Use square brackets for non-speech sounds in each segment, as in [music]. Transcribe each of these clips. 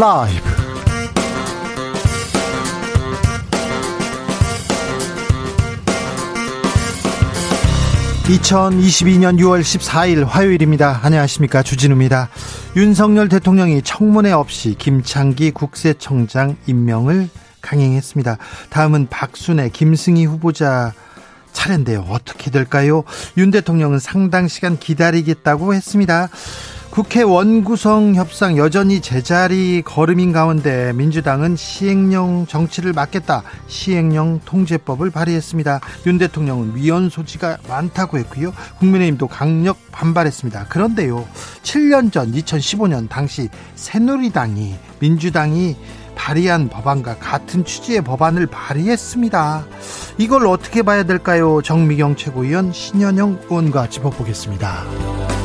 라이브. 2022년 6월 14일 화요일입니다. 안녕하십니까. 주진우입니다. 윤석열 대통령이 청문회 없이 김창기 국세청장 임명을 강행했습니다. 다음은 박순애, 김승희 후보자 차례인데요. 어떻게 될까요? 윤 대통령은 상당 시간 기다리겠다고 했습니다. 국회 원구성 협상 여전히 제자리 걸음인 가운데 민주당은 시행령 정치를 막겠다 시행령 통제법을 발의했습니다. 윤 대통령은 위헌 소지가 많다고 했고요. 국민의힘도 강력 반발했습니다. 그런데요. 7년 전 2015년 당시 새누리당이 민주당이 발의한 법안과 같은 취지의 법안을 발의했습니다. 이걸 어떻게 봐야 될까요? 정미경 최고위원 신현영 의원과 짚어보겠습니다.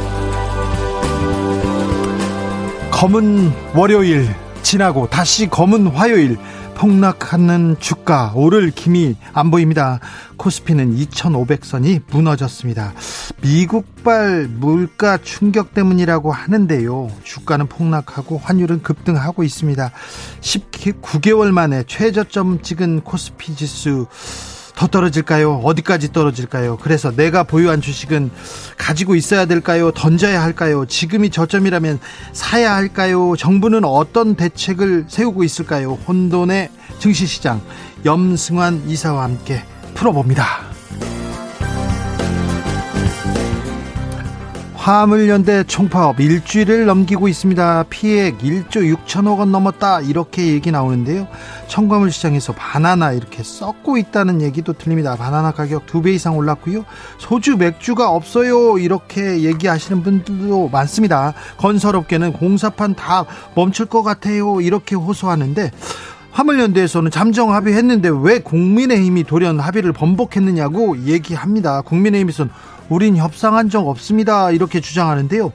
검은 월요일 지나고 다시 검은 화요일 폭락하는 주가 오를 김이 안 보입니다. 코스피는 2,500선이 무너졌습니다. 미국발 물가 충격 때문이라고 하는데요. 주가는 폭락하고 환율은 급등하고 있습니다. 19개월 만에 최저점 찍은 코스피 지수 더 떨어질까요? 어디까지 떨어질까요? 그래서 내가 보유한 주식은 가지고 있어야 될까요? 던져야 할까요? 지금이 저점이라면 사야 할까요? 정부는 어떤 대책을 세우고 있을까요? 혼돈의 증시시장 염승환 이사와 함께 풀어봅니다. 화물연대 총파업 일주일을 넘기고 있습니다. 피해액 1조 6천억 원 넘었다 이렇게 얘기 나오는데요. 청과물 시장에서 바나나 이렇게 썩고 있다는 얘기도 들립니다. 바나나 가격 두 배 이상 올랐고요. 소주 맥주가 없어요 이렇게 얘기하시는 분들도 많습니다. 건설업계는 공사판 다 멈출 것 같아요 이렇게 호소하는데 화물연대에서는 잠정 합의했는데 왜 국민의힘이 돌연 합의를 번복했느냐고 얘기합니다. 국민의힘에서는 우린 협상한 적 없습니다. 이렇게 주장하는데요.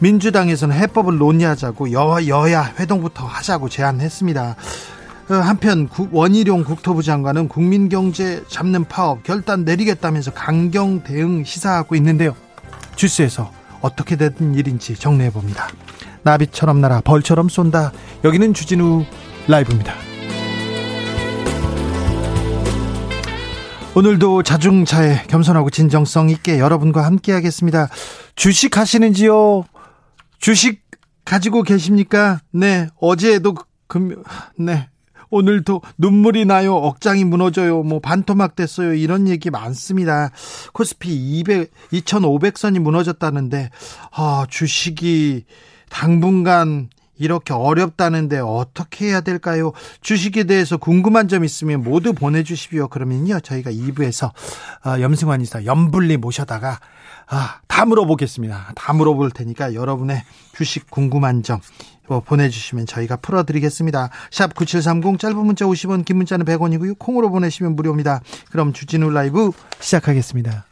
민주당에서는 해법을 논의하자고 여, 여야 회동부터 하자고 제안했습니다. 어, 한편 원희룡 국토부 장관은 국민 경제 잡는 파업 결단 내리겠다면서 강경 대응 시사하고 있는데요. 주스에서 어떻게 된 일인지 정리해 봅니다. 나비처럼 날아 벌처럼 쏜다. 여기는 주진우 라이브입니다. 오늘도 자중차에 겸손하고 진정성 있게 여러분과 함께 하겠습니다. 주식 하시는지요? 주식 가지고 계십니까? 네, 어제도 금, 네. 오늘도 눈물이 나요. 억장이 무너져요. 뭐 반토막 됐어요. 이런 얘기 많습니다. 코스피 200, 2,500선이 무너졌다는데, 아, 주식이 당분간 이렇게 어렵다는데 어떻게 해야 될까요? 주식에 대해서 궁금한 점 있으면 모두 보내주십시오. 그러면요, 저희가 2부에서 어, 염승환 이사 염불리 모셔다가 아, 다 물어보겠습니다. 다 물어볼 테니까 여러분의 주식 궁금한 점 어, 보내주시면 저희가 풀어드리겠습니다. 샵 9730 짧은 문자 50원 긴 문자는 100원이고요. 콩으로 보내시면 무료입니다. 그럼 주진우 라이브 시작하겠습니다.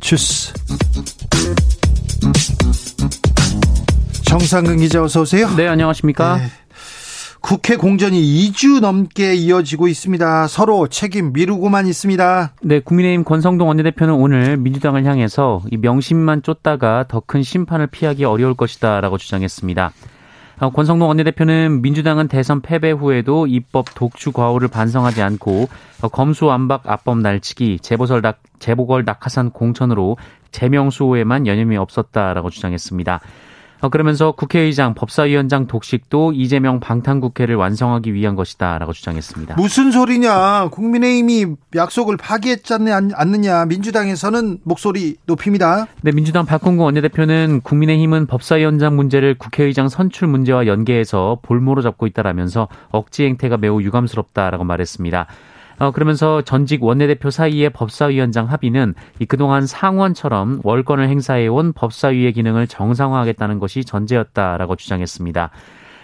주스. 정상근 기자 어서 오세요. 네, 안녕하십니까? 네. 국회 공전이 2주 넘게 이어지고 있습니다. 서로 책임 미루고만 있습니다. 네, 국민의힘 권성동 원내대표는 오늘 민주당을 향해서 이 명심만 쫓다가 더 큰 심판을 피하기 어려울 것이다라고 주장했습니다. 어, 권성동 원내대표는 민주당은 대선 패배 후에도 입법 독주 과오를 반성하지 않고 어, 검수완박 압법 날치기 재보설 낙, 재보궐 낙하산 공천으로 재명수호에만 여념이 없었다라고 주장했습니다. 어, 그러면서 국회의장, 법사위원장 독식도 이재명 방탄국회를 완성하기 위한 것이다라고 주장했습니다. 무슨 소리냐? 국민의힘이 약속을 파기했지 않느냐? 민주당에서는 목소리 높입니다. 네, 민주당 박홍구 원내대표는 국민의힘은 법사위원장 문제를 국회의장 선출 문제와 연계해서 볼모로 잡고 있다라면서 억지 행태가 매우 유감스럽다라고 말했습니다. 어, 그러면서 전직 원내대표 사이의 법사위원장 합의는 이 그동안 상원처럼 월권을 행사해온 법사위의 기능을 정상화하겠다는 것이 전제였다라고 주장했습니다.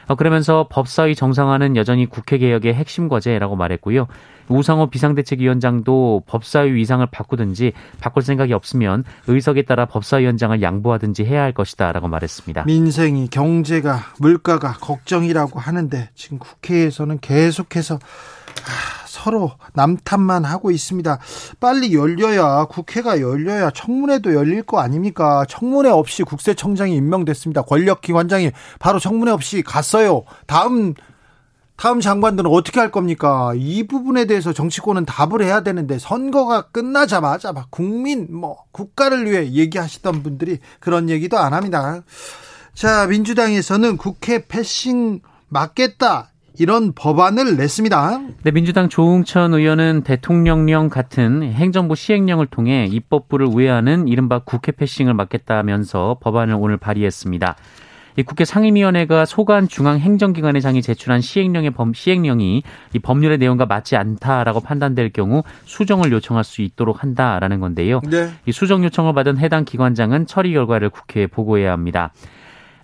어, 그러면서 법사위 정상화는 여전히 국회 개혁의 핵심 과제라고 말했고요. 우상호 비상대책위원장도 법사위 위상을 바꾸든지 바꿀 생각이 없으면 의석에 따라 법사위원장을 양보하든지 해야 할 것이다라고 말했습니다. 민생이 경제가 물가가 걱정이라고 하는데 지금 국회에서는 계속해서 아, 서로 남탓만 하고 있습니다. 빨리 열려야 국회가 열려야 청문회도 열릴 거 아닙니까? 청문회 없이 국세청장이 임명됐습니다. 권력기관장이 바로 청문회 없이 갔어요. 다음 다음 장관들은 어떻게 할 겁니까? 이 부분에 대해서 정치권은 답을 해야 되는데 선거가 끝나자마자 막 국민 뭐 국가를 위해 얘기하시던 분들이 그런 얘기도 안 합니다. 자, 민주당에서는 국회 패싱 막겠다. 이런 법안을 냈습니다. 네, 민주당 조웅천 의원은 대통령령 같은 행정부 시행령을 통해 입법부를 우회하는 이른바 국회 패싱을 막겠다면서 법안을 오늘 발의했습니다. 이 국회 상임위원회가 소관 중앙 행정기관의 장이 제출한 시행령의 범, 시행령이 이 법률의 내용과 맞지 않다라고 판단될 경우 수정을 요청할 수 있도록 한다라는 건데요. 네. 이 수정 요청을 받은 해당 기관장은 처리 결과를 국회에 보고해야 합니다.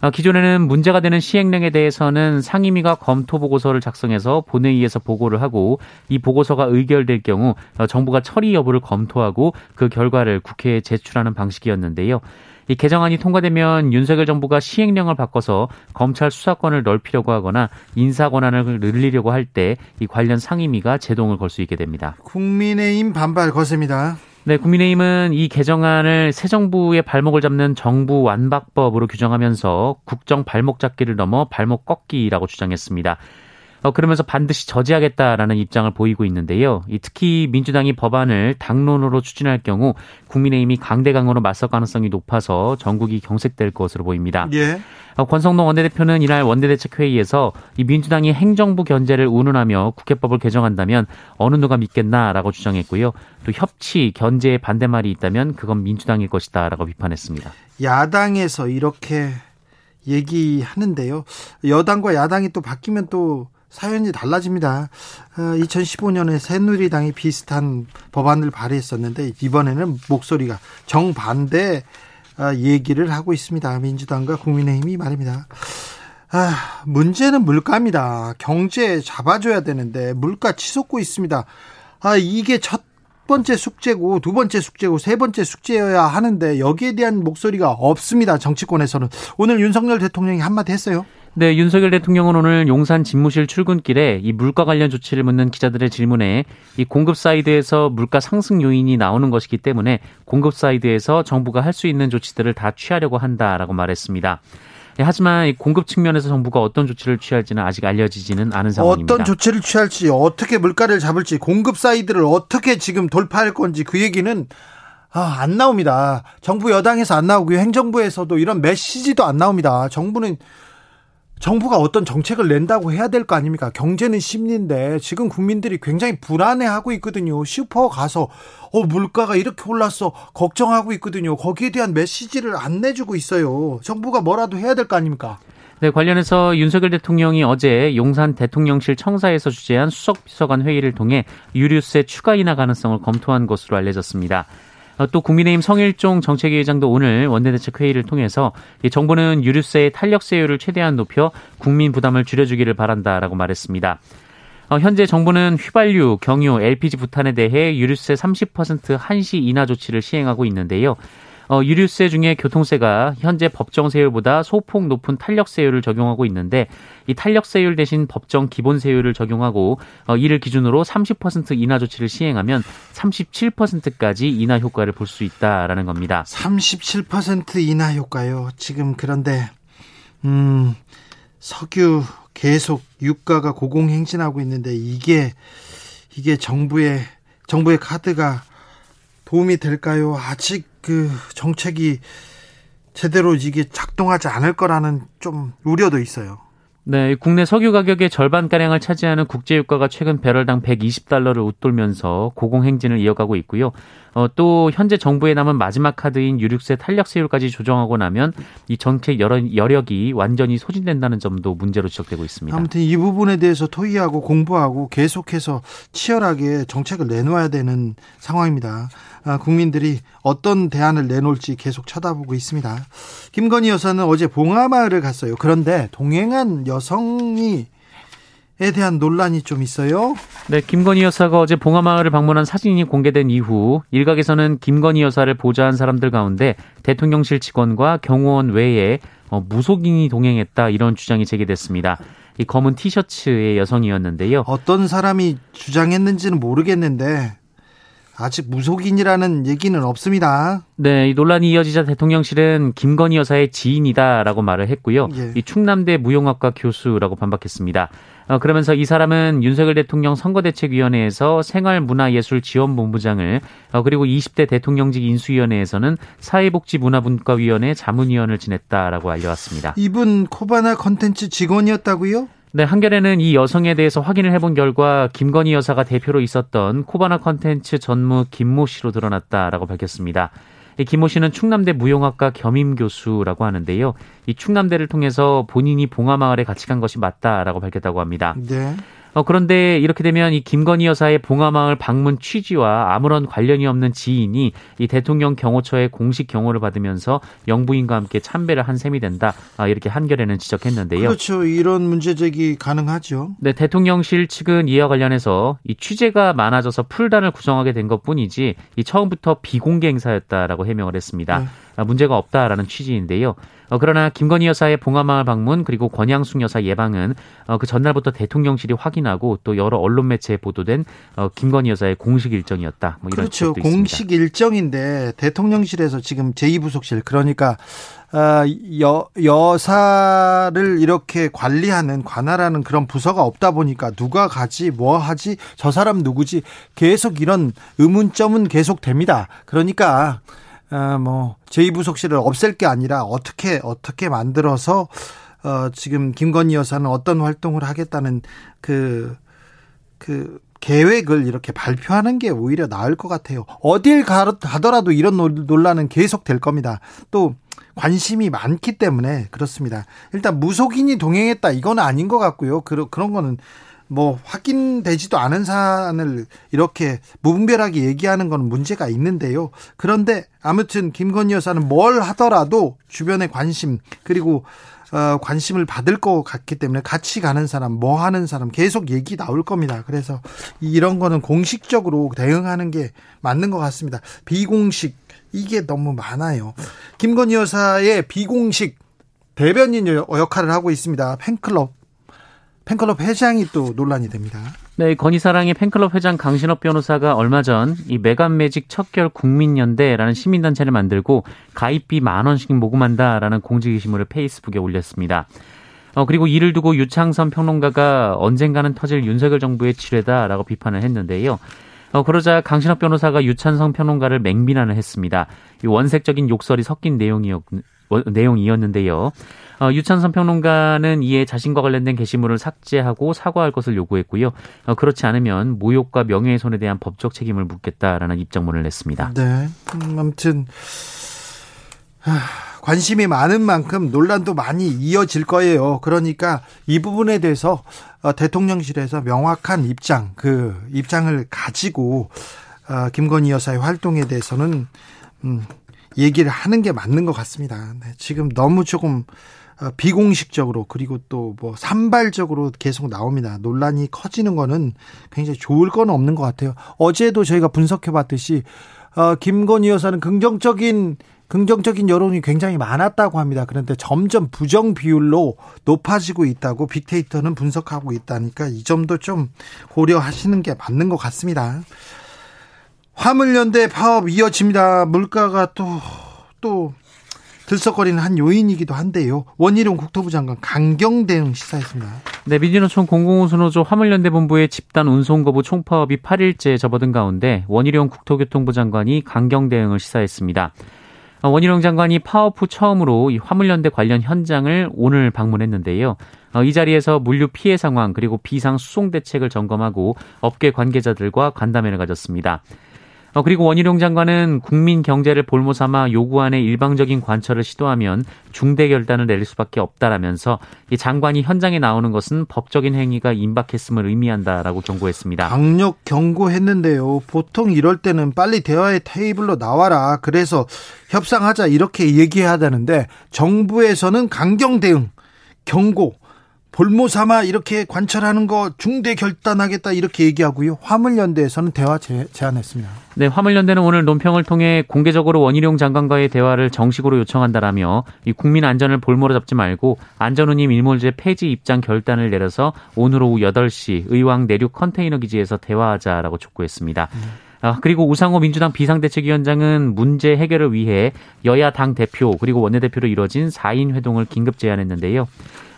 어, 기존에는 문제가 되는 시행령에 대해서는 상임위가 검토 보고서를 작성해서 본회의에서 보고를 하고 이 보고서가 의결될 경우 어, 정부가 처리 여부를 검토하고 그 결과를 국회에 제출하는 방식이었는데요. 이 개정안이 통과되면 윤석열 정부가 시행령을 바꿔서 검찰 수사권을 넓히려고 하거나 인사 권한을 늘리려고 할 때 이 관련 상임위가 제동을 걸 수 있게 됩니다. 국민의힘 반발 거셉니다. 네, 국민의힘은 이 개정안을 새 정부의 발목을 잡는 정부 완박법으로 규정하면서 국정 발목 잡기를 넘어 발목 꺾기라고 주장했습니다. 어, 그러면서 반드시 저지하겠다라는 입장을 보이고 있는데요. 이 특히 민주당이 법안을 당론으로 추진할 경우 국민의힘이 강대강으로 맞설 가능성이 높아서 전국이 경색될 것으로 보입니다. 예. 어, 권성동 원내대표는 이날 원내대책회의에서 이 민주당이 행정부 견제를 운운하며 국회법을 개정한다면 어느 누가 믿겠나라고 주장했고요. 또 협치, 견제에 반대말이 있다면 그건 민주당일 것이다라고 비판했습니다. 야당에서 이렇게 얘기하는데요. 여당과 야당이 또 바뀌면 또 사연이 달라집니다. 2015년에 어, 새누리당이 비슷한 법안을 발의했었는데 이번에는 목소리가 정반대 어, 얘기를 하고 있습니다. 민주당과 국민의힘이 말입니다. 아, 문제는 물가입니다. 경제 잡아줘야 되는데 물가 치솟고 있습니다. 아, 이게 첫 번째 숙제고 두 번째 숙제고 세 번째 숙제여야 하는데 여기에 대한 목소리가 없습니다. 정치권에서는 오늘 윤석열 대통령이 한마디 했어요. 네, 윤석열 대통령은 오늘 용산 집무실 출근길에 이 물가 관련 조치를 묻는 기자들의 질문에 이 공급 사이드에서 물가 상승 요인이 나오는 것이기 때문에 공급 사이드에서 정부가 할 수 있는 조치들을 다 취하려고 한다라고 말했습니다. 네, 하지만 공급 측면에서 정부가 어떤 조치를 취할지는 아직 알려지지는 않은 상황입니다. 어떤 조치를 취할지, 어떻게 물가를 잡을지, 공급 사이드를 어떻게 지금 돌파할 건지 그 얘기는 아, 안 나옵니다. 정부 여당에서 안 나오고요. 행정부에서도 이런 메시지도 안 나옵니다. 정부는 정부가 어떤 정책을 낸다고 해야 될 거 아닙니까? 경제는 심리인데 지금 국민들이 굉장히 불안해하고 있거든요. 슈퍼 가서 어 물가가 이렇게 올랐어 걱정하고 있거든요. 거기에 대한 메시지를 안 내주고 있어요. 정부가 뭐라도 해야 될 거 아닙니까? 네, 관련해서 윤석열 대통령이 어제 용산 대통령실 청사에서 주재한 수석비서관 회의를 통해 유류세 추가 인하 가능성을 검토한 것으로 알려졌습니다. 어, 또 국민의힘 성일종 정책위의장도 오늘 원내대책 회의를 통해서 정부는 유류세의 탄력세율을 최대한 높여 국민 부담을 줄여주기를 바란다라고 말했습니다. 어, 현재 정부는 휘발유, 경유, LPG 부탄에 대해 유류세 30% 한시 인하 조치를 시행하고 있는데요. 어, 유류세 중에 교통세가 현재 법정세율보다 소폭 높은 탄력세율을 적용하고 있는데 이 탄력세율 대신 법정 기본세율을 적용하고 어, 이를 기준으로 30% 인하 조치를 시행하면 37%까지 인하 효과를 볼 수 있다라는 겁니다. 37% 인하 효과요. 지금 그런데 음 석유 계속 유가가 고공행진하고 있는데 이게 이게 정부의 정부의 카드가 도움이 될까요? 아직 그 정책이 제대로 이게 작동하지 않을 거라는 좀 우려도 있어요. 네, 국내 석유 가격의 절반 가량을 차지하는 국제 유가가 최근 배럴당 120달러를 웃돌면서 고공 행진을 이어가고 있고요. 어, 또 현재 정부에 남은 마지막 카드인 유류세 탄력세율까지 조정하고 나면 이 정책 여력이 완전히 소진된다는 점도 문제로 지적되고 있습니다. 아무튼 이 부분에 대해서 토의하고 공부하고 계속해서 치열하게 정책을 내놓아야 되는 상황입니다. 아, 국민들이 어떤 대안을 내놓을지 계속 쳐다보고 있습니다. 김건희 여사는 어제 봉하마을을 갔어요. 그런데 동행한 여성이 에 대한 논란이 좀 있어요. 네, 김건희 여사가 어제 봉하마을을 방문한 사진이 공개된 이후 일각에서는 김건희 여사를 보좌한 사람들 가운데 대통령실 직원과 경호원 외에 어, 무속인이 동행했다 이런 주장이 제기됐습니다. 이 검은 티셔츠의 여성이었는데요. 어떤 사람이 주장했는지는 모르겠는데 아직 무속인이라는 얘기는 없습니다. 네, 이 논란이 이어지자 대통령실은 김건희 여사의 지인이다라고 말을 했고요. 예. 이 충남대 무용학과 교수라고 반박했습니다. 어, 그러면서 이 사람은 윤석열 대통령 선거대책위원회에서 생활문화예술지원본부장을 어, 그리고 20대 대통령직 인수위원회에서는 사회복지문화분과위원회 자문위원을 지냈다라고 알려왔습니다. 이분 코바나 컨텐츠 직원이었다고요? 네, 한겨레는 이 여성에 대해서 확인을 해본 결과 김건희 여사가 대표로 있었던 코바나 컨텐츠 전무 김모 씨로 드러났다라고 밝혔습니다. 김모 씨는 충남대 무용학과 겸임 교수라고 하는데요. 이 충남대를 통해서 본인이 봉화마을에 같이 간 것이 맞다라고 밝혔다고 합니다. 네. 어, 그런데 이렇게 되면 이 김건희 여사의 봉화마을 방문 취지와 아무런 관련이 없는 지인이 이 대통령 경호처의 공식 경호를 받으면서 영부인과 함께 참배를 한 셈이 된다. 아, 이렇게 한겨레는 지적했는데요. 그렇죠. 이런 문제 제기 가능하죠. 네, 대통령실 측은 이와 관련해서 이 취재가 많아져서 풀단을 구성하게 된 것뿐이지 이 처음부터 비공개 행사였다라고 해명을 했습니다. 네. 아, 문제가 없다라는 취지인데요. 어, 그러나 김건희 여사의 봉화마을 방문 그리고 권양숙 여사 예방은 어, 그 전날부터 대통령실이 확인하고 또 여러 언론 매체에 보도된 어, 김건희 여사의 공식 일정이었다. 뭐 이런 그렇죠. 공식 있습니다. 일정인데 대통령실에서 지금 제2부속실 그러니까 어, 여, 여사를 이렇게 관리하는 관할하는 그런 부서가 없다 보니까 누가 가지 뭐 하지 저 사람 누구지 계속 이런 의문점은 계속 됩니다. 그러니까 아, 뭐 제2부속실을 없앨 게 아니라 어떻게 어떻게 만들어서 어, 지금 김건희 여사는 어떤 활동을 하겠다는 그, 그, 계획을 이렇게 발표하는 게 오히려 나을 것 같아요. 어딜 가더라도 이런 논란은 계속 될 겁니다. 또 관심이 많기 때문에 그렇습니다. 일단 무속인이 동행했다 이건 아닌 것 같고요. 그런 거는 뭐 확인되지도 않은 사안을 이렇게 무분별하게 얘기하는 건 문제가 있는데요. 그런데 아무튼 김건희 여사는 뭘 하더라도 주변의 관심 그리고 어, 관심을 받을 것 같기 때문에 같이 가는 사람, 뭐 하는 사람 계속 얘기 나올 겁니다. 그래서 이런 거는 공식적으로 대응하는 게 맞는 것 같습니다. 비공식 이게 너무 많아요. 김건희 여사의 비공식 대변인 역할을 하고 있습니다. 팬클럽 팬클럽 회장이 또 논란이 됩니다. 네, 건희사랑의 팬클럽 회장 강신업 변호사가 얼마 전 이 메간 매직 척결 국민연대라는 시민단체를 만들고 가입비 만 원씩 모금한다라는 공지 게시물을 페이스북에 올렸습니다. 어, 그리고 이를 두고 유창선 평론가가 언젠가는 터질 윤석열 정부의 지뢰다라고 비판을 했는데요. 어, 그러자 강신업 변호사가 유찬성 평론가를 맹비난을 했습니다. 이 원색적인 욕설이 섞인 내용이었, 내용이었는데요. 어, 유찬선 평론가는 이에 자신과 관련된 게시물을 삭제하고 사과할 것을 요구했고요. 어, 그렇지 않으면 모욕과 명예훼손에 대한 법적 책임을 묻겠다라는 입장문을 냈습니다. 네. 음, 아무튼 관심이 많은 만큼 논란도 많이 이어질 거예요. 그러니까 이 부분에 대해서 어, 대통령실에서 명확한 입장, 그 입장을 가지고 어, 김건희 여사의 활동에 대해서는 음, 얘기를 하는 게 맞는 것 같습니다. 네, 지금 너무 조금 어, 비공식적으로 그리고 또 뭐 산발적으로 계속 나옵니다. 논란이 커지는 거는 굉장히 좋을 건 없는 것 같아요. 어제도 저희가 분석해 봤듯이 어, 김건희 여사는 긍정적인 긍정적인 여론이 굉장히 많았다고 합니다. 그런데 점점 부정 비율로 높아지고 있다고 빅데이터는 분석하고 있다니까 이 점도 좀 고려하시는 게 맞는 것 같습니다. 화물연대 파업 이어집니다. 물가가 또, 또 들썩거리는 한 요인이기도 한데요. 원희룡 국토부 장관 강경 대응 시사했습니다. 네, 민주노총 공공운수노조 화물연대 본부의 집단 운송 거부 총파업이 8일째 접어든 가운데 원희룡 국토교통부 장관이 강경 대응을 시사했습니다. 원희룡 장관이 파업 후 처음으로 이 화물연대 관련 현장을 오늘 방문했는데요. 어, 이 자리에서 물류 피해 상황 그리고 비상 수송 대책을 점검하고 업계 관계자들과 간담회를 가졌습니다. 어, 그리고 원희룡 장관은 국민 경제를 볼모 삼아 요구안에 일방적인 관철을 시도하면 중대 결단을 내릴 수밖에 없다라면서 이 장관이 현장에 나오는 것은 법적인 행위가 임박했음을 의미한다라고 경고했습니다. 강력 경고했는데요. 보통 이럴 때는 빨리 대화의 테이블로 나와라. 그래서 협상하자 이렇게 얘기해야 되는데 정부에서는 강경 대응, 경고, 볼모 삼아 이렇게 관철하는 거 중대 결단하겠다 이렇게 얘기하고요. 화물연대에서는 대화 제, 제안했습니다. 네, 화물연대는 오늘 논평을 통해 공개적으로 원희룡 장관과의 대화를 정식으로 요청한다라며 이 국민 안전을 볼모로 잡지 말고 안전운임 일몰제 폐지 입장 결단을 내려서 오늘 오후 8시 의왕 내륙 컨테이너 기지에서 대화하자라고 촉구했습니다. 음. 아, 그리고 우상호 민주당 비상대책위원장은 문제 해결을 위해 여야 당 대표 그리고 원내대표로 이뤄진 4인 회동을 긴급 제안했는데요.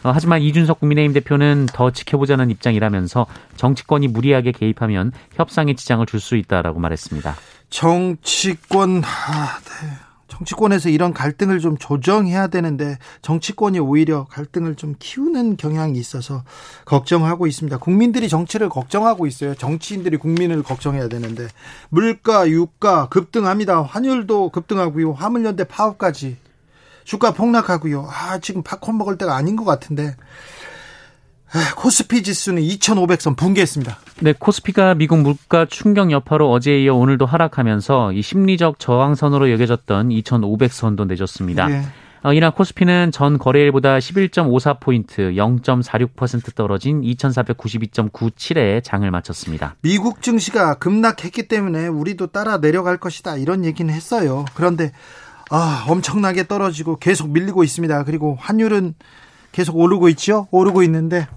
어, 하지만 이준석 국민의힘 대표는 더 지켜보자는 입장이라면서 정치권이 무리하게 개입하면 협상에 지장을 줄 수 있다라고 말했습니다. 정치권 아, 네. 정치권에서 이런 갈등을 좀 조정해야 되는데 정치권이 오히려 갈등을 좀 키우는 경향이 있어서 걱정하고 있습니다. 국민들이 정치를 걱정하고 있어요. 정치인들이 국민을 걱정해야 되는데 물가, 유가 급등합니다. 환율도 급등하고요. 화물연대 파업까지 주가 폭락하고요. 아, 지금 팝콘 먹을 때가 아닌 것 같은데. 아, 코스피 지수는 2,500선 붕괴했습니다. 네, 코스피가 미국 물가 충격 여파로 어제에 이어 오늘도 하락하면서 이 심리적 저항선으로 여겨졌던 2,500선도 내줬습니다. 네. 어, 이날 코스피는 전 거래일보다 11.54포인트 0.46% 떨어진 2,492.97에 장을 마쳤습니다. 미국 증시가 급락했기 때문에 우리도 따라 내려갈 것이다 이런 얘기는 했어요. 그런데 아, 엄청나게 떨어지고 계속 밀리고 있습니다. 그리고 환율은 계속 오르고 있죠? 오르고 있는데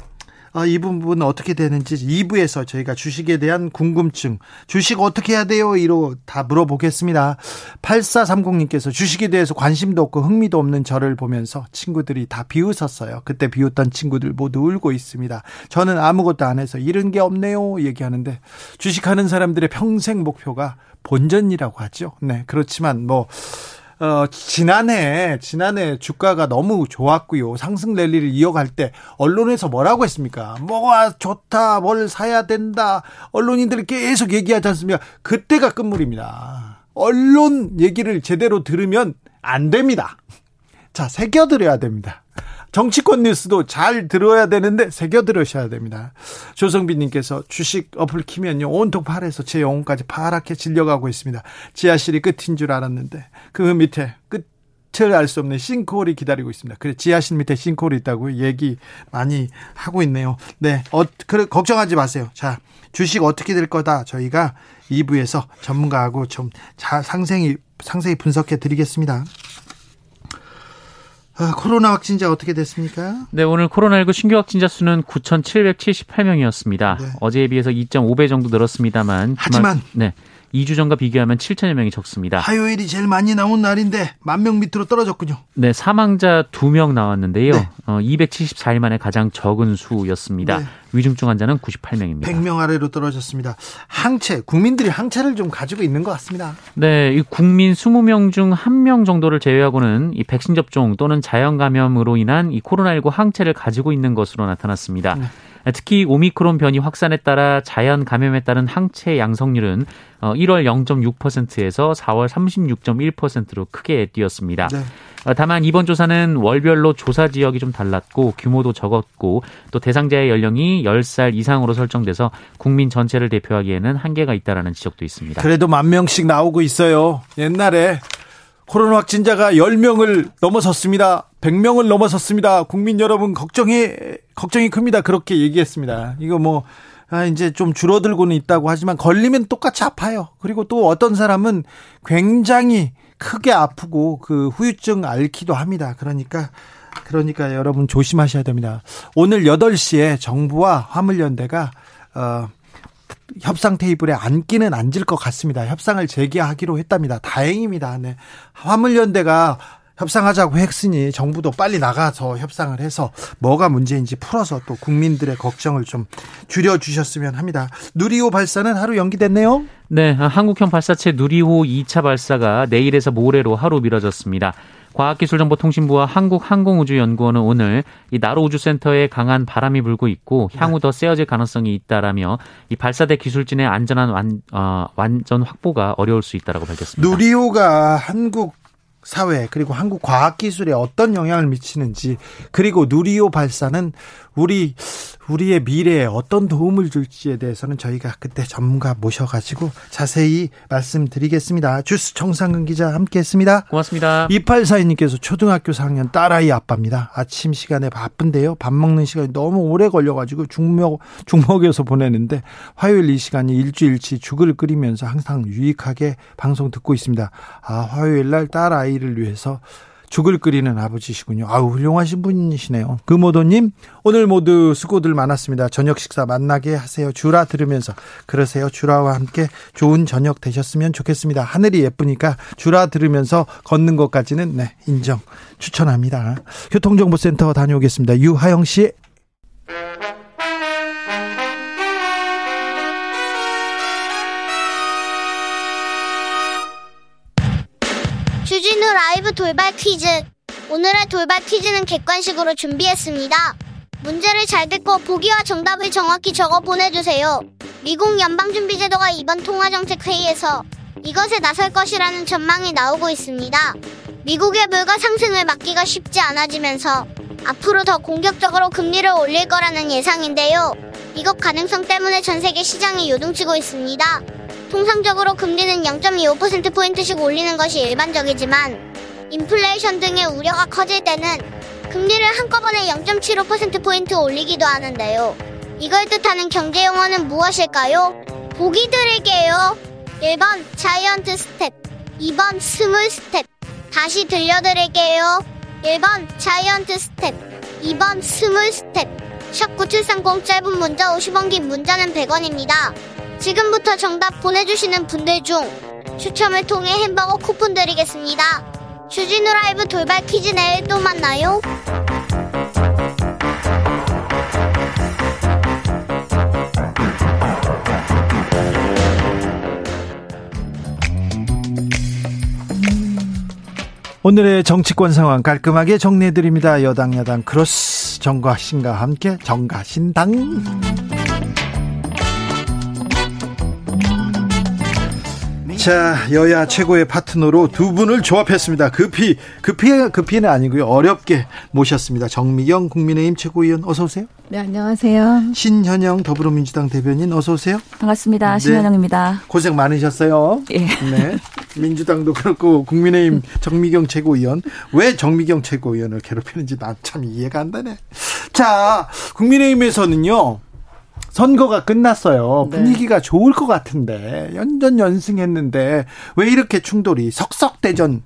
아, 이 부분 어떻게 되는지 2부에서 저희가 주식에 대한 궁금증, 주식 어떻게 해야 돼요? 이로 다 물어보겠습니다. 8430님께서 주식에 대해서 관심도 없고 흥미도 없는 저를 보면서 친구들이 다 비웃었어요. 그때 비웃던 친구들 모두 울고 있습니다. 저는 아무것도 안 해서 잃은 게 없네요. 얘기하는데 주식하는 사람들의 평생 목표가 본전이라고 하죠. 네, 그렇지만 뭐 어, 지난해, 지난해 주가가 너무 좋았고요. 상승 랠리를 이어갈 때 언론에서 뭐라고 했습니까? 뭐가 좋다, 뭘 사야 된다. 언론인들이 계속 얘기하지 않습니까? 그때가 끝물입니다. 언론 얘기를 제대로 들으면 안 됩니다. 자, 새겨드려야 됩니다. 정치권 뉴스도 잘 들어야 되는데 새겨 들으셔야 됩니다. 조성빈님께서 주식 어플 키면요 온통 파래서 제 영혼까지 파랗게 질려가고 있습니다. 지하실이 끝인 줄 알았는데 그 밑에 끝. 을 알 수 없는 싱크홀이 기다리고 있습니다. 그래 지하실 밑에 싱크홀이 있다고 얘기 많이 하고 있네요. 네, 어, 그래 걱정하지 마세요. 자, 주식 어떻게 될 거다 저희가 2부에서 전문가하고 좀 자, 상생히 상세히 분석해 드리겠습니다. 아, 코로나 확진자 어떻게 됐습니까? 네, 오늘 코로나19 신규 확진자 수는 9,778명이었습니다. 네. 어제에 비해서 2.5배 정도 늘었습니다만. 하지만 네. 2주 전과 비교하면 7천여 명이 적습니다. 화요일이 제일 많이 나온 날인데 만 명 밑으로 떨어졌군요. 네, 사망자 2명 나왔는데요. 네. 어, 274일 만에 가장 적은 수였습니다. 네. 위중증 환자는 98명입니다. 100명 아래로 떨어졌습니다. 항체, 국민들이 항체를 좀 가지고 있는 것 같습니다. 네, 이 국민 20명 중 1명 정도를 제외하고는 이 백신 접종 또는 자연 감염으로 인한 이 코로나19 항체를 가지고 있는 것으로 나타났습니다. 네. 특히 오미크론 변이 확산에 따라 자연 감염에 따른 항체 양성률은 1월 어, 0.6%에서 4월 36.1%로 크게 뛰었습니다. 네. 어, 다만 이번 조사는 월별로 조사 지역이 좀 달랐고 규모도 적었고 또 대상자의 연령이 10살 이상으로 설정돼서 국민 전체를 대표하기에는 한계가 있다라는 지적도 있습니다. 그래도 만 명씩 나오고 있어요. 옛날에 코로나 확진자가 10명을 넘어섰습니다. 100명을 넘어섰습니다. 국민 여러분 걱정이 걱정이 큽니다. 그렇게 얘기했습니다. 이거 뭐 아, 이제 좀 줄어들고는 있다고 하지만 걸리면 똑같이 아파요. 그리고 또 어떤 사람은 굉장히 크게 아프고 그 후유증 앓기도 합니다. 그러니까 그러니까 여러분 조심하셔야 됩니다. 오늘 8시에 정부와 화물연대가 어 협상 테이블에 앉기는 앉을 것 같습니다. 협상을 재개하기로 했답니다. 다행입니다. 네. 화물연대가 협상하자고 했으니 정부도 빨리 나가서 협상을 해서 뭐가 문제인지 풀어서 또 국민들의 걱정을 좀 줄여주셨으면 합니다. 누리호 발사는 하루 연기됐네요? 네, 한국형 발사체 누리호 2차 발사가 내일에서 모레로 하루 미뤄졌습니다. 과학기술정보통신부와 한국항공우주연구원은 오늘 이 나로 우주센터에 강한 바람이 불고 있고 향후 더 세어질 가능성이 있다라며 이 발사대 기술진의 안전한 완, 어, 완전 확보가 어려울 수 있다라고 밝혔습니다. 누리호가 한국 사회 그리고 한국 과학 기술에 어떤 영향을 미치는지 그리고 누리호 발사는 우리 우리의 미래에 어떤 도움을 줄지에 대해서는 저희가 그때 전문가 모셔가지고 자세히 말씀드리겠습니다. 주스 정상근 기자 함께했습니다. 고맙습니다. 2842님께서 초등학교 4학년 딸아이 아빠입니다. 아침 시간에 바쁜데요. 밥 먹는 시간이 너무 오래 걸려가지고 중먹 중먹여서 보내는데 화요일 이 시간이 일주일치 죽을 끓이면서 항상 유익하게 방송 듣고 있습니다. 아 화요일 날 딸아이를 위해서 죽을 끓이는 아버지시군요. 아우 훌륭하신 분이시네요. 금오도님 오늘 모두 수고들 많았습니다. 저녁 식사 만나게 하세요. 주라 들으면서 그러세요. 주라와 함께 좋은 저녁 되셨으면 좋겠습니다. 하늘이 예쁘니까 주라 들으면서 걷는 것까지는 네 인정 추천합니다. 교통정보센터 다녀오겠습니다. 유하영 씨. 라이브 돌발 퀴즈. 오늘의 돌발 퀴즈는 객관식으로 준비했습니다. 문제를 잘 듣고 보기와 정답을 정확히 적어 보내주세요. 미국 연방준비제도가 이번 통화정책회의에서 이것에 나설 것이라는 전망이 나오고 있습니다. 미국의 물가 상승을 막기가 쉽지 않아지면서 앞으로 더 공격적으로 금리를 올릴 거라는 예상인데요. 이것 가능성 때문에 전 세계 시장이 요동치고 있습니다. 통상적으로 금리는 0.25%포인트씩 올리는 것이 일반적이지만 인플레이션 등의 우려가 커질 때는 금리를 한꺼번에 0.75%포인트 올리기도 하는데요. 이걸 뜻하는 경제 용어는 무엇일까요? 보기 드릴게요. 1번 giant step, 2번 small step. 다시 들려드릴게요. 1번 giant step, 2번 small step. 샵9730 짧은 문자 50원 긴 문자는 100원입니다. 지금부터 정답 보내주시는 분들 중 추첨을 통해 햄버거 쿠폰 드리겠습니다. 주진우 라이브 돌발 퀴즈 내일 또 만나요. 오늘의 정치권 상황 깔끔하게 정리해드립니다. 여당 야당 크로스 정가신과 함께 정가신당. 자, 여야 최고의 파트너로 두 분을 조합했습니다. 급히, 급히, 급히는 아니고요. 어렵게 모셨습니다. 정미경 국민의힘 최고위원 어서 오세요. 네, 안녕하세요. 신현영 더불어민주당 대변인 어서 오세요. 반갑습니다. 네. 신현영입니다. 고생 많으셨어요. 예. 네. 민주당도 그렇고 국민의힘 정미경 최고위원 왜 정미경 최고위원을 괴롭히는지 난 참 이해가 안 되네. 자, 국민의힘에서는요. 선거가 끝났어요. 네. 분위기가 좋을 것 같은데 연전 연승했는데 왜 이렇게 충돌이 석석대전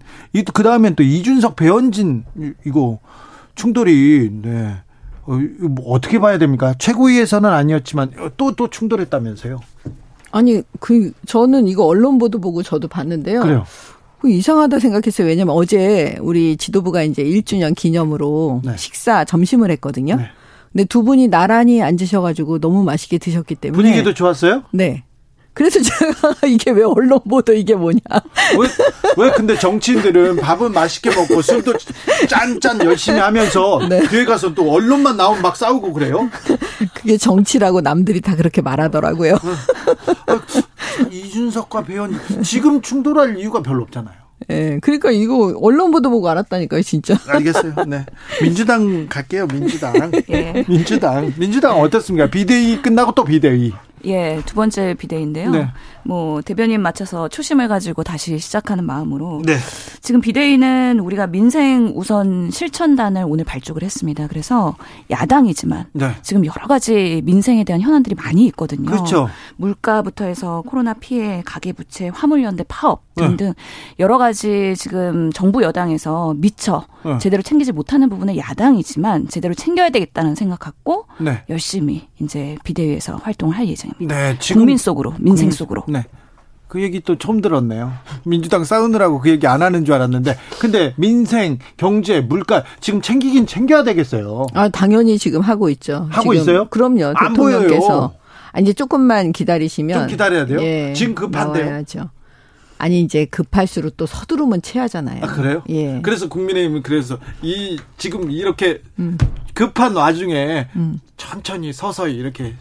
그 다음엔 또 이준석 배현진 이- 이거 충돌이 네. 어, 뭐 어떻게 봐야 됩니까? 최고위에서는 아니었지만 또또 충돌했다면서요? 아니, 그, 저는 이거 언론 보도 보고 저도 봤는데요. 그래요. 그 이상하다 생각했어요. 왜냐면 어제 우리 지도부가 이제 1주년 기념으로 네. 식사, 점심을 했거든요. 네. 근데 두 분이 나란히 앉으셔가지고 너무 맛있게 드셨기 때문에. 분위기도 좋았어요? 네. 그래서 [laughs] 제가 이게 왜 언론 보도 이게 뭐냐. 왜, 왜 근데 정치인들은 밥은 맛있게 먹고 술도 짠짠 열심히 하면서 네. 뒤에 가서 또 언론만 나오면 막 싸우고 그래요? 그게 정치라고 남들이 다 그렇게 말하더라고요. 이준석과 배현 지금 충돌할 이유가 별로 없잖아요. 예. 그러니까 이거 언론 보도 보고 알았다니까요, 진짜. [laughs] 알겠어요. 네. 민주당 갈게요, 민주당. [laughs] 예. 민주당. 민주당 어떻습니까? 비대위 끝나고 또 비대위. 예, 두 번째 비대위인데요. 네. 뭐 대변인 맞춰서 초심을 가지고 다시 시작하는 마음으로 네. 지금 비대위는 우리가 민생 우선 실천단을 오늘 발족을 했습니다. 그래서 야당이지만 네. 지금 여러 가지 민생에 대한 현안들이 많이 있거든요. 그렇죠. 물가부터 해서 코로나 피해, 가계 부채, 화물연대 파업 네. 등등 여러 가지 지금 정부 여당에서 미처 네. 제대로 챙기지 못하는 부분에 야당이지만 제대로 챙겨야 되겠다는 생각 갖고 네. 열심히 이제 비대위에서 활동을 할 예정입니다. 네. 지금 국민 속으로, 민생 국민- 속으로. 네. 그 얘기 또 처음 들었네요. 민주당 싸우느라고 그 얘기 안 하는 줄 알았는데. 근데 민생, 경제, 물가 지금 챙기긴 챙겨야 되겠어요. 아, 당연히 지금 하고 있죠. 하고 지금. 있어요? 그럼요. 안 대통령께서. 보여요. 아, 이제 조금만 기다리시면. 좀 기다려야 돼요? 예, 지금 급한데요? 나와야죠. 아니 이제 급할수록 또 서두르면 체하잖아요. 아, 그래요? 예. 그래서 국민의힘은 그래서 이 지금 이렇게 음. 급한 와중에 음. 천천히 서서히 이렇게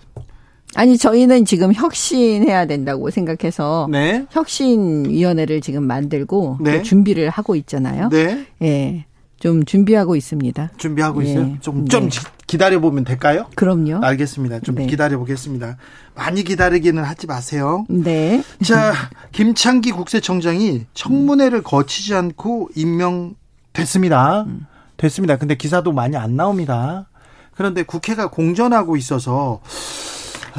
아니 저희는 지금 혁신해야 된다고 생각해서 네. 혁신위원회를 지금 만들고 네. 또 준비를 하고 있잖아요. 네. 예. 좀 준비하고 있습니다. 준비하고 예. 있어요. 좀 네. 좀 기다려 보면 될까요? 그럼요. 알겠습니다. 좀 네. 기다려 보겠습니다. 많이 기다리기는 하지 마세요. 네. 자, 김창기 국세청장이 청문회를 거치지 않고 임명됐습니다. 됐습니다. 근데 기사도 많이 안 나옵니다. 그런데 국회가 공전하고 있어서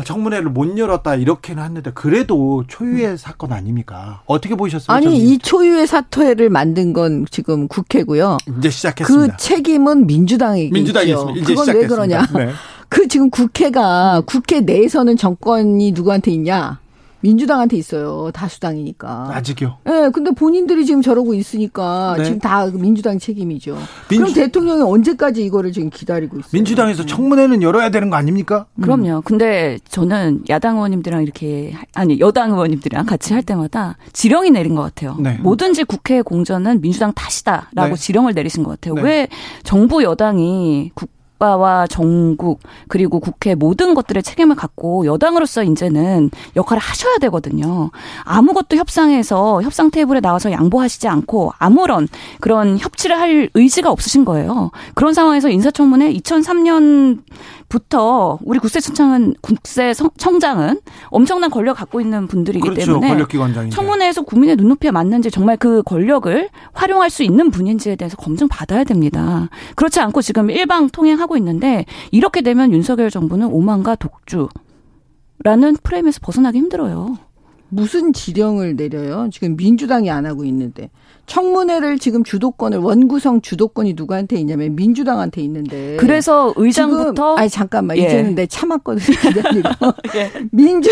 청문회를 못 열었다 이렇게는 했는데 그래도 초유의 사건 아닙니까? 어떻게 보셨어요? 아니 이 초유의 사퇴를 만든 건 지금 국회고요. 이제 시작했습니다. 그 책임은 민주당에게 민주당이 그건 왜 시작했습니다. 그러냐? 네. [laughs] 그 지금 국회가 국회 내에서는 정권이 누구한테 있냐? 민주당한테 있어요. 다수당이니까. 아직요. 예, 근데 본인들이 지금 저러고 있으니까 네. 지금 다 민주당 책임이죠. 민주- 그럼 대통령이 언제까지 이거를 지금 기다리고 있어요? 민주당에서 청문회는 열어야 되는 거 아닙니까? 그럼요. 근데 저는 야당 의원님들이랑 이렇게 아니 여당 의원님들이랑 같이 할 때마다 지령이 내린 것 같아요. 네. 뭐든지 국회 공전은 민주당 탓이다라고 네. 지령을 내리신 것 같아요. 네. 왜 정부 여당이 국 가와 정국 그리고 국회 모든 것들의 책임을 갖고 여당으로서 이제는 역할을 하셔야 되거든요. 아무것도 협상에서 협상 테이블에 나와서 양보하시지 않고 아무런 그런 협치를 할 의지가 없으신 거예요. 그런 상황에서 인사청문회 2003년 부터 우리 국세 청장은 국세 청장은 엄청난 권력 갖고 있는 분들이기 그렇죠. 때문에 권력기관장인데. 청문회에서 국민의 눈높이에 맞는지 정말 그 권력을 활용할 수 있는 분인지에 대해서 검증 받아야 됩니다. 그렇지 않고 지금 일방 통행하고 있는데 이렇게 되면 윤석열 정부는 오만과 독주라는 프레임에서 벗어나기 힘들어요. 무슨 지령을 내려요? 지금 민주당이 안 하고 있는데. 청문회를 지금 주도권을 원구성 주도권이 누구한테 있냐면 민주당한테 있는데. 그래서 의장부터 지금, 아니 잠깐만 예. 이제는 내 참았거든요. [laughs] 기다리고. [laughs] 예. 민주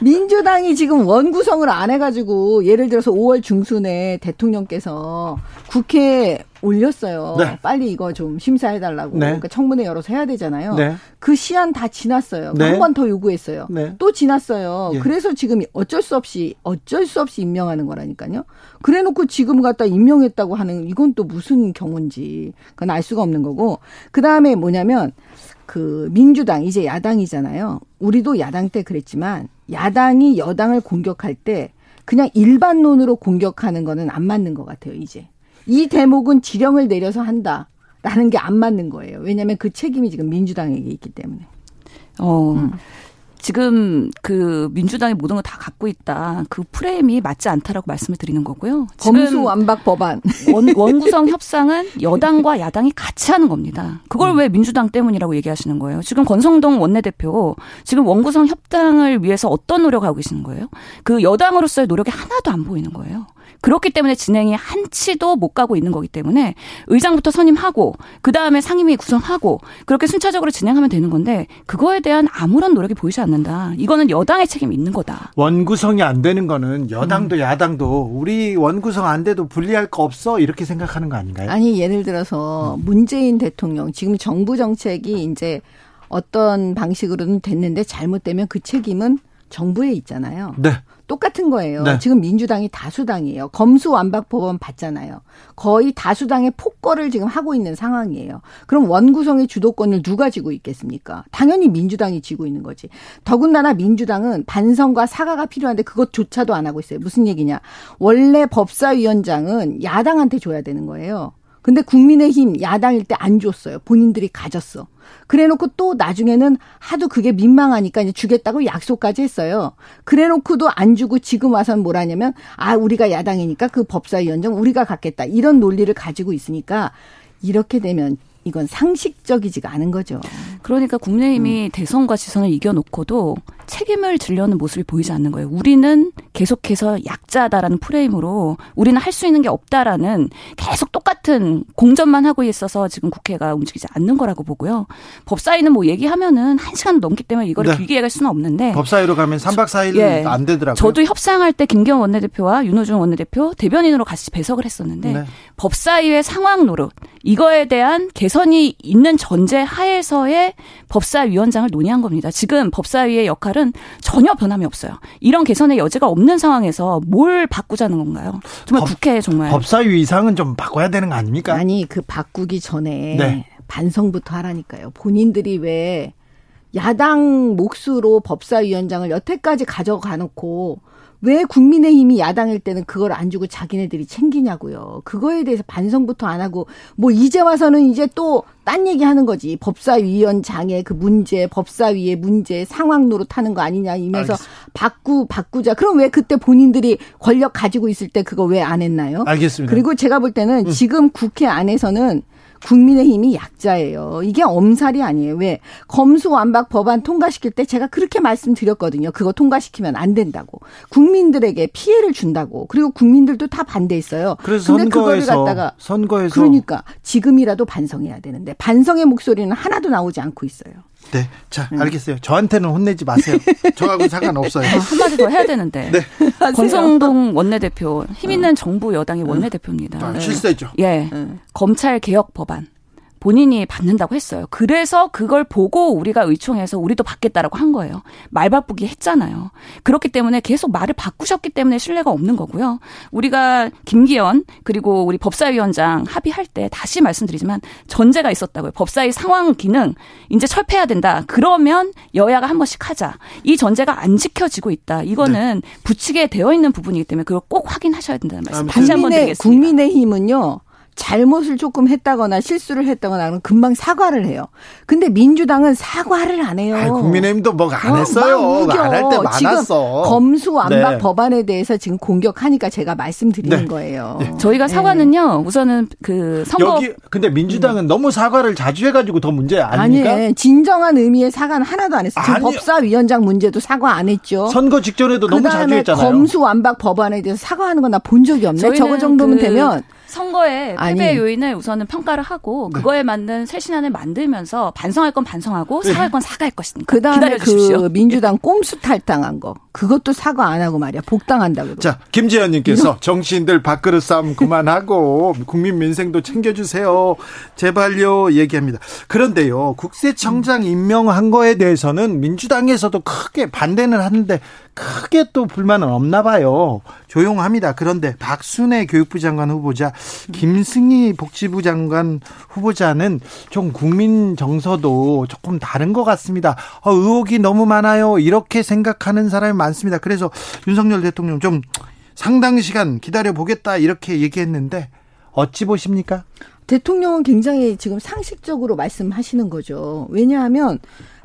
민주당이 지금 원구성을 안 해가지고 예를 들어서 5월 중순에 대통령께서 국회에 올렸어요. 네. 빨리 이거 좀 심사해달라고. 네. 그러니까 청문회 열어서 해야 되잖아요. 네. 그 시한 다 지났어요. 네. 한번 더 요구했어요. 네. 또 지났어요. 예. 그래서 지금 어쩔 수 없이 어쩔 수 없이 임명하는 거라니까요. 그래놓고 지금 갖다 임명했다고 하는 이건 또 무슨 경우인지 그건 알 수가 없는 거고. 그 다음에 뭐냐면 그 민주당 이제 야당이잖아요. 우리도 야당 때 그랬지만 야당이 여당을 공격할 때 그냥 일반론으로 공격하는 거는 안 맞는 것 같아요. 이제 이 대목은 지령을 내려서 한다. 라는 게 안 맞는 거예요. 왜냐하면 그 책임이 지금 민주당에게 있기 때문에. 어. 음. 지금 그 민주당이 모든 걸 다 갖고 있다. 그 프레임이 맞지 않다라고 말씀을 드리는 거고요. 지금 검수 완박 법안. 원, [laughs] 원구성 협상은 여당과 야당이 같이 하는 겁니다. 그걸 왜 민주당 때문이라고 얘기하시는 거예요? 지금 권성동 원내대표 지금 원구성 협상을 위해서 어떤 노력을 하고 계시는 거예요? 그 여당으로서의 노력이 하나도 안 보이는 거예요. 그렇기 때문에 진행이 한치도 못 가고 있는 거기 때문에 의장부터 선임하고 그 다음에 상임위 구성하고 그렇게 순차적으로 진행하면 되는 건데 그거에 대한 아무런 노력이 보이지 않는다. 이거는 여당의 책임이 있는 거다. 원구성이 안 되는 거는 음. 여당도 야당도 우리 원구성 안 돼도 불리할 거 없어 이렇게 생각하는 거 아닌가요? 아니 예를 들어서 문재인 대통령 지금 정부 정책이 이제 어떤 방식으로는 됐는데 잘못되면 그 책임은 정부에 있잖아요. 네. 똑같은 거예요. 네. 지금 민주당이 다수당이에요. 검수완박 법원 받잖아요. 거의 다수당의 폭거를 지금 하고 있는 상황이에요. 그럼 원구성의 주도권을 누가 쥐고 있겠습니까? 당연히 민주당이 쥐고 있는 거지. 더군다나 민주당은 반성과 사과가 필요한데 그것조차도 안 하고 있어요. 무슨 얘기냐? 원래 법사위원장은 야당한테 줘야 되는 거예요. 근데 국민의힘 야당일 때 안 줬어요. 본인들이 가졌어. 그래 놓고 또 나중에는 하도 그게 민망하니까 이제 주겠다고 약속까지 했어요. 그래 놓고도 안 주고 지금 와서는 뭐라냐면 아, 우리가 야당이니까 그 법사위원장 우리가 갖겠다. 이런 논리를 가지고 있으니까 이렇게 되면 이건 상식적이지가 않은 거죠. 그러니까 국민의힘이 대선과 지선을 이겨놓고도 책임을 지려는 모습이 보이지 않는 거예요. 우리는 계속해서 약자다라는 프레임으로 우리는 할 수 있는 게 없다라는 계속 똑같은 공전만 하고 있어서 지금 국회가 움직이지 않는 거라고 보고요. 법사위는 뭐 얘기하면은 한 시간 넘기 때문에 이거를 네. 길게 얘기할 수는 없는데 법사위로 가면 3박 4일 예. 안 되더라고요. 저도 협상할 때 김기현 원내대표와 윤호중 원내대표 대변인으로 같이 배석을 했었는데 네. 법사위의 상황 노릇 이거에 대한 개선이 있는 전제 하에서의 법사위원장을 논의한 겁니다. 지금 법사위의 역할은 전혀 변함이 없어요. 이런 개선의 여지가 없는 상황에서 뭘 바꾸자는 건가요? 정말 법, 국회 정말 법사위 이상은 좀 바꿔야 되는 거 아닙니까? 아니 그 바꾸기 전에 네. 반성부터 하라니까요. 본인들이 왜 야당 몫으로 법사위원장을 여태까지 가져가 놓고 왜 국민의힘이 야당일 때는 그걸 안 주고 자기네들이 챙기냐고요. 그거에 대해서 반성부터 안 하고 뭐 이제 와서는 이제 또 딴 얘기 하는 거지. 법사위원장의 그 문제, 법사위의 문제 상황 노릇 하는 거 아니냐 이면서 바꾸 바꾸자. 그럼 왜 그때 본인들이 권력 가지고 있을 때 그거 왜 안 했나요? 알겠습니다. 그리고 제가 볼 때는 지금 국회 안에서는 국민의힘이 약자예요. 이게 엄살이 아니에요. 왜? 검수완박 법안 통과시킬 때 제가 그렇게 말씀드렸거든요. 그거 통과시키면 안 된다고. 국민들에게 피해를 준다고. 그리고 국민들도 다 반대했어요. 그래서 근데 그거를 선거에서 갖다가 선거에서 그러니까 지금이라도 반성해야 되는데 반성의 목소리는 하나도 나오지 않고 있어요. 네. 자, 알겠어요. 저한테는 혼내지 마세요. [laughs] 저하고는 상관없어요. 아, 한마디 더 해야 되는데. 네. [laughs] 권성동 원내대표, 힘 있는 정부 여당의 원내대표입니다. 아, 실세죠. 예. 응. 검찰 개혁 법안. 본인이 받는다고 했어요. 그래서 그걸 보고 우리가 의총해서 우리도 받겠다라고 한 거예요. 말 바꾸기 했잖아요. 그렇기 때문에 계속 말을 바꾸셨기 때문에 신뢰가 없는 거고요. 우리가 김기현 그리고 우리 법사위원장 합의할 때 다시 말씀드리지만 전제가 있었다고요. 법사위 상황 기능 이제 철폐해야 된다. 그러면 여야가 한 번씩 하자. 이 전제가 안 지켜지고 있다. 이거는 부칙에 되어 있는 부분이기 때문에 그걸 꼭 확인하셔야 된다는 말씀 다시 한번 드리겠습니다. 국민의힘은요. 잘못을 조금 했다거나 실수를 했다거나 하면 금방 사과를 해요. 근데 민주당은 사과를 안 해요. 아이, 국민의힘도 뭐안 어, 했어요. 막 우겨. 안할 때 많았어. 지금 검수완박 네. 법안에 대해서 지금 공격하니까 제가 말씀드리는 네. 거예요. 저희가 사과는요. 우선은 그 선거 여기 근데 민주당은 너무 사과를 자주 해 가지고 더 문제 아닙니까? 아니에요. 진정한 의미의 사과는 하나도 안 했어요. 지금. 법사위원장 문제도 사과 안 했죠. 선거 직전에도 너무 자주 했잖아요. 검수완박 법안에 대해서 사과하는 건 나 본 적이 없네. 저거 정도면 그 되면 선거의 아니. 패배 요인을 우선은 평가를 하고 네. 그거에 맞는 새 신안을 만들면서 반성할 건 반성하고 사과할 건 사과할 것이니까 그 다음에 기다려 주십시오. 그 민주당 꼼수 탈당한 거 그것도 사과 안 하고 말이야 복당한다고. 자, 김재현님께서 정치인들 밥그릇 싸움 그만하고 [laughs] 국민 민생도 챙겨주세요. 제발요 얘기합니다. 그런데요, 국세청장 임명한 거에 대해서는 민주당에서도 크게 반대는 하는데 크게 또 불만은 없나 봐요. 조용합니다. 그런데 박순애 교육부 장관 후보자, 김승희 복지부 장관 후보자는 좀 국민 정서도 조금 다른 것 같습니다. 어, 의혹이 너무 많아요. 이렇게 생각하는 사람이 많습니다. 그래서 윤석열 대통령 좀 상당 시간 기다려 보겠다 이렇게 얘기했는데 어찌 보십니까? 대통령은 굉장히 지금 상식적으로 말씀하시는 거죠. 왜냐하면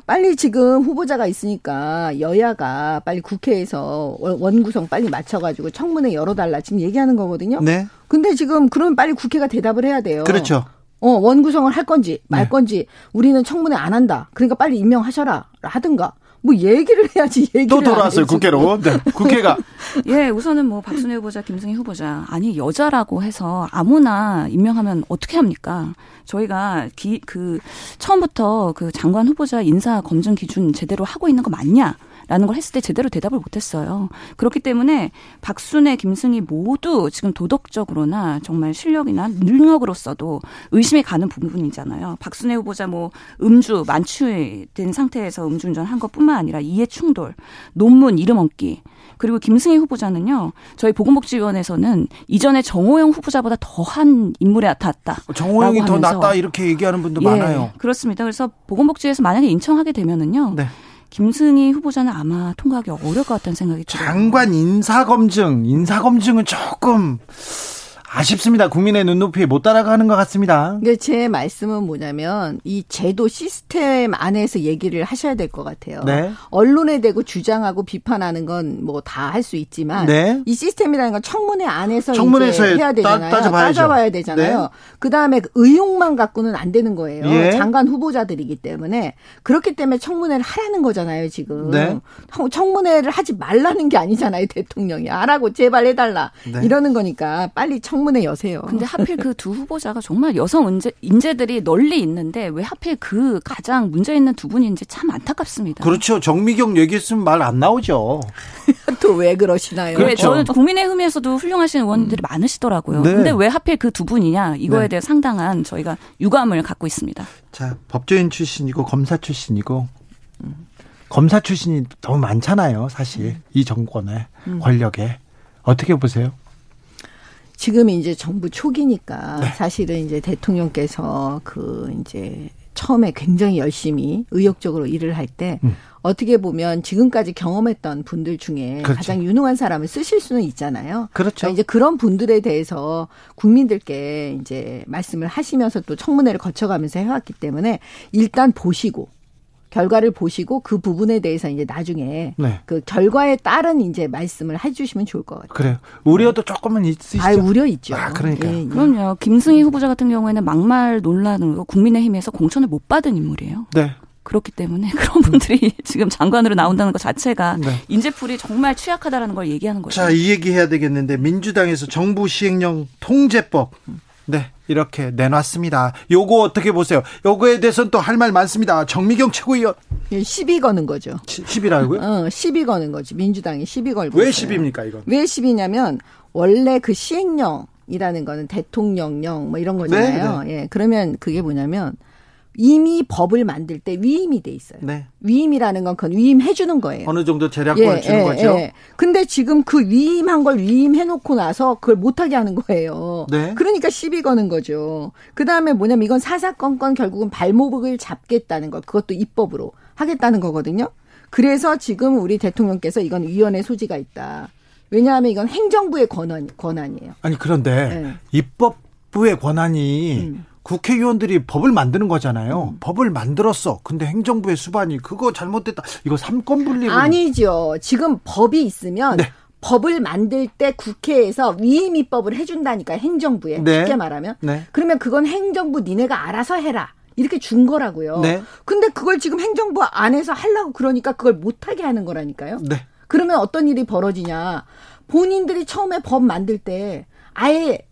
빨리 지금 후보자가 있으니까 여야가 빨리 국회에서 원- 원구성 빨리 맞춰가지고 청문회 열어달라 지금 얘기하는 거거든요. 네. 근데 지금 그러면 빨리 국회가 대답을 해야 돼요. 그렇죠. 어, 원구성을 할 건지 말 네. 건지 우리는 청문회 안 한다. 그러니까 빨리 임명하셔라 하든가 뭐 얘기를 해야지 얘기를 또안 돌아왔어요. 국회로. 네. 국회가 [laughs] 예, 우선은 뭐 박순애 후보자, 김승희 후보자 아니 여자라고 해서 아무나 임명하면 어떻게 합니까? 저희가 기, 그 처음부터 그 장관 후보자 인사 검증 기준 제대로 하고 있는 거 맞냐? 라는 걸 했을 때 제대로 대답을 못했어요. 그렇기 때문에 박순애, 김승희 모두 지금 도덕적으로나 정말 실력이나 능력으로서도 의심이 가는 부분이잖아요. 박순애 후보자 뭐 음주 만취된 상태에서 음주운전 한 것뿐만 아니라 이해 충돌, 논문 이름 얹기, 그리고 김승희 후보자는요, 저희 보건복지위원회에서는 이전에 정호영 후보자보다 더한 인물에 나타났다. 정호영이 더 낫다 이렇게 얘기하는 분도 예, 많아요. 그렇습니다. 그래서 보건복지에서 만약에 인정하게 되면은요, 네. 김승희 후보자는 아마 통과하기 어려울 것 같다는 생각이 들어요. 장관 인사검증, 인사검증은 조금 아쉽습니다. 국민의 눈높이에 못 따라가는 것 같습니다. 제 말씀은 뭐냐면 이 제도 시스템 안에서 얘기를 하셔야 될 것 같아요. 네. 언론에 대고 주장하고 비판하는 건 뭐 다 할 수 있지만 네. 이 시스템이라는 건 청문회 안에서 청문회에서 해야 되잖아요. 따-. 따져봐야 되잖아요. 네. 그다음에 그 의혹만 갖고는 안 되는 거예요. 예. 장관 후보자들이기 때문에 그렇기 때문에 청문회를 하라는 거잖아요, 지금. 네. 청- 청문회를 하지 말라는 게 아니잖아요, 대통령이. 하라고 제발 해 달라. 네. 이러는 거니까 빨리 청 문회 여세요. 근데 하필 그 두 후보자가 정말 여성 인재, 인재들이 널리 있는데 왜 하필 그 가장 문제 있는 두 분인지 참 안타깝습니다. 그렇죠. 정미경 얘기했으면 말 안 나오죠. [laughs] 또 왜 그러시나요? 예, 그렇죠. 저는 국민의힘에서도 훌륭하신 의원들이 많으시더라고요. 네. 근데 왜 하필 그 두 분이냐 이거에 네. 대해 상당한 저희가 유감을 갖고 있습니다. 자, 법조인 출신이고 검사 출신이고 음, 검사 출신이 너무 많잖아요, 사실. 이 정권에, 음. 권력에. 어떻게 보세요? 지금 이제 정부 초기니까 네. 사실은 이제 대통령께서 그 이제 처음에 굉장히 열심히 의욕적으로 일을 할때 음. 어떻게 보면 지금까지 경험했던 분들 중에 그렇죠. 가장 유능한 사람을 쓰실 수는 있잖아요. 그렇죠. 그러니까 이제 그런 분들에 대해서 국민들께 이제 말씀을 하시면서 또 청문회를 거쳐가면서 해왔기 때문에 일단 보시고 결과를 보시고 그 부분에 대해서 이제 나중에 네. 그 결과에 따른 이제 말씀을 해주시면 좋을 것 같아요. 그래요. 우려도 조금은 있으시죠? 아, 우려 있죠. 아, 그러니까요. 예, 예. 그럼요. 김승희 후보자 같은 경우에는 막말 논란으로 국민의힘에서 공천을 못 받은 인물이에요. 네. 그렇기 때문에 [laughs] 그런 분들이 지금 장관으로 나온다는 것 자체가 네. 인재풀이 정말 취약하다라는 걸 얘기하는 거죠. 자, 이 얘기 해야 되겠는데, 민주당에서 정부 시행령 통제법. 네, 이렇게 내놨습니다. 요거 어떻게 보세요? 요거에 대해서는 또 할 말 많습니다. 정미경 최고위원. 예, 시비 거는 거죠. 10이라고요? 어, 시비 거는 거지. 민주당이 시비 걸고. 왜 있어요. 10입니까, 이건? 왜 시비냐면 원래 그 시행령 이라는 거는 대통령령 뭐 이런 거잖아요. 예. 그러면 그게 뭐냐면 이미 법을 만들 때 위임이 돼 있어요. 네. 위임이라는 건 그건 위임해 주는 거예요. 어느 정도 재량권을 주는 거죠? 예. 근데 지금 그 위임한 걸 위임해 놓고 나서 그걸 못하게 하는 거예요. 네. 그러니까 시비 거는 거죠. 그 다음에 뭐냐면 이건 사사건건 결국은 발목을 잡겠다는 거. 그것도 입법으로 하겠다는 거거든요. 그래서 지금 우리 대통령께서 이건 위헌의 소지가 있다. 왜냐하면 이건 행정부의 권한, 권한이에요. 아니, 그런데 네. 입법 부의 권한이 음. 국회의원들이 법을 만드는 거잖아요. 법을 만들었어. 근데 행정부의 수반이 그거 잘못됐다. 이거 삼권 분립은 아니죠. 지금 법이 있으면 네. 법을 만들 때 국회에서 위임 입법을 해준다니까 행정부에 네. 쉽게 말하면 네. 그러면 그건 행정부 니네가 알아서 해라 이렇게 준 거라고요. 네. 근데 그걸 지금 행정부 안에서 하려고 그러니까 그걸 못하게 하는 거라니까요. 네. 그러면 어떤 일이 벌어지냐? 본인들이 처음에 법 만들 때 아예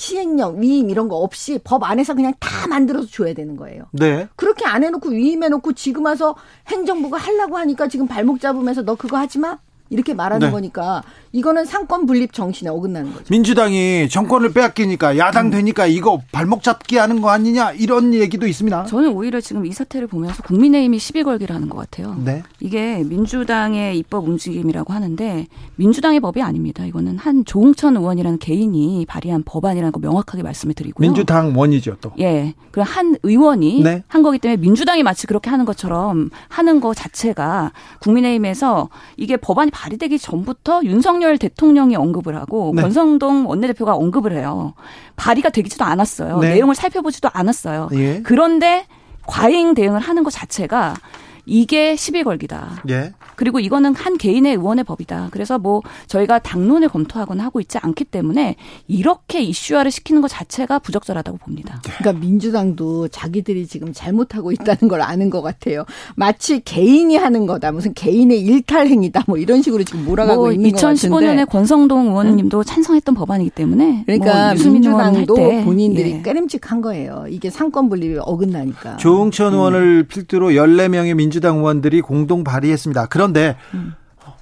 시행령, 위임 이런 거 없이 법 안에서 그냥 다 만들어서 줘야 되는 거예요. 네. 그렇게 안 해놓고 위임해놓고 지금 와서 행정부가 하려고 하니까 지금 발목 잡으면서 너 그거 하지 마? 이렇게 말하는 네. 거니까 이거는 삼권 분립 정신에 어긋나는 거죠. 민주당이 정권을 빼앗기니까 야당 되니까 이거 발목 잡기 하는 거 아니냐 이런 얘기도 있습니다. 저는 오히려 지금 이 사태를 보면서 국민의힘이 시비 걸기를 하는 것 같아요. 네. 이게 민주당의 입법 움직임이라고 하는데 민주당의 법이 아닙니다. 이거는 한 조홍천 의원이라는 개인이 발의한 법안이라는 거 명확하게 말씀을 드리고요. 민주당 원이죠 또. 예. 그한 의원이 네. 한 거기 때문에 민주당이 마치 그렇게 하는 것처럼 하는 거 자체가 국민의힘에서 이게 법안이 발의되기 전부터 윤석열 대통령이 언급을 하고 네. 권성동 원내대표가 언급을 해요. 발의가 되지도 않았어요. 네. 내용을 살펴보지도 않았어요. 예. 그런데 과잉 대응을 하는 것 자체가 이게 시비 걸기다. 예. 그리고 이거는 한 개인의 의원의 법이다. 그래서 뭐 저희가 당론을 검토하거나 하고 있지 않기 때문에 이렇게 이슈화를 시키는 것 자체가 부적절하다고 봅니다. 그러니까 민주당도 자기들이 지금 잘못하고 있다는 걸 아는 것 같아요. 마치 개인이 하는 거다, 무슨 개인의 일탈 행위다, 뭐 이런 식으로 지금 몰아가고 뭐 있는 것 같은데. 2015년에 권성동 의원님도 찬성했던 법안이기 때문에 그러니까 뭐 유승민 의원 민주당도 본인들이 예. 깨름직한 거예요. 이게 상권 분립이 어긋나니까. 조응천 의원을 필두로 14명의 민 주당 의원들이 공동 발의했습니다. 그런데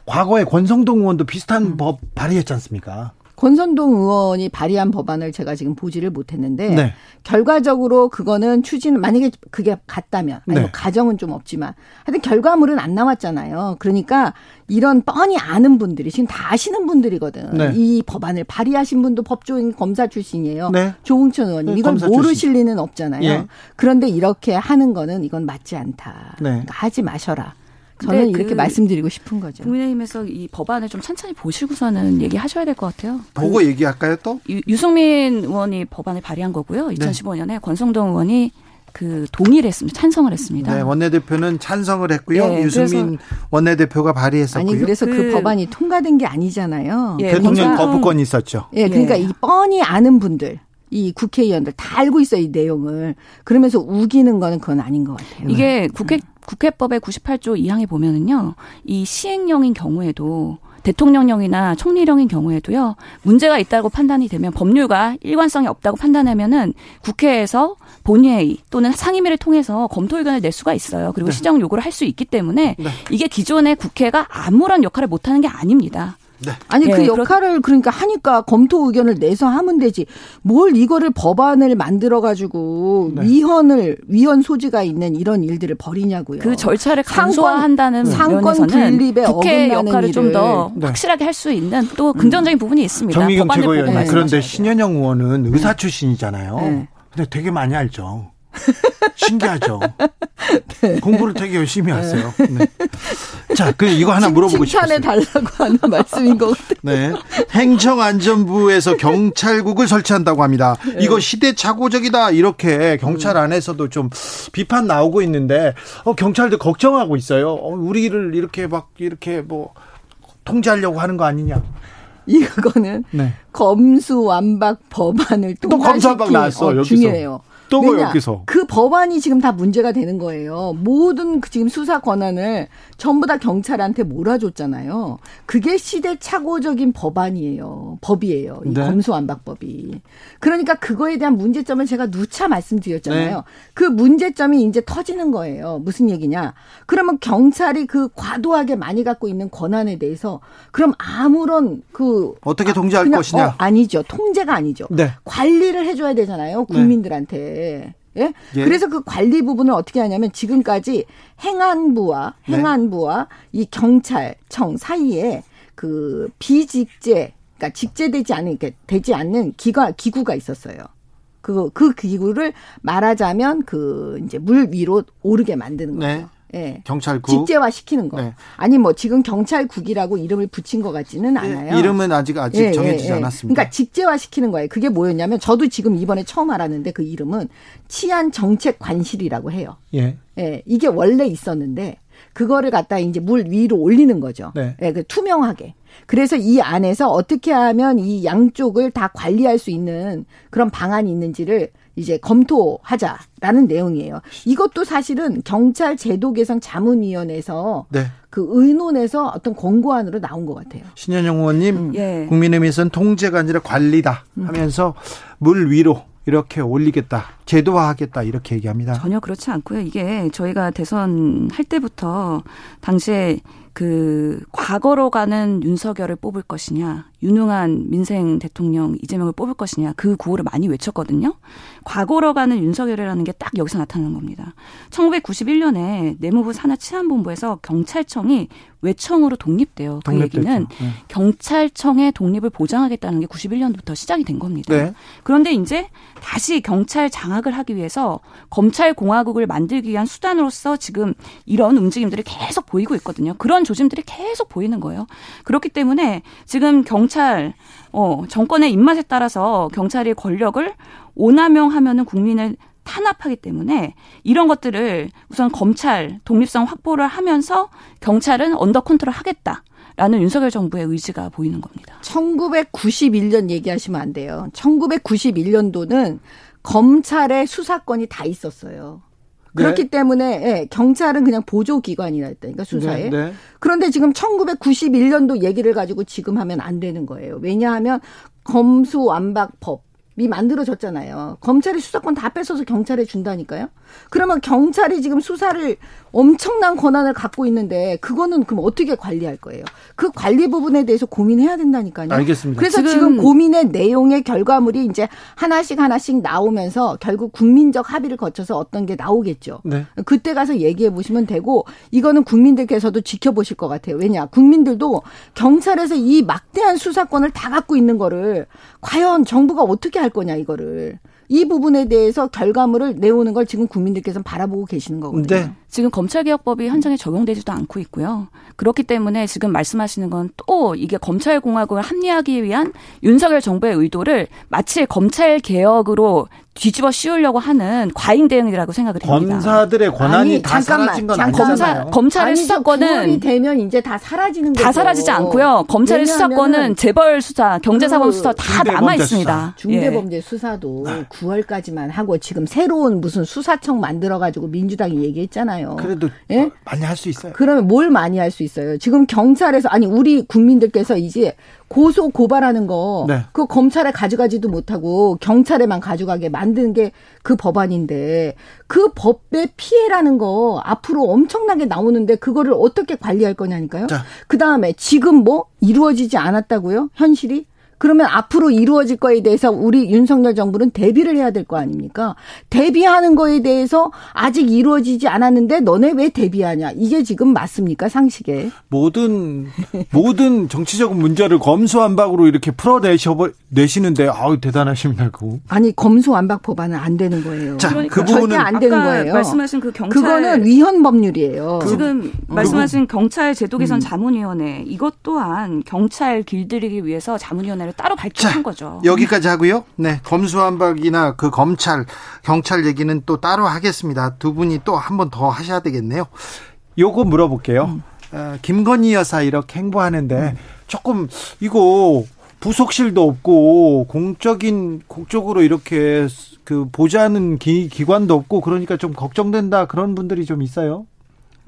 과거에 권성동 의원도 비슷한 법 발의했지 않습니까? 권선동 의원이 발의한 법안을 제가 지금 보지를 못했는데 네. 결과적으로 그거는 추진 만약에 그게 같다면 아니 네. 뭐 가정은 좀 없지만 하여튼 결과물은 안 나왔잖아요. 그러니까 이런 뻔히 아는 분들이 지금 다 아시는 분들이거든. 네. 이 법안을 발의하신 분도 법조인 검사 출신이에요. 네. 조홍천 의원님 네, 이걸 검사 모르실. 리는 없잖아요. 예. 그런데 이렇게 하는 거는 이건 맞지 않다. 네. 그러니까 하지 마셔라. 저는 이렇게 그 말씀드리고 싶은 거죠. 국민의힘에서 이 법안을 좀 천천히 보시고서는 얘기하셔야 될 것 같아요. 보고 얘기할까요 또? 유, 유승민 의원이 법안을 발의한 거고요. 2015년에 권성동 의원이 그 동의를 했습니다. 찬성을 했습니다. 네, 원내대표는 찬성을 했고요. 예, 유승민 원내대표가 발의했었고요. 아니 그래서 그, 그 법안이 통과된 게 아니잖아요. 예, 대통령 거부권이 있었죠. 예, 그러니까 예. 이 뻔히 아는 분들, 이 국회의원들 다 알고 있어요, 이 내용을. 그러면서 우기는 거는 그건 아닌 것 같아요. 이게 국회 국회법의 98조 2항에 보면은요. 이 시행령인 경우에도 대통령령이나 총리령인 경우에도요. 문제가 있다고 판단이 되면 법률과 일관성이 없다고 판단하면은 국회에서 본회의 또는 상임위를 통해서 검토 의견을 낼 수가 있어요. 그리고 시정 요구를 할 수 있기 때문에 네. 이게 기존의 국회가 아무런 역할을 못 하는 게 아닙니다. 네. 아니 그 예, 역할을 그러니까 하니까 검토 의견을 내서 하면 되지. 뭘 이거를 법안을 만들어 가지고 네. 위헌을 위헌 소지가 있는 이런 일들을 벌이냐고요. 그 절차를 상권- 간소화한다는 상권 면에서는 분립에 국회 어긋나는 역할을 좀더 일을. 네. 확실하게 할 수 있는 또 긍정적인 부분이 있습니다. 정미경. 네. 그런데. 신현영 의원은 의사 출신이잖아요. 네. 근데 되게 많이 알죠. 신기하죠. [laughs] 공부를 되게 열심히 하세요. 네. 자, 그 이거 하나 물어보고 칭찬해 싶어요. 달라고 하는 [laughs] 말씀인 것 같아요. 네. 행정안전부에서 경찰국을 설치한다고 합니다. 네. 이거 시대착오적이다. 이렇게 경찰 음. 안에서도 좀 비판 나오고 있는데, 어, 경찰도 걱정하고 있어요. 어, 우리를 이렇게 막, 이렇게 뭐, 통제하려고 하는 거 아니냐. 이거는 네. 검수완박 법안을 또 검수완박 나왔어, 어, 여기서. 중요해요. 또 왜냐? 여기서. 그 법안이 지금 다 문제가 되는 거예요. 모든 그 지금 수사 권한을 전부 다 경찰한테 몰아줬잖아요. 그게 시대착오적인 법안이에요. 법이에요. 이 네. 검수완박법이. 그러니까 그거에 대한 문제점을 제가 누차 말씀드렸잖아요. 네. 그 문제점이 이제 터지는 거예요. 무슨 얘기냐? 그러면 경찰이 그 과도하게 많이 갖고 있는 권한에 대해서 그럼 아무런 그 어떻게 통제할 그냥, 것이냐. 어, 아니죠. 통제가 아니죠. 네. 관리를 해줘야 되잖아요. 국민들한테. 예? 예. 그래서 그 관리 부분을 어떻게 하냐면 지금까지 행안부와 네. 행안부와 이 경찰청 사이에 그 비직제 그러니까 직제되지 않은 그러니까 되지 않는 기관 기구가 있었어요. 그, 그 기구를 말하자면 그 이제 물 위로 오르게 만드는 거죠. 네. 예. 경찰국. 직제화 시키는 거. 네. 아니 뭐 지금 경찰국이라고 이름을 붙인 것 같지는 않아요. 예, 이름은 아직 아직 예, 정해지지 예, 예. 않았습니다. 그러니까 직제화 시키는 거예요. 그게 뭐였냐면 저도 지금 이번에 처음 알았는데 그 이름은 치안 정책 관실이라고 해요. 예. 예, 이게 원래 있었는데 그거를 갖다 이제 물 위로 올리는 거죠. 네. 예, 그 투명하게. 그래서 이 안에서 어떻게 하면 이 양쪽을 다 관리할 수 있는 그런 방안이 있는지를 이제 검토하자라는 내용이에요. 이것도 사실은 경찰 제도 개선 자문위원회에서 네. 그 의논에서 어떤 권고안으로 나온 것 같아요. 신현영 의원님 예. 국민의힘에서는 통제가 아니라 관리다 하면서 물 위로 이렇게 올리겠다 제도화하겠다 이렇게 얘기합니다. 전혀 그렇지 않고요. 이게 저희가 대선 할 때부터 당시에 그 과거로 가는 윤석열을 뽑을 것이냐, 유능한 민생 대통령 이재명을 뽑을 것이냐 그 구호를 많이 외쳤거든요. 과거로 가는 윤석열이라는 게 딱 여기서 나타나는 겁니다. 1991년에 내무부 산하 치안본부에서 경찰청이 외청으로 독립돼요. 그 독립됐죠. 얘기는 네. 경찰청의 독립을 보장하겠다는 게 91년부터 시작이 된 겁니다. 네. 그런데 이제 다시 경찰 장악을 하기 위해서 검찰 공화국을 만들기 위한 수단으로서 지금 이런 움직임들이 계속 보이고 있거든요. 그런 조짐들이 계속 보이는 거예요. 그렇기 때문에 지금 경찰 어 정권의 입맛에 따라서 경찰이 권력을 오남용하면은 국민을 탄압하기 때문에 이런 것들을 우선 검찰 독립성 확보를 하면서 경찰은 under control 하겠다. 라는 윤석열 정부의 의지가 보이는 겁니다. 1991년 얘기하시면 안 돼요. 1991년도는 검찰의 수사권이 다 있었어요. 네. 그렇기 때문에 예, 경찰은 그냥 보조 기관이라니까 수사에. 네, 네. 그런데 지금 1991년도 얘기를 가지고 지금 하면 안 되는 거예요. 왜냐하면 검수완박법 이 만들어졌잖아요. 검찰이 수사권 다 뺏어서 경찰에 준다니까요. 그러면 경찰이 지금 수사를 엄청난 권한을 갖고 있는데 그거는 그럼 어떻게 관리할 거예요? 그 관리 부분에 대해서 고민해야 된다니까요. 알겠습니다. 그래서 지금- 지금, 고민의 내용의 결과물이 이제 하나씩 하나씩 나오면서 결국 국민적 합의를 거쳐서 어떤 게 나오겠죠. 네. 그때 가서 얘기해 보시면 되고 이거는 국민들께서도 지켜보실 것 같아요. 왜냐? 국민들도 경찰에서 이 막대한 수사권을 다 갖고 있는 거를 과연 정부가 어떻게 할 거냐 이거를 이 부분에 대해서 결과물을 내오는 걸 지금 국민들께서 바라보고 계시는 거거든요. 네. 지금 검찰개혁법이 현장에 적용되지도 않고 있고요. 그렇기 때문에 지금 말씀하시는 건 또 이게 검찰공화국을 합리화하기 위한 윤석열 정부의 의도를 마치 검찰개혁으로 뒤집어 씌우려고 하는 과잉 대응이라고 생각을 합니다. 검사들의 권한이 아니, 다 잠깐만, 사라진 건. 아니잖아요. 검사, 검찰의 아니죠. 수사권은 9월이 되면 이제 다 사라지는 거죠. 다 사라지지 않고요. 검찰의 수사권은 재벌 수사, 경제사범 그 수사 다 중대범죄 남아. 있습니다. 예. 중대범죄 수사도 9월까지만 하고 지금 새로운 무슨 수사청 만들어 가지고 민주당이 얘기했잖아요. 많아요. 그래도 예? 많이 할 수 있어요. 그러면 뭘 많이 할 수 있어요? 지금 경찰에서 아니 우리 국민들께서 이제 고소 고발하는 거 네. 그 검찰에 가져가지도 못하고 경찰에만 가져가게 만드는 게 그 법안인데 그 법의 피해라는 거 앞으로 엄청나게 나오는데 그거를 어떻게 관리할 거냐니까요. 자. 그 다음에 지금 뭐 이루어지지 않았다고요? 현실이? 그러면 앞으로 이루어질 거에 대해서 우리 윤석열 정부는 대비를 해야 될 거 아닙니까? 대비하는 거에 대해서 아직 이루어지지 않았는데 너네 왜 대비하냐? 이게 지금 맞습니까? 상식에. 모든 모든 정치적 문제를 검수완박으로 이렇게 풀어내셔 내시는데 아우 대단하십니다. 그. 아니 검수완박 법안은 안 되는 거예요. 자, 그러니까 그 부분은 절대 안 되는 아까 거예요. 말씀하신 그 경찰 그거는 위헌 법률이에요. 지금 말씀하신 경찰 제도 개선 음. 자문위원회 이것 또한 경찰 길들이기 위해서 자문위원회 를 따로 발족한 자, 거죠. 여기까지 하고요. 네, 검수완박이나 그 검찰, 경찰 얘기는 또 따로 하겠습니다. 두 분이 또 한 번 더 하셔야 되겠네요. 요거 물어볼게요. 음. 어, 김건희 여사 이렇게 행보하는데 조금 이거 부속실도 없고 공적인 공적으로 이렇게 그 보좌하는 기, 기관도 없고 그러니까 좀 걱정된다 그런 분들이 좀 있어요.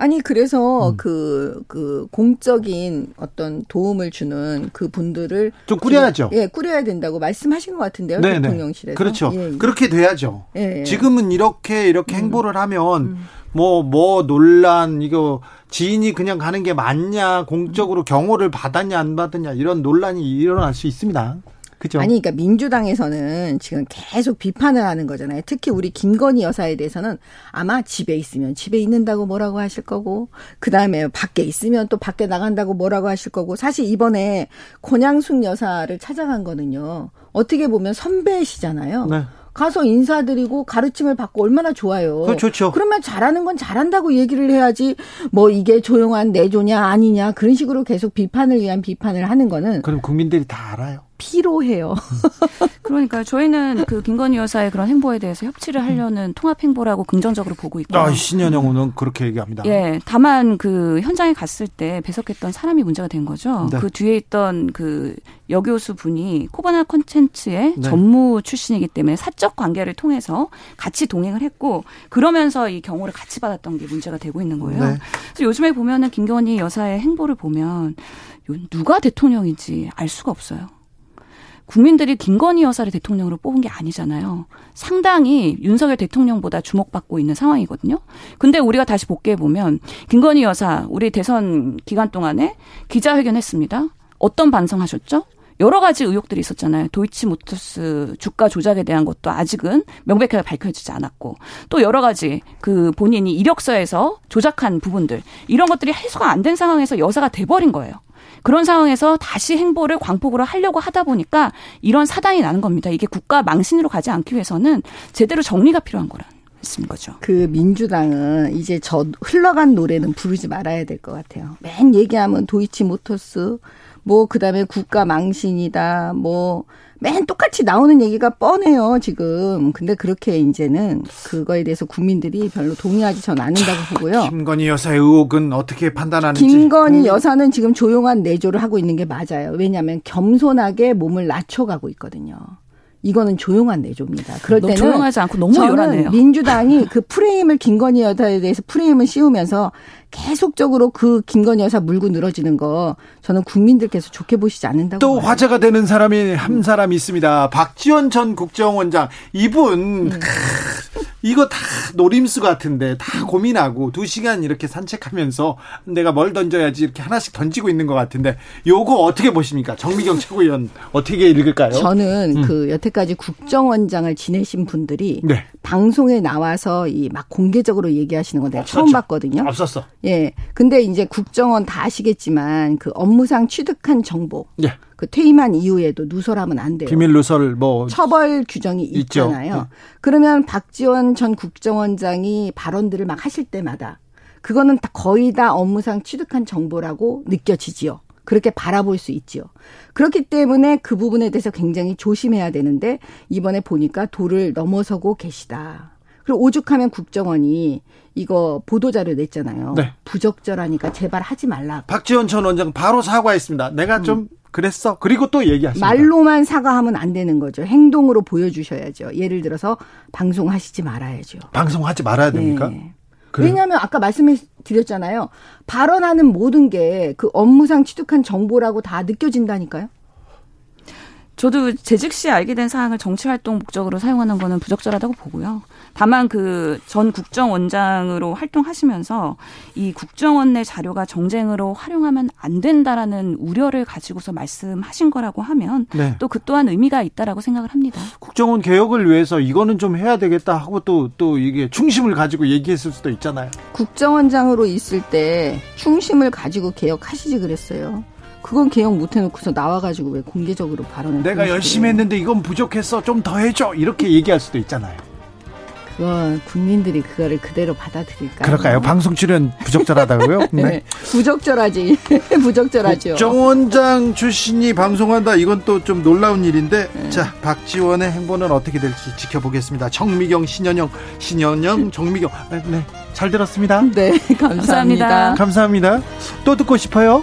아니 그래서 음. 그, 그 공적인 어떤 도움을 주는 그 분들을 좀 꾸려야죠. 예, 꾸려야 된다고 말씀하신 것 같은데요. 네네. 대통령실에서. 그렇죠. 예, 예. 그렇게 돼야죠. 예, 예. 지금은 이렇게 이렇게 음. 행보를 하면 뭐뭐 논란 이거 지인이 그냥 가는 게 맞냐 공적으로 경호를 받았냐 안 받았냐 이런 논란이 일어날 수 있습니다. 그죠? 아니, 그러니까 민주당에서는 지금 계속 비판을 하는 거잖아요. 특히 우리 김건희 여사에 대해서는 아마 집에 있으면 집에 있는다고 뭐라고 하실 거고, 그 다음에 밖에 있으면 또 밖에 나간다고 뭐라고 하실 거고, 사실 이번에 권양숙 여사를 찾아간 거는요. 어떻게 보면 선배시잖아요. 네. 가서 인사드리고 가르침을 받고 얼마나 좋아요. 그거 좋죠. 그러면 잘하는 건 잘한다고 얘기를 해야지 뭐 이게 조용한 내조냐 아니냐 그런 식으로 계속 비판을 위한 비판을 하는 거는 그럼 국민들이 다 알아요. 피로해요. [laughs] 그러니까 저희는 그 김건희 여사의 그런 행보에 대해서 협치를 하려는 통합 행보라고 긍정적으로 보고 있고. 아, 신현영은 그렇게 얘기합니다. 예, 다만 그 현장에 갔을 때 배석했던 사람이 문제가 된 거죠. 네. 그 뒤에 있던 그 여교수 분이 코바나 콘텐츠의 네. 전무 출신이기 때문에 사적 관계를 통해서 같이 동행을 했고 그러면서 이 경호를 같이 받았던 게 문제가 되고 있는 거예요. 네. 그래서 요즘에 보면은 김건희 여사의 행보를 보면 요- 누가 대통령인지 알 수가 없어요. 국민들이 김건희 여사를 대통령으로 뽑은 게 아니잖아요. 상당히 윤석열 대통령보다 주목받고 있는 상황이거든요. 근데 우리가 다시 복귀해 보면 김건희 여사 우리 대선 기간 동안에 기자회견 했습니다. 어떤 반성하셨죠? 여러 가지 의혹들이 있었잖아요. 도이치모터스 주가 조작에 대한 것도 아직은 명백하게 밝혀지지 않았고 또 여러 가지 그 본인이 이력서에서 조작한 부분들 이런 것들이 해소가 안 된 상황에서 여사가 돼버린 거예요. 그런 상황에서 다시 행보를 광폭으로 하려고 하다 보니까 이런 사단이 나는 겁니다. 이게 국가 망신으로 가지 않기 위해서는 제대로 정리가 필요한 거라는 말씀인 거죠. 그 민주당은 이제 저 흘러간 노래는 부르지 말아야 될 것 같아요. 맨 얘기하면 도이치 모터스, 뭐 그 다음에 국가 망신이다, 뭐 맨 똑같이 나오는 얘기가 뻔해요 지금. 근데 그렇게 이제는 그거에 대해서 국민들이 별로 동의하지 전 않는다고 보고요. 김건희 여사의 의혹은 어떻게 판단하는지. 김건희 국민- 여사는 지금 조용한 내조를 하고 있는 게 맞아요. 왜냐하면 겸손하게 몸을 낮춰가고 있거든요. 이거는 조용한 내조입니다. 그럴 너무 때는 조용하지 않고 너무 저는 요란해요. 민주당이 [laughs] 그 프레임을 김건희 여사에 대해서 프레임을 씌우면서 계속적으로 그 김건희 여사 물고 늘어지는 거 저는 국민들께서 좋게 보시지 않는다고 또 봐요. 화제가 되는 사람이 한 사람 있습니다. 박지원 전 국정원장 이분 크, 이거 다 노림수 같은데 다 고민하고 두 시간 이렇게 산책하면서 내가 뭘 던져야지 이렇게 하나씩 던지고 있는 것 같은데 요거 어떻게 보십니까? 정미경 [laughs] 최고위원 어떻게 읽을까요? 저는 그 여태까지 국정원장을 지내신 분들이 네 방송에 나와서 이 막 공개적으로 얘기하시는 건 내가 처음 없었죠. 봤거든요. 없었어. 예. 근데 이제 국정원 다 아시겠지만 그 업무상 취득한 정보 예 그 퇴임한 이후에도 누설하면 안 돼요. 비밀 누설 뭐 처벌 규정이 있죠. 있잖아요. 네. 그러면 박지원 전 국정원장이 발언들을 막 하실 때마다 그거는 다 거의 다 업무상 취득한 정보라고 느껴지지요. 그렇게 바라볼 수 있지요. 그렇기 때문에 그 부분에 대해서 굉장히 조심해야 되는데 이번에 보니까 도를 넘어서고 계시다. 그리고 오죽하면 국정원이 이거 보도자료 냈잖아요. 네. 부적절하니까 제발 하지 말라. 박지원 전 원장 바로 사과했습니다. 내가 좀 그랬어. 그리고 또 얘기하십니다. 말로만 사과하면 안 되는 거죠. 행동으로 보여주셔야죠. 예를 들어서 방송하시지 말아야죠. 방송하지 말아야 됩니까? 네. 왜냐하면 아까 말씀해 드렸잖아요. 발언하는 모든 게 그 업무상 취득한 정보라고 다 느껴진다니까요. 저도 재직 시에 알게 된 사항을 정치 활동 목적으로 사용하는 거는 부적절하다고 보고요. 다만 그 전 국정원장으로 활동하시면서 이 국정원 내 자료가 정쟁으로 활용하면 안 된다라는 우려를 가지고서 말씀하신 거라고 하면 네. 또그 또한 의미가 있다라고 생각을 합니다. 국정원 개혁을 위해서 이거는 좀 해야 되겠다 하고 또또 이게 충심을 가지고 얘기했을 수도 있잖아요. 국정원장으로 있을 때 충심을 가지고 개혁하시지 그랬어요. 그건 개혁 못 해놓고서 나와가지고 왜 공개적으로 발언을 내가 그러시고. 열심히 했는데 이건 부족했어. 좀 더 해줘. 이렇게 얘기할 수도 있잖아요. 그건 국민들이 그거를 그대로 받아들일까요? 그럴까요? 방송 출연 부적절하다고요? [laughs] 네. 부적절하지. [laughs] 부적절하죠. 국정원장 출신이 방송한다. 이건 또 좀 놀라운 일인데. 자, 박지원의 행보는 어떻게 될지 지켜보겠습니다. 정미경, 신현영, 신현영, 정미경. 네, 네. 잘 들었습니다. 네, [laughs] 감사합니다. 감사합니다. 감사합니다. 또 듣고 싶어요?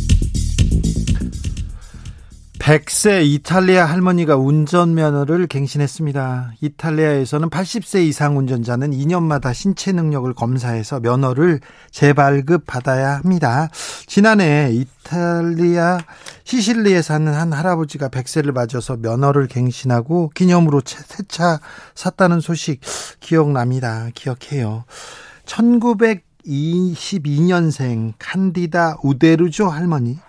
100세 이탈리아 할머니가 운전면허를 갱신했습니다. 이탈리아에서는 80세 이상 운전자는 2년마다 신체 능력을 검사해서 면허를 재발급 받아야 합니다. 지난해 이탈리아 시실리에 사는 한 할아버지가 100세를 맞아서 면허를 갱신하고 기념으로 새 차 샀다는 소식 기억납니다. 기억해요. 1922년생 칸디다 우데르조 할머니.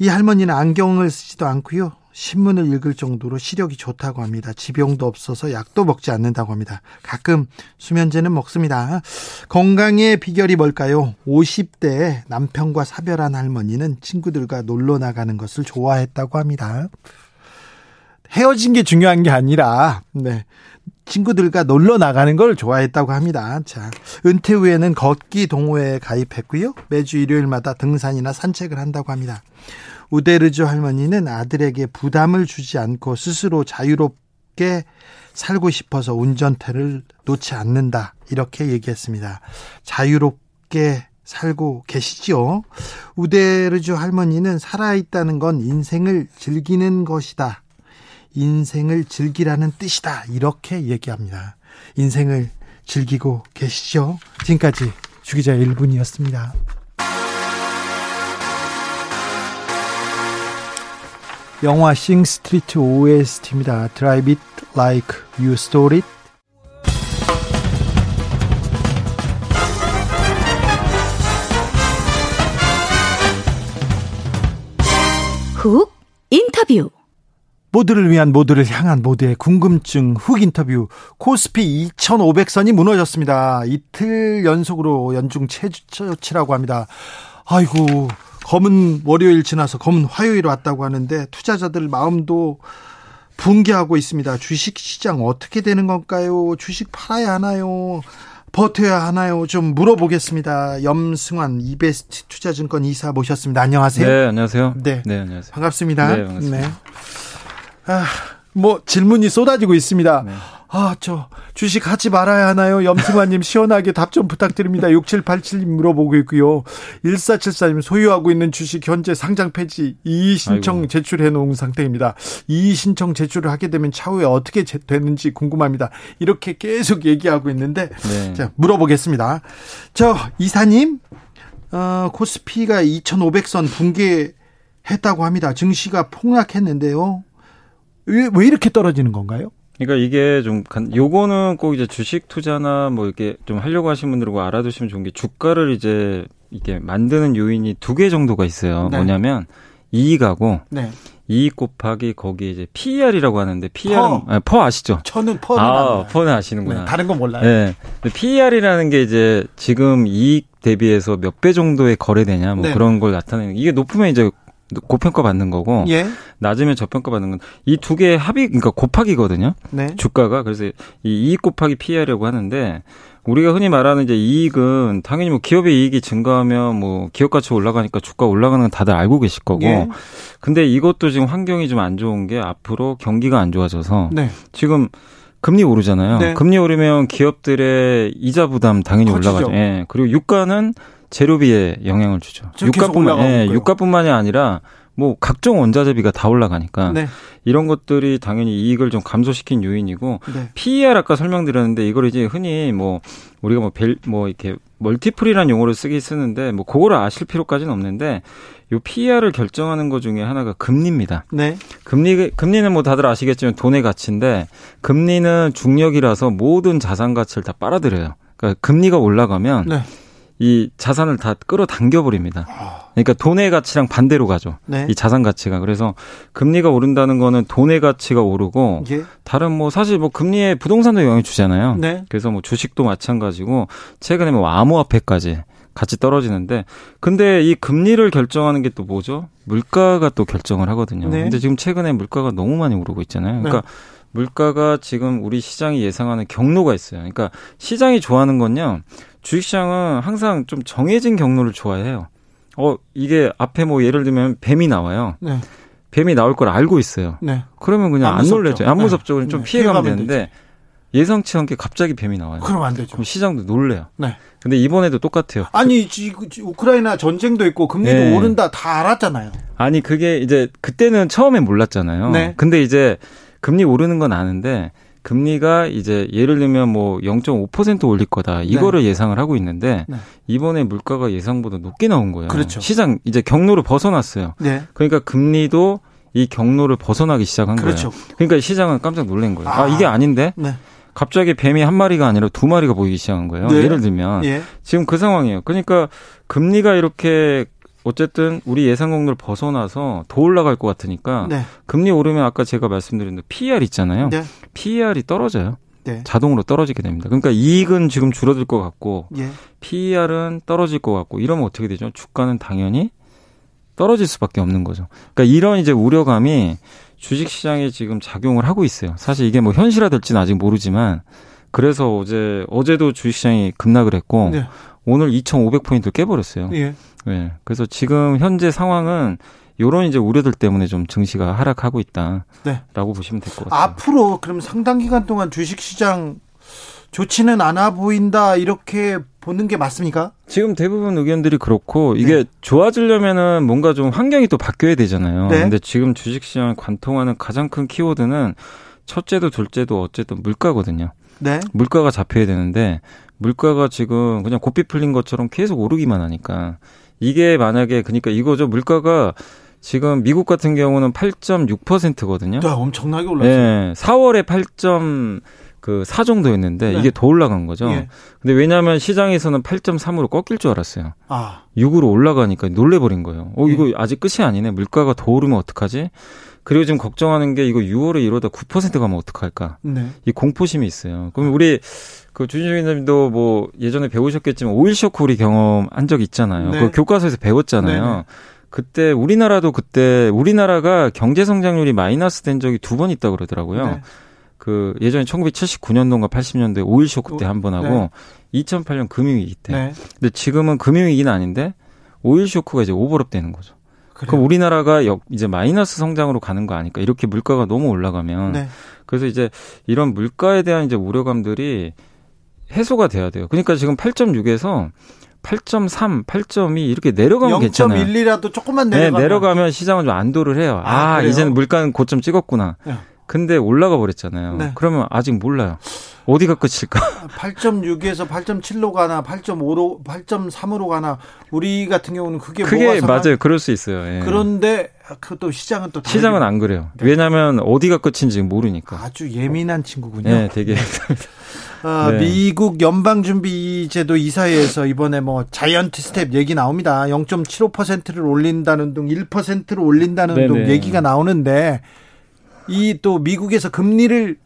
이 할머니는 안경을 쓰지도 않고요. 신문을 읽을 정도로 시력이 좋다고 합니다. 지병도 없어서 약도 먹지 않는다고 합니다. 가끔 수면제는 먹습니다. 건강의 비결이 뭘까요? 50대 남편과 사별한 할머니는 친구들과 놀러 나가는 것을 좋아했다고 합니다. 헤어진 게 중요한 게 아니라, 네. 친구들과 놀러 나가는 걸 좋아했다고 합니다. 자, 은퇴 후에는 걷기 동호회에 가입했고요. 매주 일요일마다 등산이나 산책을 한다고 합니다. 우데르주 할머니는 아들에게 부담을 주지 않고 스스로 자유롭게 살고 싶어서 운전대를 놓지 않는다. 이렇게 얘기했습니다. 자유롭게 살고 계시죠? 우데르주 할머니는 살아있다는 건 인생을 즐기는 것이다. 인생을 즐기라는 뜻이다. 이렇게 얘기합니다. 인생을 즐기고 계시죠? 지금까지 주기자 1분이었습니다. 영화 싱 스트리트 OST입니다. Drive it like you stole it. 훅 인터뷰. 모두를 위한 모두를 향한 모두의 궁금증 훅 인터뷰 코스피 2500선이 무너졌습니다. 이틀 연속으로 연중 최저치라고 합니다. 아이고 검은 월요일 지나서 검은 화요일 왔다고 하는데 투자자들 마음도 붕괴하고 있습니다. 주식 시장 어떻게 되는 건가요? 주식 팔아야 하나요? 버텨야 하나요? 좀 물어보겠습니다. 염승환 이베스트 투자증권 이사 모셨습니다. 안녕하세요. 네, 안녕하세요. 네. 네, 안녕하세요. 반갑습니다. 네, 반갑습니다. 아, 뭐 질문이 쏟아지고 있습니다. 네. 아, 저 주식 하지 말아야 하나요? 염승환님 시원하게 답 좀 부탁드립니다. 6787님 물어보고 있고요. 1474님 소유하고 있는 주식 현재 상장 폐지 이의 신청. 제출해 놓은 상태입니다. 이의 신청 제출을 하게 되면 차후에 어떻게 제- 되는지 궁금합니다. 이렇게 계속 얘기하고 있는데 네. 자, 물어보겠습니다. 저 이사님 어, 코스피가 2,500선 붕괴했다고 합니다. 증시가 폭락했는데요. 왜, 왜 이렇게 떨어지는 건가요? 그러니까 이게 좀 간, 요거는 꼭 이제 주식 투자나 뭐 이렇게 좀 하려고 하시는 분들은 꼭 알아두시면 좋은 게 주가를 이제 이게 만드는 요인이 두 개 정도가 있어요. 네. 뭐냐면 이익하고 네. 이익 곱하기 거기 이제 PER이라고 하는데 PER은 퍼. 아, 퍼 아시죠? 저는 퍼는 아, 아, 퍼는 아시는구나. 네, 다른 건 몰라요. 네. PER이라는 게 이제 지금 이익 대비해서 몇 배 정도의 거래되냐 뭐 네. 그런 걸 나타내는 이게 높으면 이제 고평가 받는 거고 예. 낮으면 저평가 받는 건 이 두 개의 합이 그러니까 곱하기거든요. 네. 주가가 그래서 이 이익 곱하기 PE라고 하는데 우리가 흔히 말하는 이제 이익은 당연히 뭐 기업의 이익이 증가하면 뭐 기업 가치 올라가니까 주가 올라가는 건 다들 알고 계실 거고. 예. 근데 이것도 지금 환경이 좀 안 좋은 게 앞으로 경기가 안 좋아져서 네. 지금 금리 오르잖아요. 네. 금리 오르면 기업들의 이자 부담 당연히 커지죠. 올라가죠. 예. 그리고 유가는 재료비에 영향을 주죠. 유가뿐만 예. 유가뿐만이 아니라 뭐 각종 원자재비가 다 올라가니까 네. 이런 것들이 당연히 이익을 좀 감소시킨 요인이고 네. PER 아까 설명드렸는데 이걸 이제 흔히 뭐 우리가 뭐벨뭐 이렇게 멀티플이라는 용어를 쓰기 쓰는데 뭐 그거를 아실 필요까지는 없는데 요 PER을 결정하는 것 중에 하나가 금리입니다. 네. 금리 금리는 뭐 다들 아시겠지만 돈의 가치인데 금리는 중력이라서 모든 자산 가치를 다 빨아들여요. 그러니까 금리가 올라가면 네. 이 자산을 다 끌어당겨 버립니다. 아. 그러니까 돈의 가치랑 반대로 가죠. 네. 이 자산 가치가. 그래서 금리가 오른다는 거는 돈의 가치가 오르고 예. 다른 뭐 사실 뭐 금리에 부동산도 영향을 주잖아요. 네. 그래서 뭐 주식도 마찬가지고 최근에 뭐 암호화폐까지 같이 떨어지는데 근데 이 금리를 결정하는 게 또 뭐죠? 물가가 또 결정을 하거든요. 네. 근데 지금 최근에 물가가 너무 많이 오르고 있잖아요. 그러니까 물가가 지금 우리 시장이 예상하는 경로가 있어요. 그러니까 시장이 좋아하는 건요. 주식시장은 항상 좀 정해진 경로를 좋아해요. 어, 이게 앞에 뭐 예를 들면 뱀이 나와요. 네. 뱀이 나올 걸 알고 있어요. 네. 그러면 그냥 안 안. 놀래죠. 안 네. 무섭죠. 그냥 좀 네. 피해가면 피해가면 되는데 예상치 않게 갑자기 뱀이 나와요. 그럼 안 되죠. 그럼 시장도 놀래요. 네. 근데 이번에도 똑같아요. 아니 지- 지- 우크라이나 전쟁도 있고 금리도 네. 오른다 다 알았잖아요. 아니 그게 이제 그때는 처음엔 몰랐잖아요. 네. 근데 이제 금리 오르는 건 아는데 금리가 이제 예를 들면 뭐 0.5% 올릴 거다 이거를 예상을 하고 있는데 네. 이번에 물가가 예상보다 높게 나온 거예요. 그렇죠. 시장 이제 경로를 벗어났어요. 네. 그러니까 금리도 이 경로를 벗어나기 시작한 그렇죠. 거예요. 그러니까 시장은 깜짝 놀란 거예요. 아, 아. 이게 아닌데 네. 갑자기 뱀이 한 마리가 아니라 두 마리가 보이기 시작한 거예요. 네. 예를 들면 예. 지금 그 상황이에요. 그러니까 금리가 이렇게 어쨌든 우리 예상 경로를 벗어나서 더 올라갈 것 같으니까 네. 금리 오르면 아까 제가 말씀드린 대로 PER 있잖아요. 네. PER이 떨어져요. 네. 자동으로 떨어지게 됩니다. 그러니까 이익은 지금 줄어들 것 같고 예. PER은 떨어질 것 같고 이러면 어떻게 되죠? 주가는 당연히 떨어질 수밖에 없는 거죠. 그러니까 이런 이제 우려감이 주식 시장에 지금 작용을 하고 있어요. 사실 이게 뭐 현실화 될지는 아직 모르지만 그래서 어제 어제도 주식 시장이 급락을 했고 네. 오늘 2,500포인트 깨버렸어요. 예. 네. 그래서 지금 현재 상황은 요런 이제 우려들 때문에 좀 증시가 하락하고 있다라고 네. 보시면 될 것 같아요. 앞으로 그럼 상당 기간 동안 주식 시장 좋지는 않아 보인다 이렇게 보는 게 맞습니까? 지금 대부분 의견들이 그렇고 이게 네. 좋아지려면은 뭔가 좀 환경이 또 바뀌어야 되잖아요. 네. 근데 지금 주식시장을 관통하는 가장 큰 키워드는 첫째도 둘째도 어쨌든 물가거든요. 네. 물가가 잡혀야 되는데 물가가 지금 그냥 고삐 풀린 것처럼 계속 오르기만 하니까 이게 만약에 그러니까 이거죠. 물가가 지금 미국 같은 경우는 8.6%거든요. 네, 엄청나게 올랐어요. 예, 4월에 8점 그4 정도였는데 네. 이게 더 올라간 거죠. 예. 근데 왜냐하면 시장에서는 8.3으로 꺾일 줄 알았어요. 아, 6으로 올라가니까 놀래버린 거예요. 어, 예. 이거 아직 끝이 아니네. 물가가 더 오르면 어떡하지? 그리고 지금 걱정하는 게 이거 6월에 이러다 9% 가면 어떡할까? 네. 이 공포심이 있어요. 그럼 우리 그 주진님도 뭐 예전에 배우셨겠지만 오일 쇼크 우리 경험한 적 있잖아요. 네. 그 교과서에서 배웠잖아요. 네네. 그때 우리나라도 그때 우리나라가 경제 성장률이 마이너스 된 적이 두 번 있다고 그러더라고요. 네. 그 예전에 1979년도인가 80년도에 오일 쇼크 때 한 번 하고 네. 2008년 금융위기 때. 네. 근데 지금은 금융위기는 아닌데 오일 쇼크가 이제 오버랩 되는 거죠. 그래요. 그럼 우리나라가 역- 이제 마이너스 성장으로 가는 거 아닐까? 이렇게 물가가 너무 올라가면 네. 그래서 이제 이런 물가에 대한 이제 우려감들이 해소가 돼야 돼요. 그러니까 지금 8.6에서 8.3, 8.2 이렇게 내려가면 괜찮아요. 0.1이라도 조금만 네, 내려가면 내려가면 시장은 좀 안도를 해요. 아, 아? 이제는 물가는 고점 찍었구나. 네. 근데 올라가 버렸잖아요. 네. 그러면 아직 몰라요. 어디가 끝일까? [laughs] 8.6에서 8.7로 가나 8.5로 8.3으로 가나 우리 같은 경우는 그게 상관- 맞아요. 그럴 수 있어요. 예. 그런데 그또 시장은 또 다르게 시장은 안 그래요. 네. 왜냐하면 어디가 끝인지 모르니까. 아주 예민한 친구군요. 네, 되게 아, 네. 미국 연방준비제도 이사회에서 이번에 뭐 giant step 얘기 나옵니다. 0.75%를 올린다는 등 1%를 올린다는 등 네네. 얘기가 나오는데 이 또 미국에서 금리를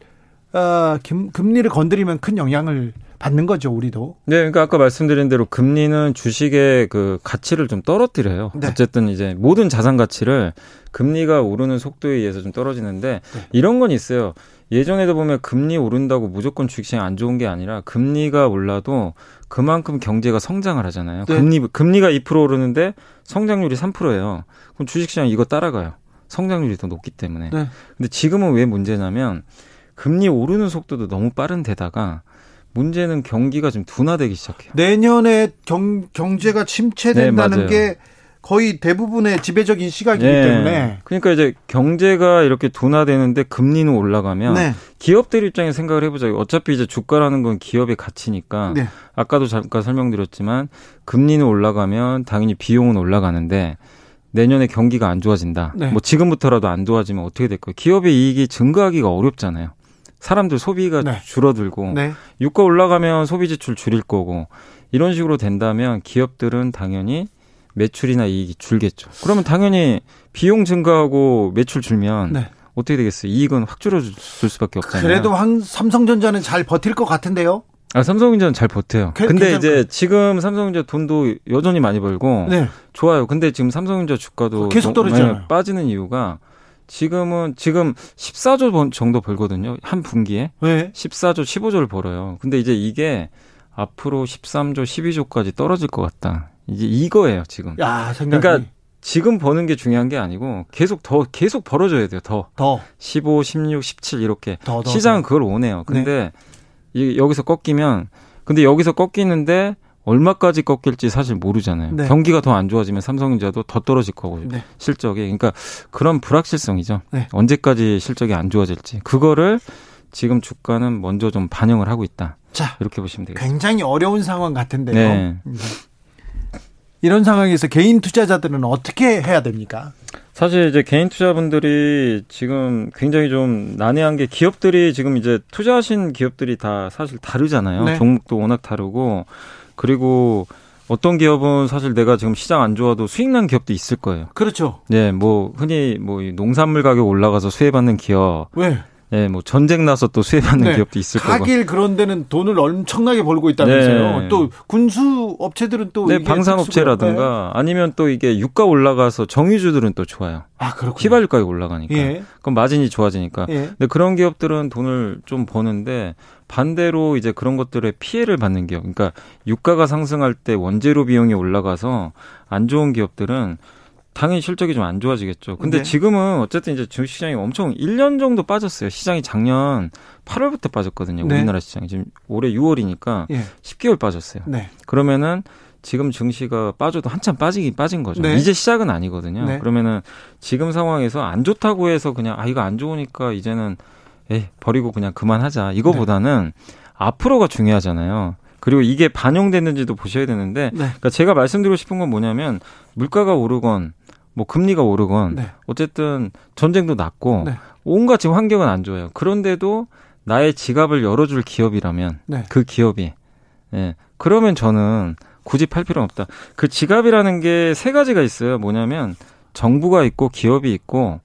어, 금, 금리를 건드리면 큰 영향을 받는 거죠, 우리도. 네, 그러니까 아까 말씀드린 대로 금리는 주식의 그 가치를 좀 떨어뜨려요. 네. 어쨌든 이제 모든 자산 가치를 금리가 오르는 속도에 의해서 좀 떨어지는데 네. 이런 건 있어요. 예전에도 보면 금리 오른다고 무조건 주식시장 안 좋은 게 아니라 금리가 올라도 그만큼 경제가 성장을 하잖아요. 네. 금리 금리가 2% 오르는데 성장률이 3%예요. 그럼 주식시장 이거 따라가요. 성장률이 더 높기 때문에. 네. 근데 지금은 왜 문제냐면 금리 오르는 속도도 너무 빠른 데다가 문제는 경기가 좀 둔화되기 시작해요. 내년에 경, 경제가 침체된다는 네. 게 거의 대부분의 지배적인 시각이기 예. 때문에. 그러니까 이제 경제가 이렇게 둔화되는데 금리는 올라가면 네. 기업들 입장에 생각을 해보자고. 어차피 이제 주가라는 건 기업의 가치니까 네. 아까도 잠깐 설명드렸지만 금리는 올라가면 당연히 비용은 올라가는데 내년에 경기가 안 좋아진다. 네. 뭐 지금부터라도 안 좋아지면 어떻게 될 거예요? 기업의 이익이 증가하기가 어렵잖아요. 사람들 소비가 네. 줄어들고 네. 유가 올라가면 소비 지출 줄일 거고 이런 식으로 된다면 기업들은 당연히 매출이나 이익이 줄겠죠. 그러면 당연히 비용 증가하고 매출 줄면 네. 어떻게 되겠어요? 이익은 확 줄어들 수밖에 없잖아요. 그래도 황, 삼성전자는 잘 버틸 것 같은데요. 아, 삼성전자는 잘 버텨요. 그- 근데 괜찮을 이제 지금 삼성전자 돈도 여전히 많이 벌고 네. 좋아요. 근데 지금 삼성전자 주가도 계속 너무 떨어지잖아요. 많이 빠지는 이유가 지금은 지금 14조 번- 정도 벌거든요. 한 분기에 네. 14조, 15조를 벌어요. 근데 이제 이게 앞으로 13조, 12조까지 떨어질 것 같다. 이제 이거예요, 지금. 야, 생각이 그러니까 지금 버는 게 중요한 게 아니고 계속 더 계속 벌어줘야 돼요. 더 더, 15, 16, 17 이렇게 더, 더. 시장은 더. 그걸 원해요. 근데 이 여기서 꺾이면 근데 여기서 꺾이는데 얼마까지 꺾일지 사실 모르잖아요. 네. 경기가 더 안 좋아지면 삼성전자도 더 떨어질 거고 네. 실적이 그러니까 그런 불확실성이죠. 네. 언제까지 실적이 안 좋아질지 그거를 지금 주가는 먼저 좀 반영을 하고 있다. 자, 이렇게 보시면 되겠습니다. 굉장히 어려운 상황 같은데요. 네. 이런 상황에서 개인 투자자들은 어떻게 해야 됩니까? 사실 이제 개인 투자분들이 지금 굉장히 좀 난해한 게 기업들이 지금 이제 투자하신 기업들이 다 사실 다르잖아요. 네. 종목도 워낙 다르고 그리고 어떤 기업은 사실 내가 지금 시장 안 좋아도 수익 난 기업도 있을 거예요. 그렇죠. 네, 뭐 흔히 뭐이 농산물 가격 올라가서 수혜받는 기업, 왜? 네, 뭐 전쟁 나서 또 수혜받는 네. 기업도 있을 거고. 가길 그런 데는 돈을 엄청나게 벌고 있다면서요. 네. 또 군수 업체들은 또 네, 방산업체라든가 아니면 또 이게 유가 올라가서 정유주들은 또 좋아요. 아, 그렇군요. 휘발유 가격 올라가니까. 예. 그럼 마진이 좋아지니까. 예. 근데 그런 기업들은 돈을 좀 버는데 반대로 이제 그런 것들의 피해를 받는 기업. 그러니까 유가가 상승할 때 원재료 비용이 올라가서 안 좋은 기업들은 당연히 실적이 좀 안 좋아지겠죠. 근데 네. 지금은 어쨌든 이제 주식시장이 엄청 1년 정도 빠졌어요. 시장이 작년 8월부터 빠졌거든요. 네. 우리나라 시장이 지금 올해 6월이니까 예. 10개월 빠졌어요. 네. 그러면은 지금 증시가 빠져도 한참 빠지긴 빠진 거죠. 네. 이제 시작은 아니거든요. 네. 그러면은 지금 상황에서 안 좋다고 해서 그냥 아 이거 안 좋으니까 이제는 에 버리고 그냥 그만하자. 이거보다는 네. 앞으로가 중요하잖아요. 그리고 이게 반영됐는지도 보셔야 되는데 네. 그러니까 제가 말씀드리고 싶은 건 뭐냐면 물가가 오르건 뭐 금리가 오르건 네. 어쨌든 전쟁도 났고 네. 온갖 지금 환경은 안 좋아요. 그런데도 나의 지갑을 열어줄 기업이라면 네. 그 기업이 예 그러면 저는 굳이 팔 필요는 없다. 그 지갑이라는 게 세 가지가 있어요. 뭐냐면 정부가 있고 기업이 있고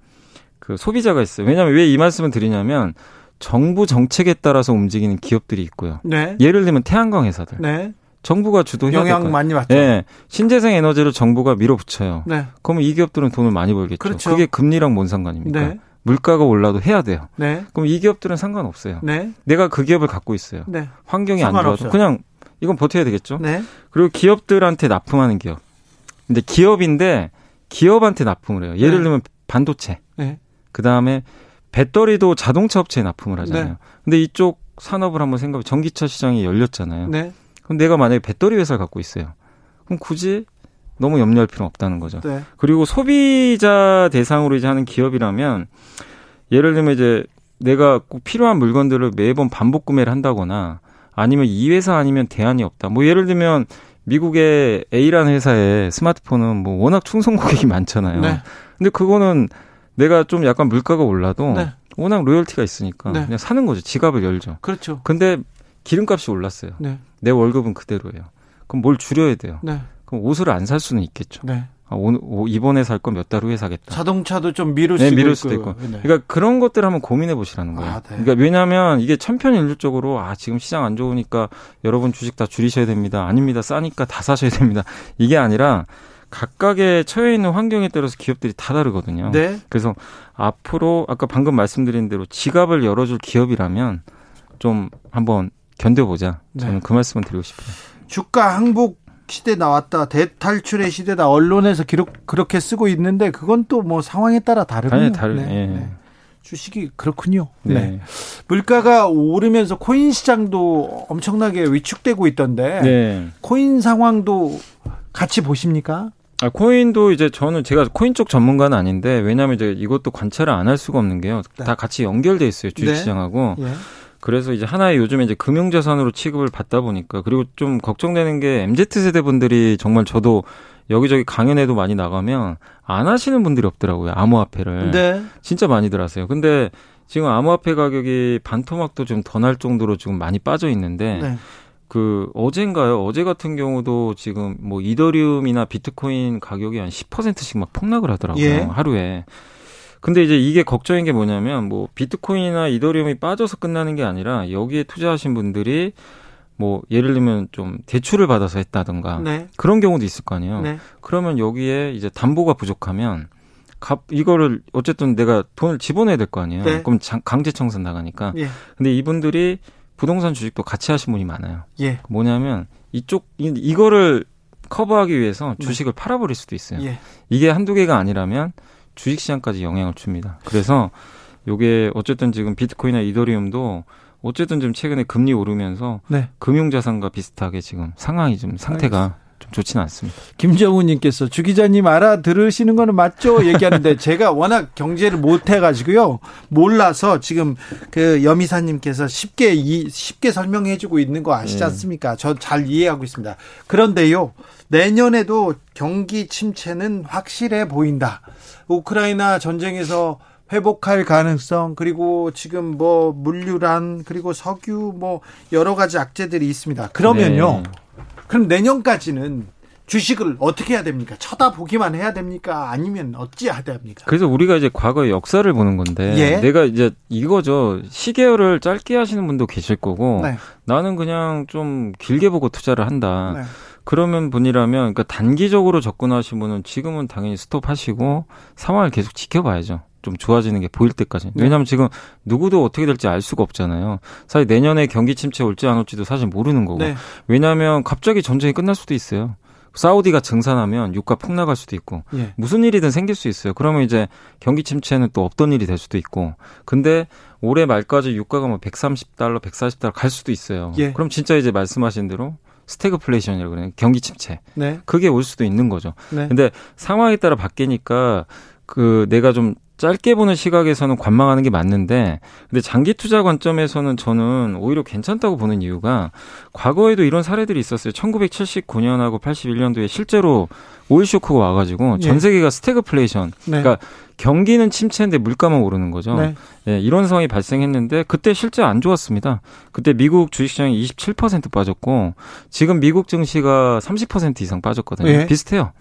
그 소비자가 있어요. 왜냐하면 왜 이 말씀을 드리냐면 정부 정책에 따라서 움직이는 기업들이 있고요. 네. 예를 들면 태양광 회사들. 네. 정부가 주도해야 될 영향. 많이 받죠. 예. 신재생 에너지를 정부가 밀어붙여요. 네. 그러면 이 기업들은 돈을 많이 벌겠죠. 그렇죠. 게 금리랑 뭔 상관입니까? 네. 물가가 올라도 해야 돼요. 네. 그럼 이 기업들은 상관없어요. 네. 내가 그 기업을 갖고 있어요. 네. 환경이 안. 좋아도 그냥 이건 버텨야 되겠죠. 네. 그리고 기업들한테 납품하는 기업. 근데 기업인데 기업한테 납품을 해요. 예를 네. 들면 반도체. 네. 그다음에 배터리도 자동차 업체에 납품을 하잖아요. 네. 근데 이쪽 산업을 한번 생각해 전기차 시장이 열렸잖아요. 네. 그럼 내가 만약에 배터리 회사를 갖고 있어요. 그럼 굳이 너무 염려할 필요는 없다는 거죠. 네. 그리고 소비자 대상으로 이제 하는 기업이라면 예를 들면 이제 내가 꼭 필요한 물건들을 매번 반복 구매를 한다거나 아니면 이 회사 아니면 대안이 없다. 뭐 예를 들면 미국의 A라는 회사의 스마트폰은 뭐 워낙 충성 고객이 많잖아요. 네. 근데 그거는 내가 좀 약간 물가가 올라도 네. 워낙 로열티가 있으니까 네. 그냥 사는 거죠. 지갑을 열죠. 그렇죠. 근데 기름값이 올랐어요. 네. 내 월급은 그대로예요. 그럼 뭘 줄여야 돼요. 네. 그럼 옷을 안 살 수는 있겠죠. 네. 아, 오늘 오- 이번에 살 건 몇 달 후에 사겠다. 자동차도 좀 미룰 네, 수도 미룰 있고. 수도 있고. 네. 그러니까 그런 것들 한번 고민해 보시라는 거예요. 아, 네. 그러니까 왜냐하면 이게 천편일률적으로 아 지금 시장 안 좋으니까 여러분 주식 다 줄이셔야 됩니다. 아닙니다. 싸니까 다 사셔야 됩니다. 이게 아니라 각각의 처해 있는 환경에 따라서 기업들이 다 다르거든요. 네. 그래서 앞으로 아까 방금 말씀드린 대로 지갑을 열어줄 기업이라면 좀 한번 견뎌보자. 저는 네. 그 말씀을 드리고 싶어요. 주가 항복 시대 나왔다. 대탈출의 시대다. 언론에서 기록 그렇게 쓰고 있는데 그건 또 뭐 상황에 따라 다르군요. 아니, 다르- 예. 주식이 그렇군요. 네. 네. 물가가 오르면서 코인 시장도 엄청나게 위축되고 있던데 네. 코인 상황도 같이 보십니까? 아, 코인도 이제 저는 제가 코인 쪽 전문가는 아닌데 왜냐하면 이제 이것도 관찰을 안 할 수가 없는 게요. 네. 다 같이 연결돼 있어요 네. 주식시장하고. 예. 그래서 이제 하나의 요즘에 이제 금융자산으로 취급을 받다 보니까 그리고 좀 걱정되는 게 MZ 세대 분들이 정말 저도 여기저기 강연에도 많이 나가면 안 하시는 분들이 없더라고요 암호화폐를 네. 진짜 많이들 하세요. 근데 지금 암호화폐 가격이 반토막도 좀 더 날 정도로 지금 많이 빠져 있는데 네. 그 어젠가요? 어제 같은 경우도 지금 뭐 이더리움이나 비트코인 가격이 한 10%씩 막 폭락을 하더라고요. 예. 하루에. 근데 이제 이게 걱정인 게 뭐냐면 뭐 비트코인이나 이더리움이 빠져서 끝나는 게 아니라 여기에 투자하신 분들이 뭐 예를 들면 좀 대출을 받아서 했다든가 네. 그런 경우도 있을 거 아니에요. 네. 그러면 여기에 이제 담보가 부족하면 값 이거를 어쨌든 내가 돈을 집어내야 될 거 아니에요. 네. 그럼 장- 강제 청산 나가니까. 예. 근데 이분들이 부동산 주식도 같이 하신 분이 많아요. 예. 뭐냐면 이쪽 이- 이거를 커버하기 위해서 주식을 팔아버릴 수도 있어요. 예. 이게 한두 개가 아니라면 주식 시장까지 영향을 줍니다. 그래서 요게 어쨌든 지금 비트코인이나 이더리움도 어쨌든 좀 최근에 금리 오르면서 네. 금융자산과 비슷하게 지금 상황이 좀 상태가 좀 좋지는 않습니다. 김정우님께서 주 기자님 알아들으시는 거는 맞죠? 얘기하는데 [laughs] 제가 워낙 경제를 못 해가지고요 몰라서 지금 그 여미사님께서 쉽게 이 쉽게 설명해주고 있는 거 아시지 네. 않습니까? 저잘 이해하고 있습니다. 그런데요 내년에도 경기 침체는 확실해 보인다. 우크라이나 전쟁에서 회복할 가능성 그리고 지금 뭐 물류란 그리고 석유 뭐 여러 가지 악재들이 있습니다. 그러면요. 네. 그럼 내년까지는 주식을 어떻게 해야 됩니까? 쳐다보기만 해야 됩니까? 아니면 어찌 해야 됩니까? 그래서 우리가 이제 과거의 역사를 보는 건데 예. 내가 이제 이거죠 시계열을 짧게 하시는 분도 계실 거고 네. 나는 그냥 좀 길게 보고 투자를 한다. 네. 그러면 분이라면 그러니까 단기적으로 접근하신 분은 지금은 당연히 스톱하시고 상황을 계속 지켜봐야죠. 좀 좋아지는 게 보일 때까지. 네. 왜냐하면 지금 누구도 어떻게 될지 알 수가 없잖아요. 사실 내년에 경기 침체 올지 안 올지도 사실 모르는 거고. 네. 왜냐하면 갑자기 전쟁이 끝날 수도 있어요. 사우디가 증산하면 유가 폭락할 수도 있고 예. 무슨 일이든 생길 수 있어요. 그러면 이제 경기 침체는 또 없던 일이 될 수도 있고. 근데 올해 말까지 유가가 뭐 130달러, 140달러 갈 수도 있어요. 예. 그럼 진짜 이제 말씀하신 대로 스태그플레이션이라고 그래요. 경기 침체. 네. 그게 올 수도 있는 거죠. 네. 근데 상황에 따라 바뀌니까 그 내가 좀 짧게 보는 시각에서는 관망하는 게 맞는데 근데 장기 투자 관점에서는 저는 오히려 괜찮다고 보는 이유가 과거에도 이런 사례들이 있었어요. 1979년하고 81년도에 실제로 오일 쇼크가 와가지고 전 예. 세계가 스태그플레이션 네. 그러니까 경기는 침체인데 물가만 오르는 거죠. 네. 예, 이런 상황이 발생했는데 그때 실제 안 좋았습니다. 그때 미국 주식시장이 27% 빠졌고 지금 미국 증시가 30% 이상 빠졌거든요. 예. 비슷해요.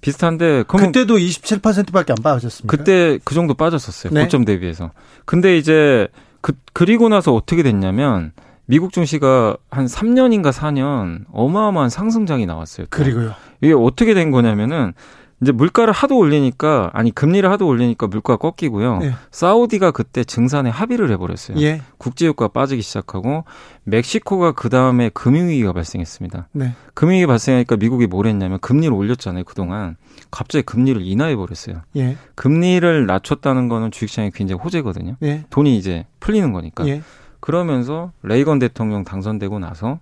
비슷한데 그때도 27%밖에 안 빠졌습니까? 그때 그 정도 빠졌었어요. 네. 고점 대비해서. 근데 이제 그 그리고 나서 어떻게 됐냐면 미국 증시가 한 3년인가 4년 어마어마한 상승장이 나왔어요. 또. 그리고요. 이게 어떻게 된 거냐면은 이제 물가를 하도 올리니까 아니 금리를 하도 올리니까 물가 가 꺾이고요. 예. 사우디가 그때 증산에 합의를 해버렸어요. 예. 국제유가가 빠지기 시작하고 멕시코가 그 다음에 금융위기가 발생했습니다. 네. 금융위기 발생하니까 미국이 뭘 했냐면 금리를 올렸잖아요. 그 동안 갑자기 금리를 인하해 버렸어요. 예. 금리를 낮췄다는 거는 주식시장이 굉장히 호재거든요. 예. 돈이 이제 풀리는 거니까. 예. 그러면서 레이건 대통령 당선되고 나서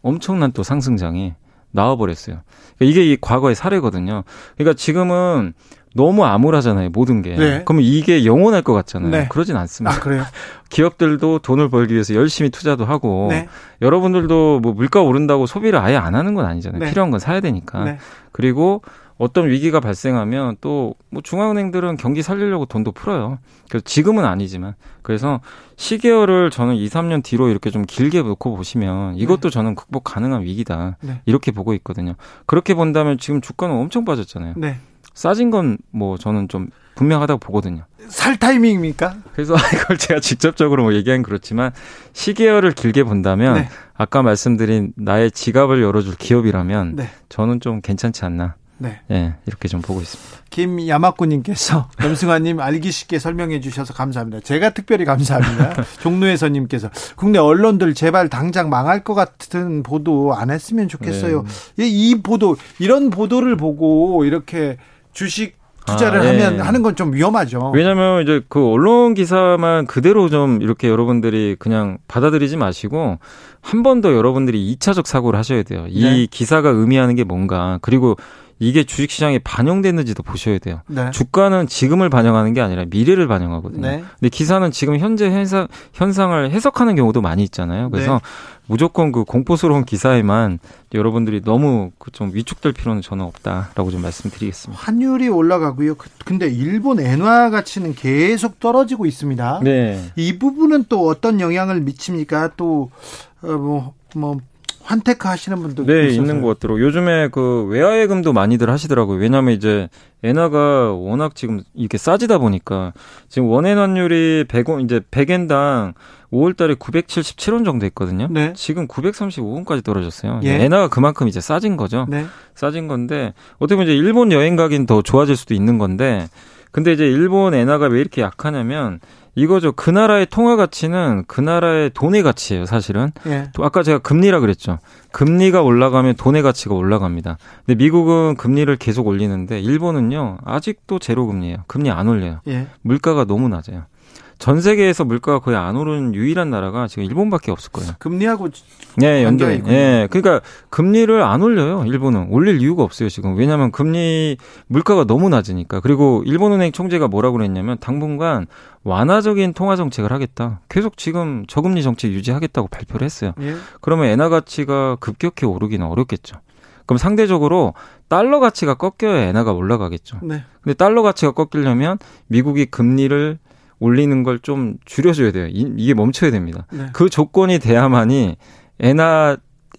엄청난 또 상승장이 나와버렸어요. 그러니까 이게 이 과거의 사례거든요. 그러니까 지금은 너무 암울하잖아요, 모든 게. 네. 그러면 이게 영원할 것 같잖아요. 네. 그러진 않습니다. 아, 그래요? [laughs] 기업들도 돈을 벌기 위해서 열심히 투자도 하고 네. 여러분들도 뭐 물가 오른다고 소비를 아예 안 하는 건 아니잖아요. 네. 필요한 건 사야 되니까. 네. 그리고 어떤 위기가 발생하면 또 뭐 중앙은행들은 경기 살리려고 돈도 풀어요. 그래서 지금은 아니지만 그래서 시계열을 저는 2, 3년 뒤로 이렇게 좀 길게 놓고 보시면 이것도 저는 극복 가능한 위기다. 네. 이렇게 보고 있거든요. 그렇게 본다면 지금 주가는 엄청 빠졌잖아요. 네. 싸진 건 뭐 저는 좀 분명하다고 보거든요. 살 타이밍입니까? 그래서 [laughs] 이걸 제가 직접적으로 뭐 얘기하긴 그렇지만 시계열을 길게 본다면 네. 아까 말씀드린 나의 지갑을 열어줄 기업이라면 네. 저는 좀 괜찮지 않나. 네. 예, 이렇게 좀 보고 있습니다. 김야마꾸님께서 [laughs] 염승환님 알기 쉽게 설명해 주셔서 감사합니다. 제가 특별히 감사합니다. [laughs] 종로에서님께서 국내 언론들 제발 당장 망할 것 같은 보도 안 했으면 좋겠어요. 네. 이, 이 보도 이런 보도를 보고 이렇게 주식 투자를 아, 예. 하면 하는 건 좀 위험하죠. 왜냐면 이제 그 언론 기사만 그대로 좀 이렇게 여러분들이 그냥 받아들이지 마시고 한 번 더 여러분들이 2차적 사고를 하셔야 돼요. 이 네. 기사가 의미하는 게 뭔가 그리고 이게 주식 시장에 반영됐는지도 보셔야 돼요. 네. 주가는 지금을 반영하는 게 아니라 미래를 반영하거든요. 네. 근데 기사는 지금 현재 현상, 현상을 해석하는 경우도 많이 있잖아요. 그래서 네. 무조건 그 공포스러운 기사에만 여러분들이 너무 그좀 위축될 필요는 저는 없다라고 좀 말씀드리겠습니다. 환율이 올라가고요. 그- 근데 일본 엔화 가치는 계속 떨어지고 있습니다. 네. 이 부분은 또 어떤 영향을 미칩니까? 또, 어, 뭐, 뭐, 환테크 하시는 분도 네. 있는 것 같더라고요. 요즘에 그 외화 예금도 많이들 하시더라고요. 왜냐하면 이제 엔화가 워낙 지금 이렇게 싸지다 보니까 지금 원엔 환율이 100원 이제 100엔당 5월 달에 977원 정도 했거든요. 네. 지금 935원까지 떨어졌어요. 예. 엔화가 그만큼 이제 싸진 거죠. 네. 싸진 건데 어떻게 보면 이제 일본 여행 가긴 더 좋아질 수도 있는 건데 근데 이제 일본 엔화가 왜 이렇게 약하냐면 이거죠. 그 나라의 통화 가치는 그 나라의 돈의 가치예요, 사실은. 예. 또 아까 제가 금리라 그랬죠. 금리가 올라가면 돈의 가치가 올라갑니다. 근데 미국은 금리를 계속 올리는데 일본은요. 아직도 제로 금리예요. 금리 안 올려요. 예. 물가가 너무 낮아요. 전 세계에서 물가가 거의 안 오르는 유일한 나라가 지금 일본밖에 없을 거예요. 금리하고 예, 연결해. 있군요. 예. 그러니까 금리를 안 올려요. 일본은 올릴 이유가 없어요, 지금. 왜냐면 금리 물가가 너무 낮으니까. 그리고 일본은행 총재가 뭐라고 그랬냐면 당분간 완화적인 통화 정책을 하겠다. 계속 지금 저금리 정책 유지하겠다고 발표를 했어요. 예. 그러면 엔화 가치가 급격히 오르기는 어렵겠죠. 그럼 상대적으로 달러 가치가 꺾여야 엔화가 올라가겠죠. 네. 근데 달러 가치가 꺾이려면 미국이 금리를 올리는 걸 좀 줄여줘야 돼요. 이, 이게 멈춰야 됩니다. 네. 그 조건이 돼야만이 엔화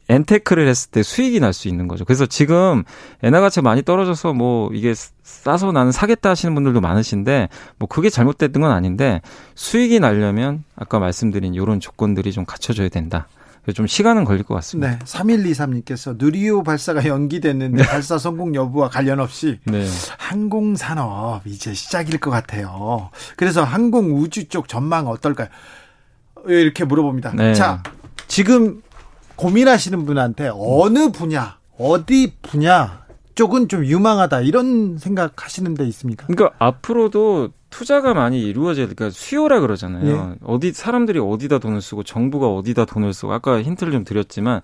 엔테크를 했을 때 수익이 날 수 있는 거죠. 그래서 지금 엔화 가치가 많이 떨어져서 뭐 이게 싸서 나는 사겠다 하시는 분들도 많으신데 뭐 그게 잘못됐던 건 아닌데 수익이 나려면 아까 말씀드린 이런 조건들이 좀 갖춰져야 된다. 좀 시간은 걸릴 것 같습니다. 네. 3123님께서 누리호 발사가 연기됐는데 발사 성공 여부와 관련 없이 네. 항공 산업 이제 시작일 것 같아요. 그래서 항공 우주 쪽 전망 어떨까요? 이렇게 물어봅니다. 네. 자, 지금 고민하시는 분한테 어느 분야, 어디 분야 쪽은 좀 유망하다 이런 생각하시는 데 있습니까? 그러니까 앞으로도 투자가 많이 이루어져야 그러니까 수요라 그러잖아요. 예. 어디 사람들이 어디다 돈을 쓰고 정부가 어디다 돈을 쓰고 아까 힌트를 좀 드렸지만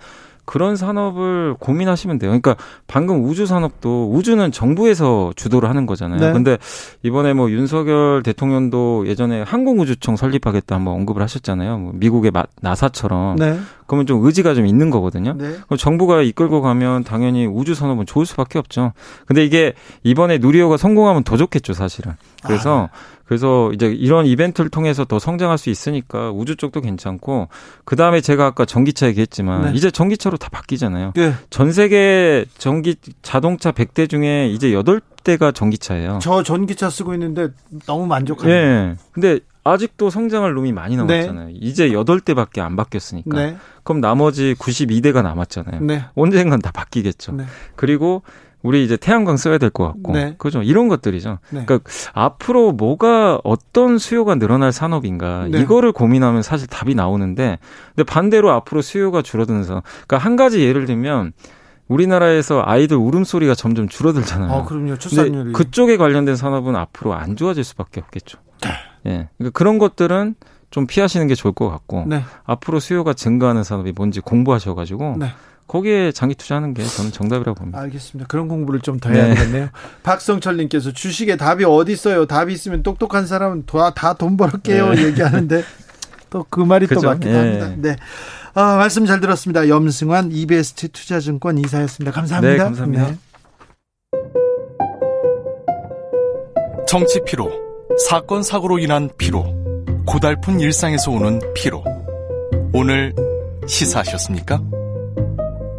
그런 산업을 고민하시면 돼요. 그러니까 방금 우주 산업도 우주는 정부에서 주도를 하는 거잖아요. 네. 근데 이번에 뭐 윤석열 대통령도 예전에 항공우주청 설립하겠다 한번 언급을 하셨잖아요. 뭐 미국의 마- 나사처럼. 네. 그러면 좀 의지가 좀 있는 거거든요. 네. 그럼 정부가 이끌고 가면 당연히 우주 산업은 좋을 수밖에 없죠. 근데 이게 이번에 누리호가 성공하면 더 좋겠죠, 사실은. 그래서 그래서 이제 이런 이벤트를 통해서 더 성장할 수 있으니까 우주 쪽도 괜찮고 그 다음에 제가 아까 전기차 얘기했지만 네. 이제 전기차로 다 바뀌잖아요. 네. 전 세계 전기 자동차 100대 중에 이제 8대가 전기차예요. 저 전기차 쓰고 있는데 너무 만족합니다. 예. 근데 아직도 성장할 룸이 많이 남았잖아요. 이제 8대밖에 안 바뀌었으니까. 네. 그럼 나머지 92대가 남았잖아요. 네. 언젠간 다 바뀌겠죠. 네. 그리고 우리 이제 태양광 써야 될 것 같고, 네. 그죠? 이런 것들이죠. 네. 그러니까 앞으로 뭐가 어떤 수요가 늘어날 산업인가 네. 이거를 고민하면 사실 답이 나오는데, 근데 반대로 앞으로 수요가 줄어드는 산 그러니까 한 가지 예를 들면 우리나라에서 아이들 울음소리가 점점 줄어들잖아요. 어, 그럼요. 출산율이. 그쪽에 관련된 산업은 앞으로 안 좋아질 수밖에 없겠죠. 예, 그러니까 그런 것들은 좀 피하시는 게 좋을 것 같고 네. 앞으로 수요가 증가하는 산업이 뭔지 공부하셔 가지고 네. 거기에 장기 투자하는 게 저는 정답이라고 봅니다. 알겠습니다. 그런 공부를 좀 더 해야 네. 되겠네요. [laughs] 박성철님께서 주식에 답이 어디 있어요? 답이 있으면 똑똑한 사람은 다 돈 벌을게요. 네. 얘기하는데 [laughs] 또 그 말이 또 그죠? 맞기도 예. 합니다. 네. 아, 말씀 잘 들었습니다. 염승환 이베스트 투자증권 이사였습니다. 감사합니다. 네, 감사합니다. 네. 정치 피로, 사건 사고로 인한 피로, 고달픈 일상에서 오는 피로. 오늘 시사하셨습니까?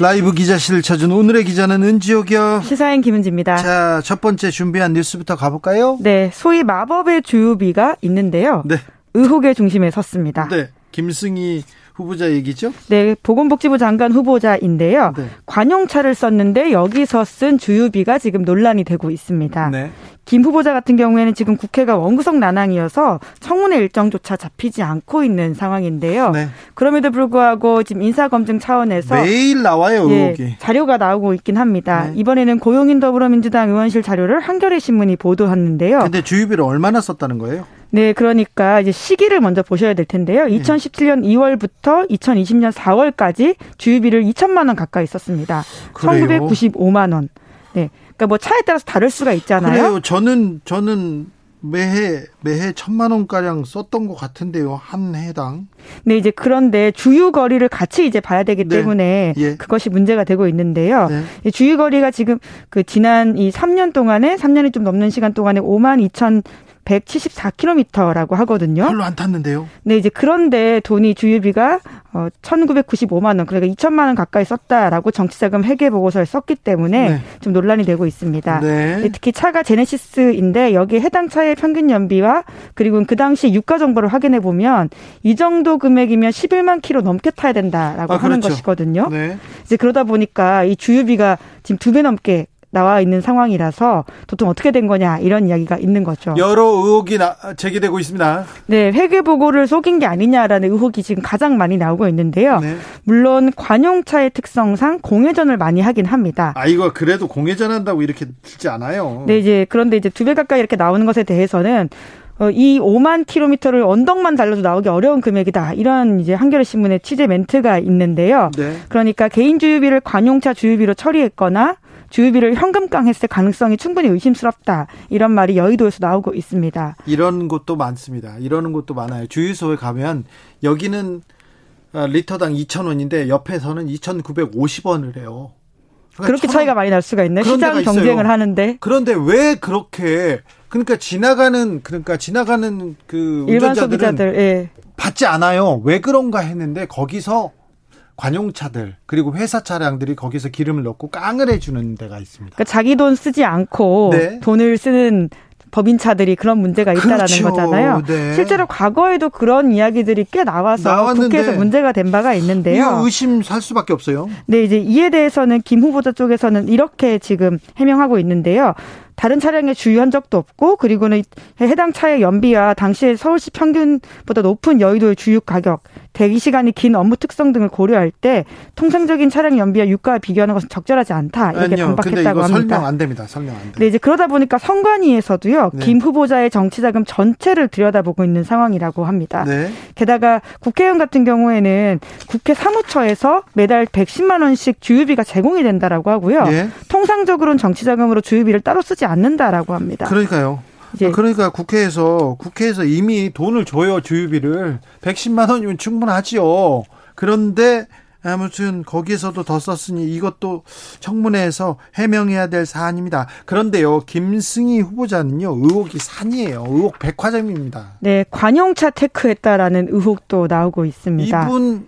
라이브 기자실을 찾은 오늘의 기자는 은지옥이요. 시사인 김은지입니다. 자, 첫 번째 준비한 뉴스부터 가볼까요? 네, 소위 마법의 주유비가 있는데요. 네. 의혹의 중심에 섰습니다. 네. 김승희 후보자 얘기죠? 네, 보건복지부 장관 후보자인데요. 네. 관용차를 썼는데 여기서 쓴 주유비가 지금 논란이 되고 있습니다. 네. 김 후보자 같은 경우에는 지금 국회가 원구성 난항이어서 청문회 일정조차 잡히지 않고 있는 상황인데요. 네. 그럼에도 불구하고 지금 인사검증 차원에서 매일 나와요, 예, 의혹이. 자료가 나오고 있긴 합니다. 네. 이번에는 고용인 더불어민주당 의원실 자료를 한겨레 신문이 보도했는데요. 근데 주유비를 얼마나 썼다는 거예요? 네, 그러니까 이제 시기를 먼저 보셔야 될 텐데요. 2017년 2월부터 2020년 4월까지 주유비를 2천만 원 가까이 썼습니다. 그래요? 1995만 원. 네. 그러니까 뭐 차에 따라서 다를 수가 있잖아요. 그래요. 저는 저는 매해 매해 천만 원 가량 썼던 것 같은데요. 한 해당. 네, 이제 그런데 주유 거리를 같이 이제 봐야 되기 네. 때문에 예. 그것이 문제가 되고 있는데요. 네. 이 주유 거리가 지금 그 지난 이 3년 동안에 3년이 좀 넘는 시간 동안에 5만 2천 174km라고 하거든요. 별로 안 탔는데요. 네, 이제 그런데 돈이 주유비가 어 1,995만 원, 그러니까 2천만 원 가까이 썼다라고 정치자금 회계 보고서에 썼기 때문에 네. 좀 논란이 되고 있습니다. 네. 네, 특히 차가 제네시스인데 여기에 해당 차의 평균 연비와 그리고 그 당시 유가 정보를 확인해 보면 이 정도 금액이면 11만 킬로 넘게 타야 된다라고 아, 하는 그렇죠. 것이거든요. 네. 이제 그러다 보니까 이 주유비가 지금 두 배 넘게 나와 있는 상황이라서 도통 어떻게 된 거냐 이런 이야기가 있는 거죠. 여러 의혹이 나, 제기되고 있습니다. 네, 회계 보고를 속인 게 아니냐라는 의혹이 지금 가장 많이 나오고 있는데요. 네. 물론 관용차의 특성상 공회전을 많이 하긴 합니다. 아 이거 그래도 공회전 한다고 이렇게 들지 않아요. 네, 이제 그런데 이제 두 배 가까이 이렇게 나오는 것에 대해서는 어, 이 5만 킬로미터를 언덕만 달려도 나오기 어려운 금액이다. 이런 이제 한겨레 신문의 취재 멘트가 있는데요. 네. 그러니까 개인 주유비를 관용차 주유비로 처리했거나 주유비를 현금 깡했을 가능성이 충분히 의심스럽다. 이런 말이 여의도에서 나오고 있습니다. 이런 곳도 많습니다. 이러는 곳도 많아요. 주유소에 가면 여기는 아, 리터당 2,000원인데 옆에서는 2,950원을 해요. 그러니까 그렇게 천 차이가 원. 많이 날 수가 있네. 시장 경쟁을 있어요. 하는데 그런데 왜 그렇게 그러니까 지나가는 그러니까 지나가는 그 일반 운전자들은 소비자들 예. 받지 않아요. 왜 그런가 했는데 거기서 관용차들 그리고 회사 차량들이 거기서 기름을 넣고 깡을 해주는 데가 있습니다. 그러니까 자기 돈 쓰지 않고 네. 돈을 쓰는 법인차들이 그런 문제가 있다라는 그렇죠. 거잖아요. 네. 실제로 과거에도 그런 이야기들이 꽤 나와서 나왔는데 국회에서 문제가 된 바가 있는데요. 의심 살 수밖에 없어요. 네, 이제 이에 대해서는 김 후보자 쪽에서는 이렇게 지금 해명하고 있는데요. 다른 차량에 주유한 적도 없고 그리고는 해당 차의 연비와 당시의 서울시 평균보다 높은 여의도의 주유 가격, 대기 시간이 긴 업무 특성 등을 고려할 때 통상적인 차량 연비와 유가와 비교하는 것은 적절하지 않다 이렇게 아니요. 반박했다고 합니다. 설명 안 됩니다. 설명 안 돼. 네, 이제 그러다 보니까 선관위에서도요, 네. 김 후보자의 정치 자금 전체를 들여다보고 있는 상황이라고 합니다. 네. 게다가 국회의원 같은 경우에는 국회 사무처에서 매달 110만 원씩 주유비가 제공이 된다라고 하고요. 예. 통상적으로는 정치 자금으로 주유비를 따로 쓰지 않는다라고 합니다. 그러니까요. 이제 그러니까 국회에서 국회에서 이미 돈을 줘요 주유비를 110만 원이면 충분하지요. 그런데 아무튼 거기에서도 더 썼으니 이것도 청문회에서 해명해야 될 사안입니다. 그런데요 김승희 후보자는요 의혹이 산이에요. 의혹 백화점입니다. 네, 관용차 테크했다라는 의혹도 나오고 있습니다. 이분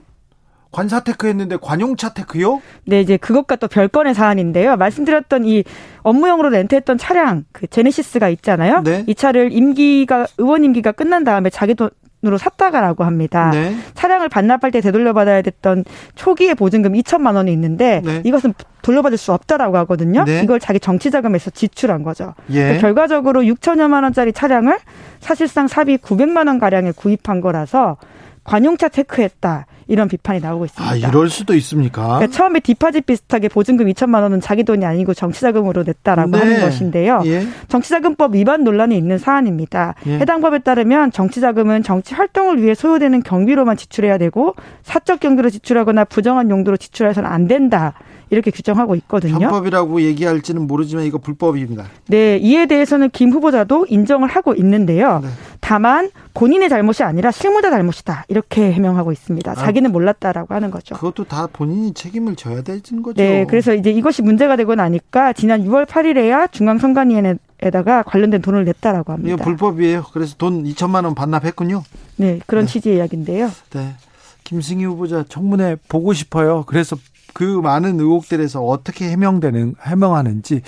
관사테크 했는데 관용차 테크요? 네, 이제 그것과 또 별건의 사안인데요. 말씀드렸던 이 업무용으로 렌트했던 차량, 그 제네시스가 있잖아요. 네. 이 차를 임기가 의원 임기가 끝난 다음에 자기 돈 으로 샀다가라고 합니다. 네. 차량을 반납할 때 되돌려 받아야 됐던 초기의 보증금 2천만 원이 있는데 네. 이것은 돌려받을 수 없다라고 하거든요. 네. 이걸 자기 정치 자금에서 지출한 거죠. 예. 그러니까 결과적으로 6천여만 원짜리 차량을 사실상 사비 900만 원 가량에 구입한 거라서 관용차 테크했다. 이런 비판이 나오고 있습니다. 아, 이럴 수도 있습니까? 그러니까 처음에 디파짓 비슷하게 보증금 2천만 원은 자기 돈이 아니고 정치자금으로 냈다라고 네. 하는 것인데요. 예. 정치자금법 위반 논란이 있는 사안입니다. 예. 해당 법에 따르면 정치자금은 정치 활동을 위해 소요되는 경비로만 지출해야 되고 사적 경비로 지출하거나 부정한 용도로 지출해서는 안 된다. 이렇게 규정하고 있거든요. 편법이라고 얘기할지는 모르지만 이거 불법입니다. 네, 이에 대해서는 김 후보자도 인정을 하고 있는데요. 네. 다만 본인의 잘못이 아니라 실무자 잘못이다. 이렇게 해명하고 있습니다. 자기는 몰랐다라고 하는 거죠. 그것도 다 본인이 책임을 져야 되는 거죠. 네, 그래서 이제 이것이 문제가 되고 나니까 지난 6월 8일에야 중앙선관위에다가 관련된 돈을 냈다라고 합니다. 이거 불법이에요. 그래서 돈 2천만 원 반납했군요. 네, 그런 취지의 이야기인데요. 네. 김승희 후보자 청문회 보고 싶어요. 그래서 그 많은 의혹들에서 어떻게 해명되는 해명하는지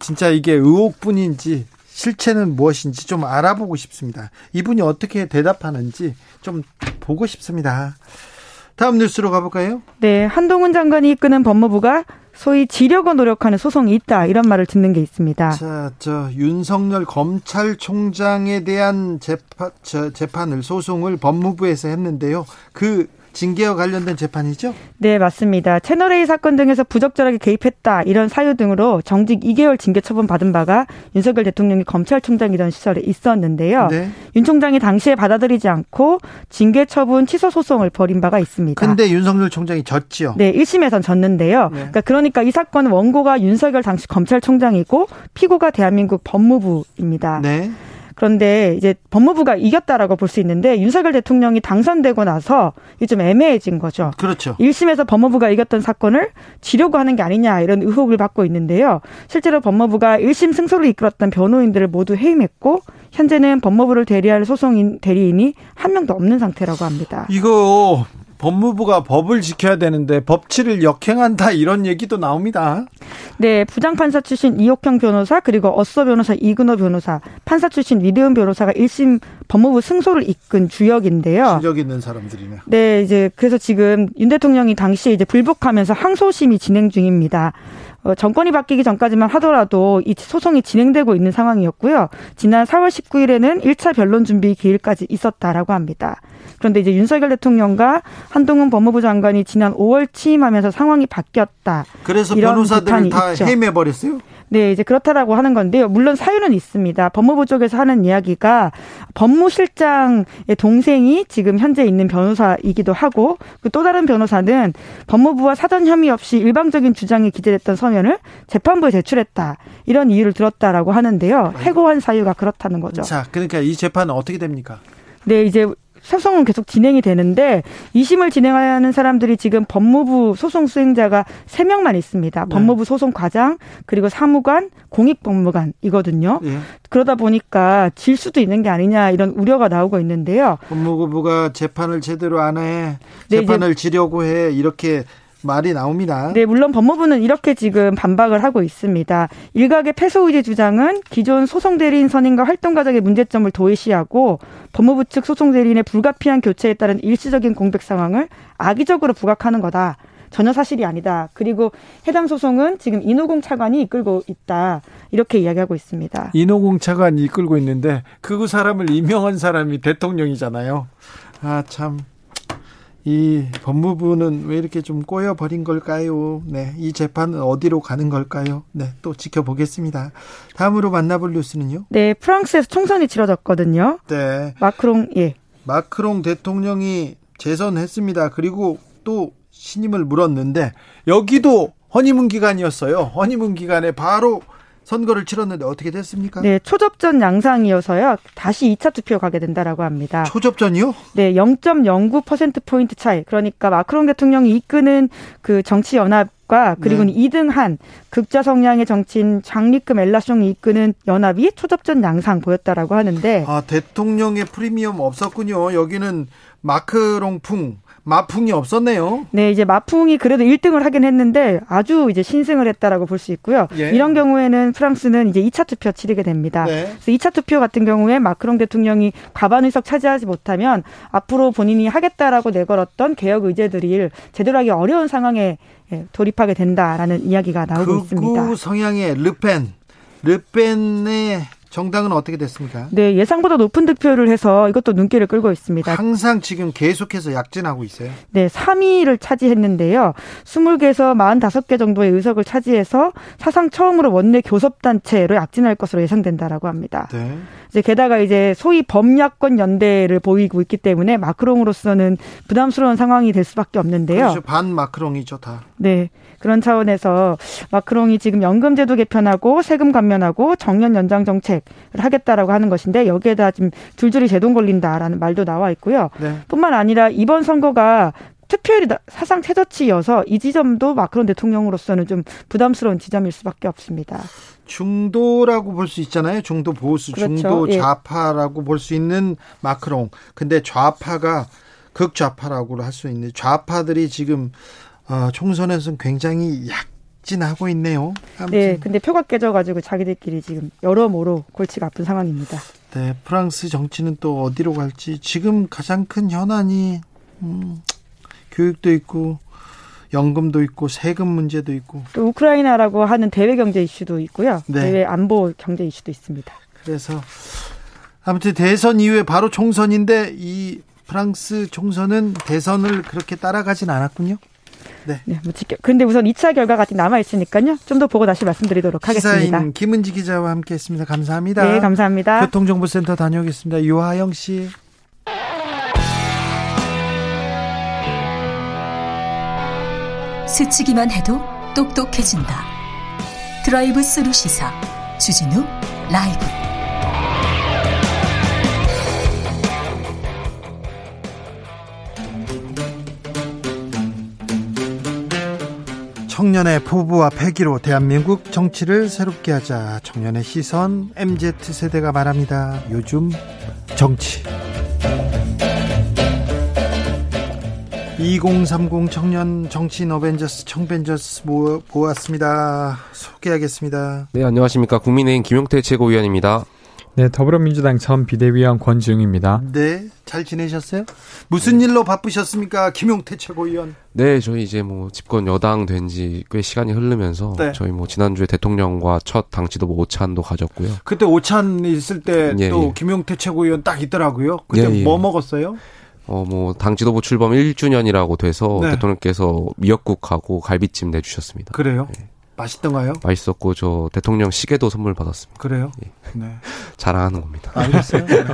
진짜 이게 의혹뿐인지 실체는 무엇인지 좀 알아보고 싶습니다. 이분이 어떻게 대답하는지 좀 보고 싶습니다. 다음 뉴스로 가볼까요? 네, 한동훈 장관이 이끄는 법무부가 소위 지려고 노력하는 소송이 있다 이런 말을 듣는 게 있습니다. 자, 저 윤석열 검찰총장에 대한 재판, 저, 재판을 소송을 법무부에서 했는데요. 그 징계와 관련된 재판이죠? 네, 맞습니다. 채널A 사건 등에서 부적절하게 개입했다 이런 사유 등으로 정직 2개월 징계 처분 받은 바가 윤석열 대통령이 검찰총장이던 시절에 있었는데요. 네. 윤 총장이 당시에 받아들이지 않고 징계 처분 취소 소송을 벌인 바가 있습니다. 근데 윤석열 총장이 졌지요. 네, 1심에선 졌는데요. 그러니까, 그러니까 이 사건 원고가 윤석열 당시 검찰총장이고 피고가 대한민국 법무부입니다. 네. 그런데 이제 법무부가 이겼다라고 볼 수 있는데 윤석열 대통령이 당선되고 나서 이게 좀 애매해진 거죠. 그렇죠. 1심에서 법무부가 이겼던 사건을 지려고 하는 게 아니냐 이런 의혹을 받고 있는데요. 실제로 법무부가 1심 승소를 이끌었던 변호인들을 모두 해임했고 현재는 법무부를 대리할 소송인 대리인이 한 명도 없는 상태라고 합니다. 이거 법무부가 법을 지켜야 되는데 법치를 역행한다 이런 얘기도 나옵니다. 네, 부장판사 출신 이옥형 변호사 그리고 어서 변호사 이근호 변호사, 판사 출신 위대은 변호사가 1심 법무부 승소를 이끈 주역인데요. 실력 있는 사람들이네. 네, 이제 그래서 지금 윤 대통령이 당시에 이제 불복하면서 항소심이 진행 중입니다. 어, 정권이 바뀌기 전까지만 하더라도 이 소송이 진행되고 있는 상황이었고요. 지난 4월 19일에는 1차 변론 준비 기일까지 있었다라고 합니다. 그런데 이제 윤석열 대통령과 한동훈 법무부 장관이 지난 5월 취임하면서 상황이 바뀌었다. 그래서 비판이 다 있죠. 해임해 버렸어요. 네, 이제 그렇다라고 하는 건데요. 물론 사유는 있습니다. 법무부 쪽에서 하는 이야기가 법무실장의 동생이 지금 현재 있는 변호사이기도 하고 그또 다른 변호사는 법무부와 사전 혐의 없이 일방적인 주장이 기재됐던 서면을 재판부에 제출했다. 이런 이유를 들었다라고 하는데요. 해고한 사유가 그렇다는 거죠. 자, 그러니까 이 재판은 어떻게 됩니까? 네, 이제 소송은 계속 진행이 되는데 2심을 진행하는 사람들이 지금 법무부 소송 수행자가 3명만 있습니다. 네. 법무부 소송 과장, 그리고 사무관, 공익법무관이거든요. 예. 그러다 보니까 질 수도 있는 게 아니냐 이런 우려가 나오고 있는데요. 법무부가 재판을 제대로 안 해. 네, 재판을 지려고 해. 이렇게 말이 나옵니다. 네, 물론 법무부는 이렇게 지금 반박을 하고 있습니다. 일각의 패소 의제 주장은 기존 소송 대리인 선임과 활동 과정의 문제점을 도외시하고 법무부 측 소송 대리인의 불가피한 교체에 따른 일시적인 공백 상황을 악의적으로 부각하는 거다. 전혀 사실이 아니다. 그리고 해당 소송은 지금 인호공 차관이 이끌고 있다. 이렇게 이야기하고 있습니다. 인호공 차관이 이끌고 있는데 그 사람을 임명한 사람이 대통령이잖아요. 아, 참. 이 법무부는 왜 이렇게 좀 꼬여버린 걸까요? 네. 이 재판은 어디로 가는 걸까요? 네. 또 지켜보겠습니다. 다음으로 만나볼 뉴스는요? 네, 프랑스에서 총선이 치러졌거든요. 네. 마크롱, 예. 마크롱 대통령이 재선했습니다. 그리고 또 신임을 물었는데 여기도 허니문 기간이었어요. 허니문 기간에 바로 선거를 치렀는데 어떻게 됐습니까? 네, 초접전 양상이어서요. 다시 2차 투표 가게 된다라고 합니다. 초접전이요? 네, 0.09% 포인트 차이. 그러니까 마크롱 대통령이 이끄는 그 정치 연합 과 그리고 네. 는 2등 한 극좌 성향의 정치인 장리크 멜라숑이 이끄는 연합이 초접전 양상 보였다라고 하는데 아, 대통령의 프리미엄 없었군요. 여기는 마크롱풍, 마풍이 없었네요. 네, 이제 마풍이 그래도 1등을 하긴 했는데 아주 이제 신승을 했다라고 볼 수 있고요. 예. 이런 경우에는 프랑스는 이제 2차 투표 치르게 됩니다. 네. 그래서 2차 투표 같은 경우에 마크롱 대통령이 과반 의석 차지하지 못하면 앞으로 본인이 하겠다라고 내걸었던 개혁 의제들이 제대로 하기 어려운 상황에 예, 돌입하게 된다라는 이야기가 나오고 있습니다. 극우 성향의 르펜, 르펜의 정당은 어떻게 됐습니까? 네, 예상보다 높은 득표를 해서 이것도 눈길을 끌고 있습니다. 항상 지금 계속해서 약진하고 있어요. 네, 3위를 차지했는데요. 20개에서 45개 정도의 의석을 차지해서 사상 처음으로 원내 교섭단체로 약진할 것으로 예상된다라고 합니다. 네. 이제 게다가 이제 소위 범야권 연대를 보이고 있기 때문에 마크롱으로서는 부담스러운 상황이 될 수밖에 없는데요. 그렇죠. 반 마크롱이죠, 다. 네. 그런 차원에서 마크롱이 지금 연금제도 개편하고 세금 감면하고 정년 연장 정책을 하겠다라고 하는 것인데 여기에다 지금 줄줄이 제동 걸린다라는 말도 나와 있고요. 네. 뿐만 아니라 이번 선거가 투표율이 나- 사상 최저치여서 이 지점도 마크롱 대통령으로서는 좀 부담스러운 지점일 수밖에 없습니다. 중도라고 볼 수 있잖아요. 중도 보수, 그렇죠. 중도 예. 좌파라고 볼수 있는 마크롱. 근데 좌파가 극좌파라고 할 수 있는 좌파들이 지금 어, 총선에서는 굉장히 약진하고 있네요. 아무튼 네, 근데 표가 깨져가지고 자기들끼리 지금 여러모로 골치가 아픈 상황입니다. 네, 프랑스 정치는 또 어디로 갈지 지금 가장 큰 현안이 음, 교육도 있고 연금도 있고 세금 문제도 있고 또 우크라이나라고 하는 대외 경제 이슈도 있고요. 네. 대외 안보 경제 이슈도 있습니다. 그래서 아무튼 대선 이후에 바로 총선인데 이 프랑스 총선은 대선을 그렇게 따라가진 않았군요. 네, 뭐 지켜. 근데 우선 2차 결과가 아직 남아 있으니까요. 좀 더 보고 다시 말씀드리도록 하겠습니다. 시사인 김은지 기자와 함께했습니다. 감사합니다. 네, 감사합니다. 교통정보센터 다녀오겠습니다. 유하영 씨. 스치기만 해도 똑똑해진다. drive through 시사 주진우 라이브. 청년의 포부와 패기로 대한민국 정치를 새롭게 하자. 청년의 시선 MZ 세대가 말합니다. 요즘 정치. 2030 청년 정치인 어벤져스 청벤져스 모- 모았습니다. 소개하겠습니다. 네, 안녕하십니까. 국민의힘 김용태 최고위원입니다. 네, 더불어민주당 전 비대위원 권지웅입니다. 네, 잘 지내셨어요? 무슨 일로 바쁘셨습니까? 김용태 최고위원. 네, 저희 이제 뭐 집권 여당 된 지 꽤 시간이 흐르면서 네. 저희 뭐 지난주에 대통령과 첫 당치도 뭐 오찬도 가졌고요. 그때 오찬 있을 때또 예, 예. 김용태 최고위원 딱 있더라고요. 그때 예, 예. 뭐 먹었어요? 어, 뭐 당 지도부 출범 1주년이라고 돼서 네. 대통령께서 미역국하고 갈비찜 내주셨습니다. 그래요? 맛있던가요? 맛있었고 저 대통령 시계도 선물 받았습니다. 그래요? 네. [laughs] 자랑하는 겁니다. 알겠어요. 네.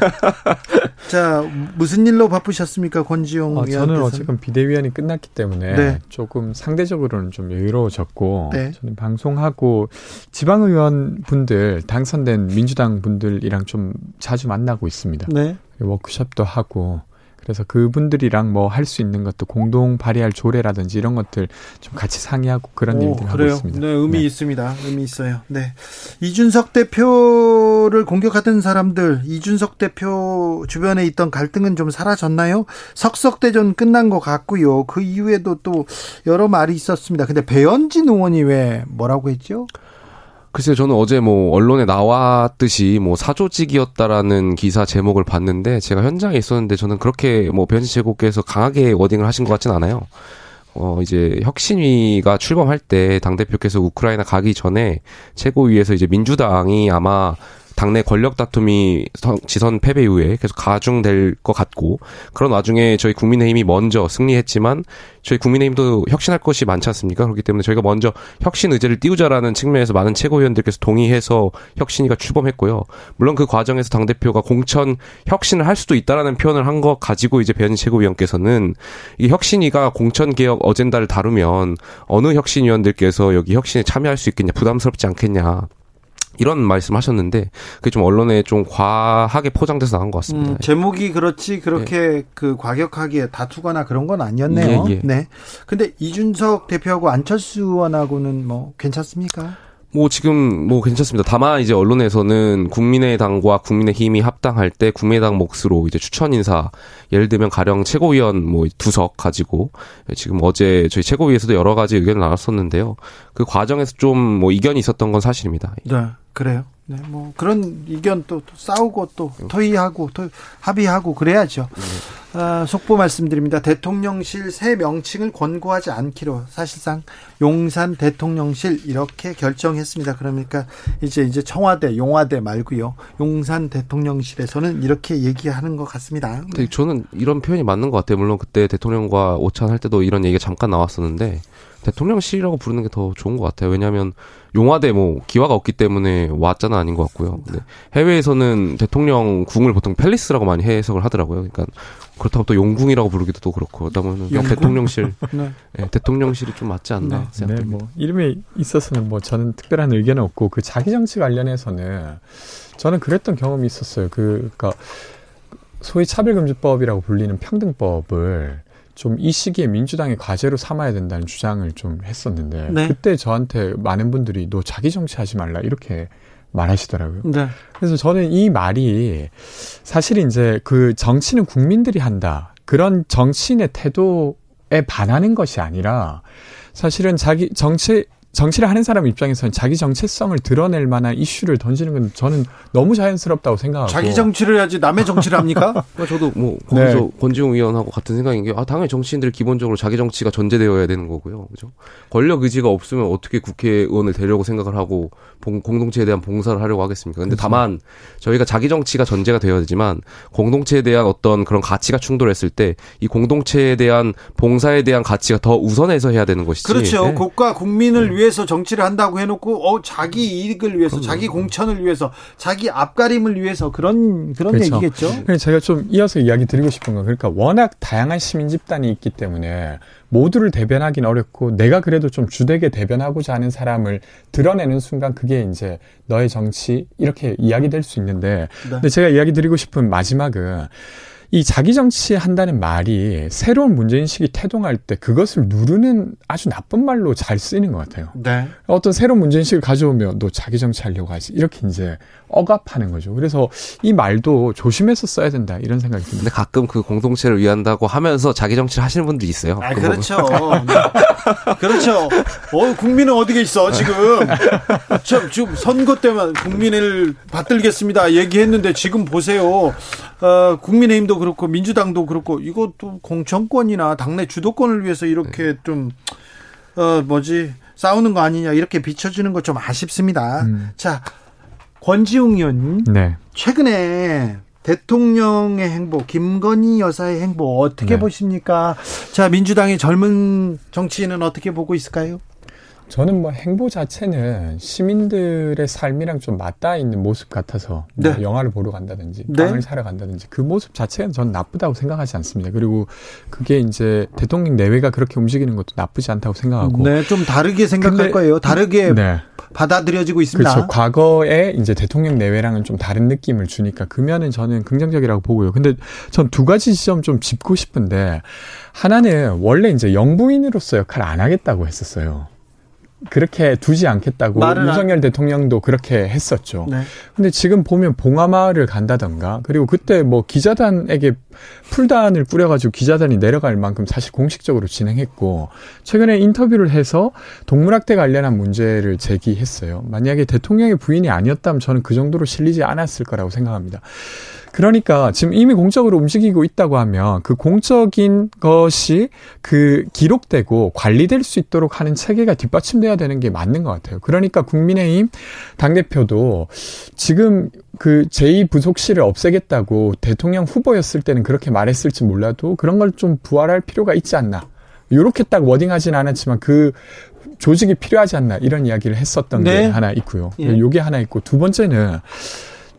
자, 무슨 일로 바쁘셨습니까, 권지용 어, 저는? 어쨌든 비대위원이 끝났기 때문에 네. 조금 상대적으로는 좀 여유로워졌고 네. 저는 방송하고 지방의원 분들 당선된 민주당 분들이랑 좀 자주 만나고 있습니다. 네. 워크숍도 하고 그래서 그분들이랑 뭐 할 수 있는 것도 공동 발의할 조례라든지 이런 것들 좀 같이 상의하고 그런 오, 일들 하고? 있습니다. 네, 의미 네. 있습니다. 의미 있어요. 네. 이준석 대표를 공격하던 사람들, 이준석 대표 주변에 있던 갈등은 좀 사라졌나요? 석석대전 끝난 것 같고요. 그 이후에도 또 여러 말이 있었습니다. 근데 배현진 의원이 왜 뭐라고 했죠? 글쎄요, 저는 어제 뭐 언론에 나왔듯이 뭐 사조직이었다라는 기사 제목을 봤는데 제가 현장에 있었는데 저는 그렇게 뭐 변진 제국께서 강하게 워딩을 하신 것 같진 않아요. 어, 이제 혁신위가 출범할 때 당대표께서 우크라이나 가기 전에 최고위에서 이제 민주당이 아마 당내 권력 다툼이 선- 지선 패배 이후에 계속 가중될 것 같고 그런 와중에 저희 국민의힘이 먼저 승리했지만 저희 국민의힘도 혁신할 것이 많지 않습니까? 그렇기 때문에 저희가 먼저 혁신 의제를 띄우자라는 측면에서 많은 최고위원들께서 동의해서 혁신위가 출범했고요. 물론 그 과정에서 당 대표가 공천 혁신을 할 수도 있다라는 표현을 한 것 가지고 이제 배현진 최고위원께서는 이 혁신위가 공천 개혁 어젠다를 다루면 어느 혁신위원들께서 여기 혁신에 참여할 수 있겠냐 부담스럽지 않겠냐 이런 말씀하셨는데 그게 좀 언론에 좀 과하게 포장돼서 나온 것 같습니다. 음, 제목이 그렇지 그렇게 그 과격하게 다투거나 그런 건 아니었네요. 예, 예. 네. 근데 이준석 대표하고 안철수 의원하고는 뭐 괜찮습니까? 뭐 지금 뭐 괜찮습니다. 다만 이제 언론에서는 국민의당과 국민의힘이 합당할 때 국민의당 몫으로 이제 추천 인사 예를 들면 가령 최고위원 뭐 두석 가지고 지금 어제 저희 최고위에서도 여러 가지 의견을 나눴었는데요. 그 과정에서 좀 뭐 이견이 있었던 건 사실입니다. 네. 그래요. 네, 뭐 그런 의견 또, 또 싸우고 또 토의하고 또 합의하고 그래야죠. 아, 속보 말씀드립니다. 대통령실 새 명칭을 권고하지 않기로 사실상 용산 대통령실 이렇게 결정했습니다. 그러니까 이제 이제 청와대, 용화대 말고요. 용산 대통령실에서는 이렇게 얘기하는 것 같습니다. 근데 저는 이런 표현이 맞는 것 같아요. 물론 그때 대통령과 오찬 할 때도 이런 얘기가 잠깐 나왔었는데 대통령실이라고 부르는 게 더 좋은 것 같아요. 왜냐하면 용화대 뭐 기화가 없기 때문에 왔잖아 아닌 것 같고요. 근데 해외에서는 대통령 궁을 보통 팰리스라고 많이 해석을 하더라고요. 그러니까 그렇다고 또 용궁이라고 부르기도 또 그렇고 그러다 보면? 대통령실, [laughs] 네. 네, 대통령실이 좀 맞지 않나 네, 생각합니다. 뭐 이름에 있어서는 뭐 저는 특별한 의견은 없고 그 자기 정치 관련해서는 저는 그랬던 경험이 있었어요. 그 그러니까 소위 차별금지법이라고 불리는 평등법을 좀 이 시기에 민주당의 과제로 삼아야 된다는 주장을 좀 했었는데 네. 그때 저한테 많은 분들이 너 자기 정치하지 말라 이렇게 말하시더라고요. 네. 그래서 저는 이 말이 사실 이제 그 정치는 국민들이 한다. 그런 정치인의 태도에 반하는 것이 아니라 사실은 자기 정치 정치를 하는 사람 입장에서는 자기 정체성을 드러낼 만한 이슈를 던지는 건 저는 너무 자연스럽다고 생각하고 자기 정치를 해야지 남의 정치를 합니까? [laughs] 그러니까 저도 뭐 거기서 네. 권지웅 의원하고 같은 생각인 게 아 당연히 정치인들 기본적으로 자기 정치가 전제되어야 되는 거고요. 그죠? 권력 의지가 없으면 어떻게 국회의원을 되려고 생각을 하고 봉- 공동체에 대한 봉사를 하려고 하겠습니까? 근데 다만 저희가 자기 정치가 전제가 되어야 되지만 공동체에 대한 어떤 그런 가치가 충돌했을 때 이 공동체에 대한 봉사에 대한 가치가 더 우선해서 해야 되는 것이지. 그렇죠. 네. 국가 국민을 위해 서 정치를 한다고 해놓고 어 자기 이익을 위해서, 자기 공천을 위해서, 자기 앞가림을 위해서 그런 그런 그렇죠. 얘기겠죠. 그래서 제가 좀 이어서 이야기 드리고 싶은 건 그러니까 워낙 다양한 시민 집단이 있기 때문에 모두를 대변하기는 어렵고 내가 그래도 좀 주되게 대변하고자 하는 사람을 드러내는 순간 그게 이제 너의 정치 이렇게 이야기될 수 있는데 네. 근데 제가 이야기 드리고 싶은 마지막은 이 자기 정치 한다는 말이 새로운 문제인식이 태동할 때 그것을 누르는 아주 나쁜 말로 잘 쓰이는 것 같아요. 네. 어떤 새로운 문제인식을 가져오면 너 자기 정치 하려고 하지 이렇게 이제 억압하는 거죠. 그래서 이 말도 조심해서 써야 된다 이런 생각이 듭니다. 근데 가끔 그 공동체를 위한다고 하면서 자기 정치를 하시는 분들이 있어요. 아, 그거 그렇죠. 네. [laughs] 그렇죠. 어, 국민은 어디 있어, 지금. 저, 지금 선거 때만 국민을 받들겠습니다. 얘기했는데 지금 보세요. 어, 국민의힘도 그렇고 민주당도 그렇고 이것도 공천권이나 당내 주도권을 위해서 이렇게 좀, 어, 뭐지, 싸우는 거 아니냐, 이렇게 비춰주는 거 좀 아쉽습니다. 음. 자, 권지웅 의원님. 네. 최근에 대통령의 행보, 김건희 여사의 행보 어떻게 네. 보십니까? 자, 민주당의 젊은 정치인은 어떻게 보고 있을까요? 저는 뭐 행보 자체는 시민들의 삶이랑 좀 맞닿아 있는 모습 같아서 뭐 네. 영화를 보러 간다든지 네. 빵을 사러 간다든지 그 모습 자체는 전 나쁘다고 생각하지 않습니다. 그리고 그게 이제 대통령 내외가 그렇게 움직이는 것도 나쁘지 않다고 생각하고 네, 좀 다르게 생각할 근데- 거예요. 다르게 네. 받아들여지고 있습니다. 그렇죠. 과거에 이제 대통령 내외랑은 좀 다른 느낌을 주니까 그 면은 저는 긍정적이라고 보고요. 근데 전 두 가지 지점 좀 짚고 싶은데 하나는 원래 이제 영부인으로서 역할을 안 하겠다고 했었어요. 그렇게 두지 않겠다고 말을 안- 윤석열 대통령도 그렇게 했었죠. 네. 근데 지금 보면 봉하마을을 간다던가 그리고 그때 뭐 기자단에게 풀단을 꾸려가지고 기자단이 내려갈 만큼 사실 공식적으로 진행했고 최근에 인터뷰를 해서 동물학대 관련한 문제를 제기했어요. 만약에 대통령의 부인이 아니었다면 저는 그 정도로 실리지 않았을 거라고 생각합니다. 그러니까 지금 이미 공적으로 움직이고 있다고 하면 그 공적인 것이 그 기록되고 관리될 수 있도록 하는 체계가 뒷받침돼야 되는 게 맞는 것 같아요. 그러니까 국민의힘 당대표도 지금 그 제2부속실을 없애겠다고 대통령 후보였을 때는 그렇게 말했을지 몰라도 그런 걸 좀 부활할 필요가 있지 않나. 요렇게 딱 워딩하진 않았지만 그 조직이 필요하지 않나 이런 이야기를 했었던 네. 게 하나 있고요. 예. 요게 하나 있고 두 번째는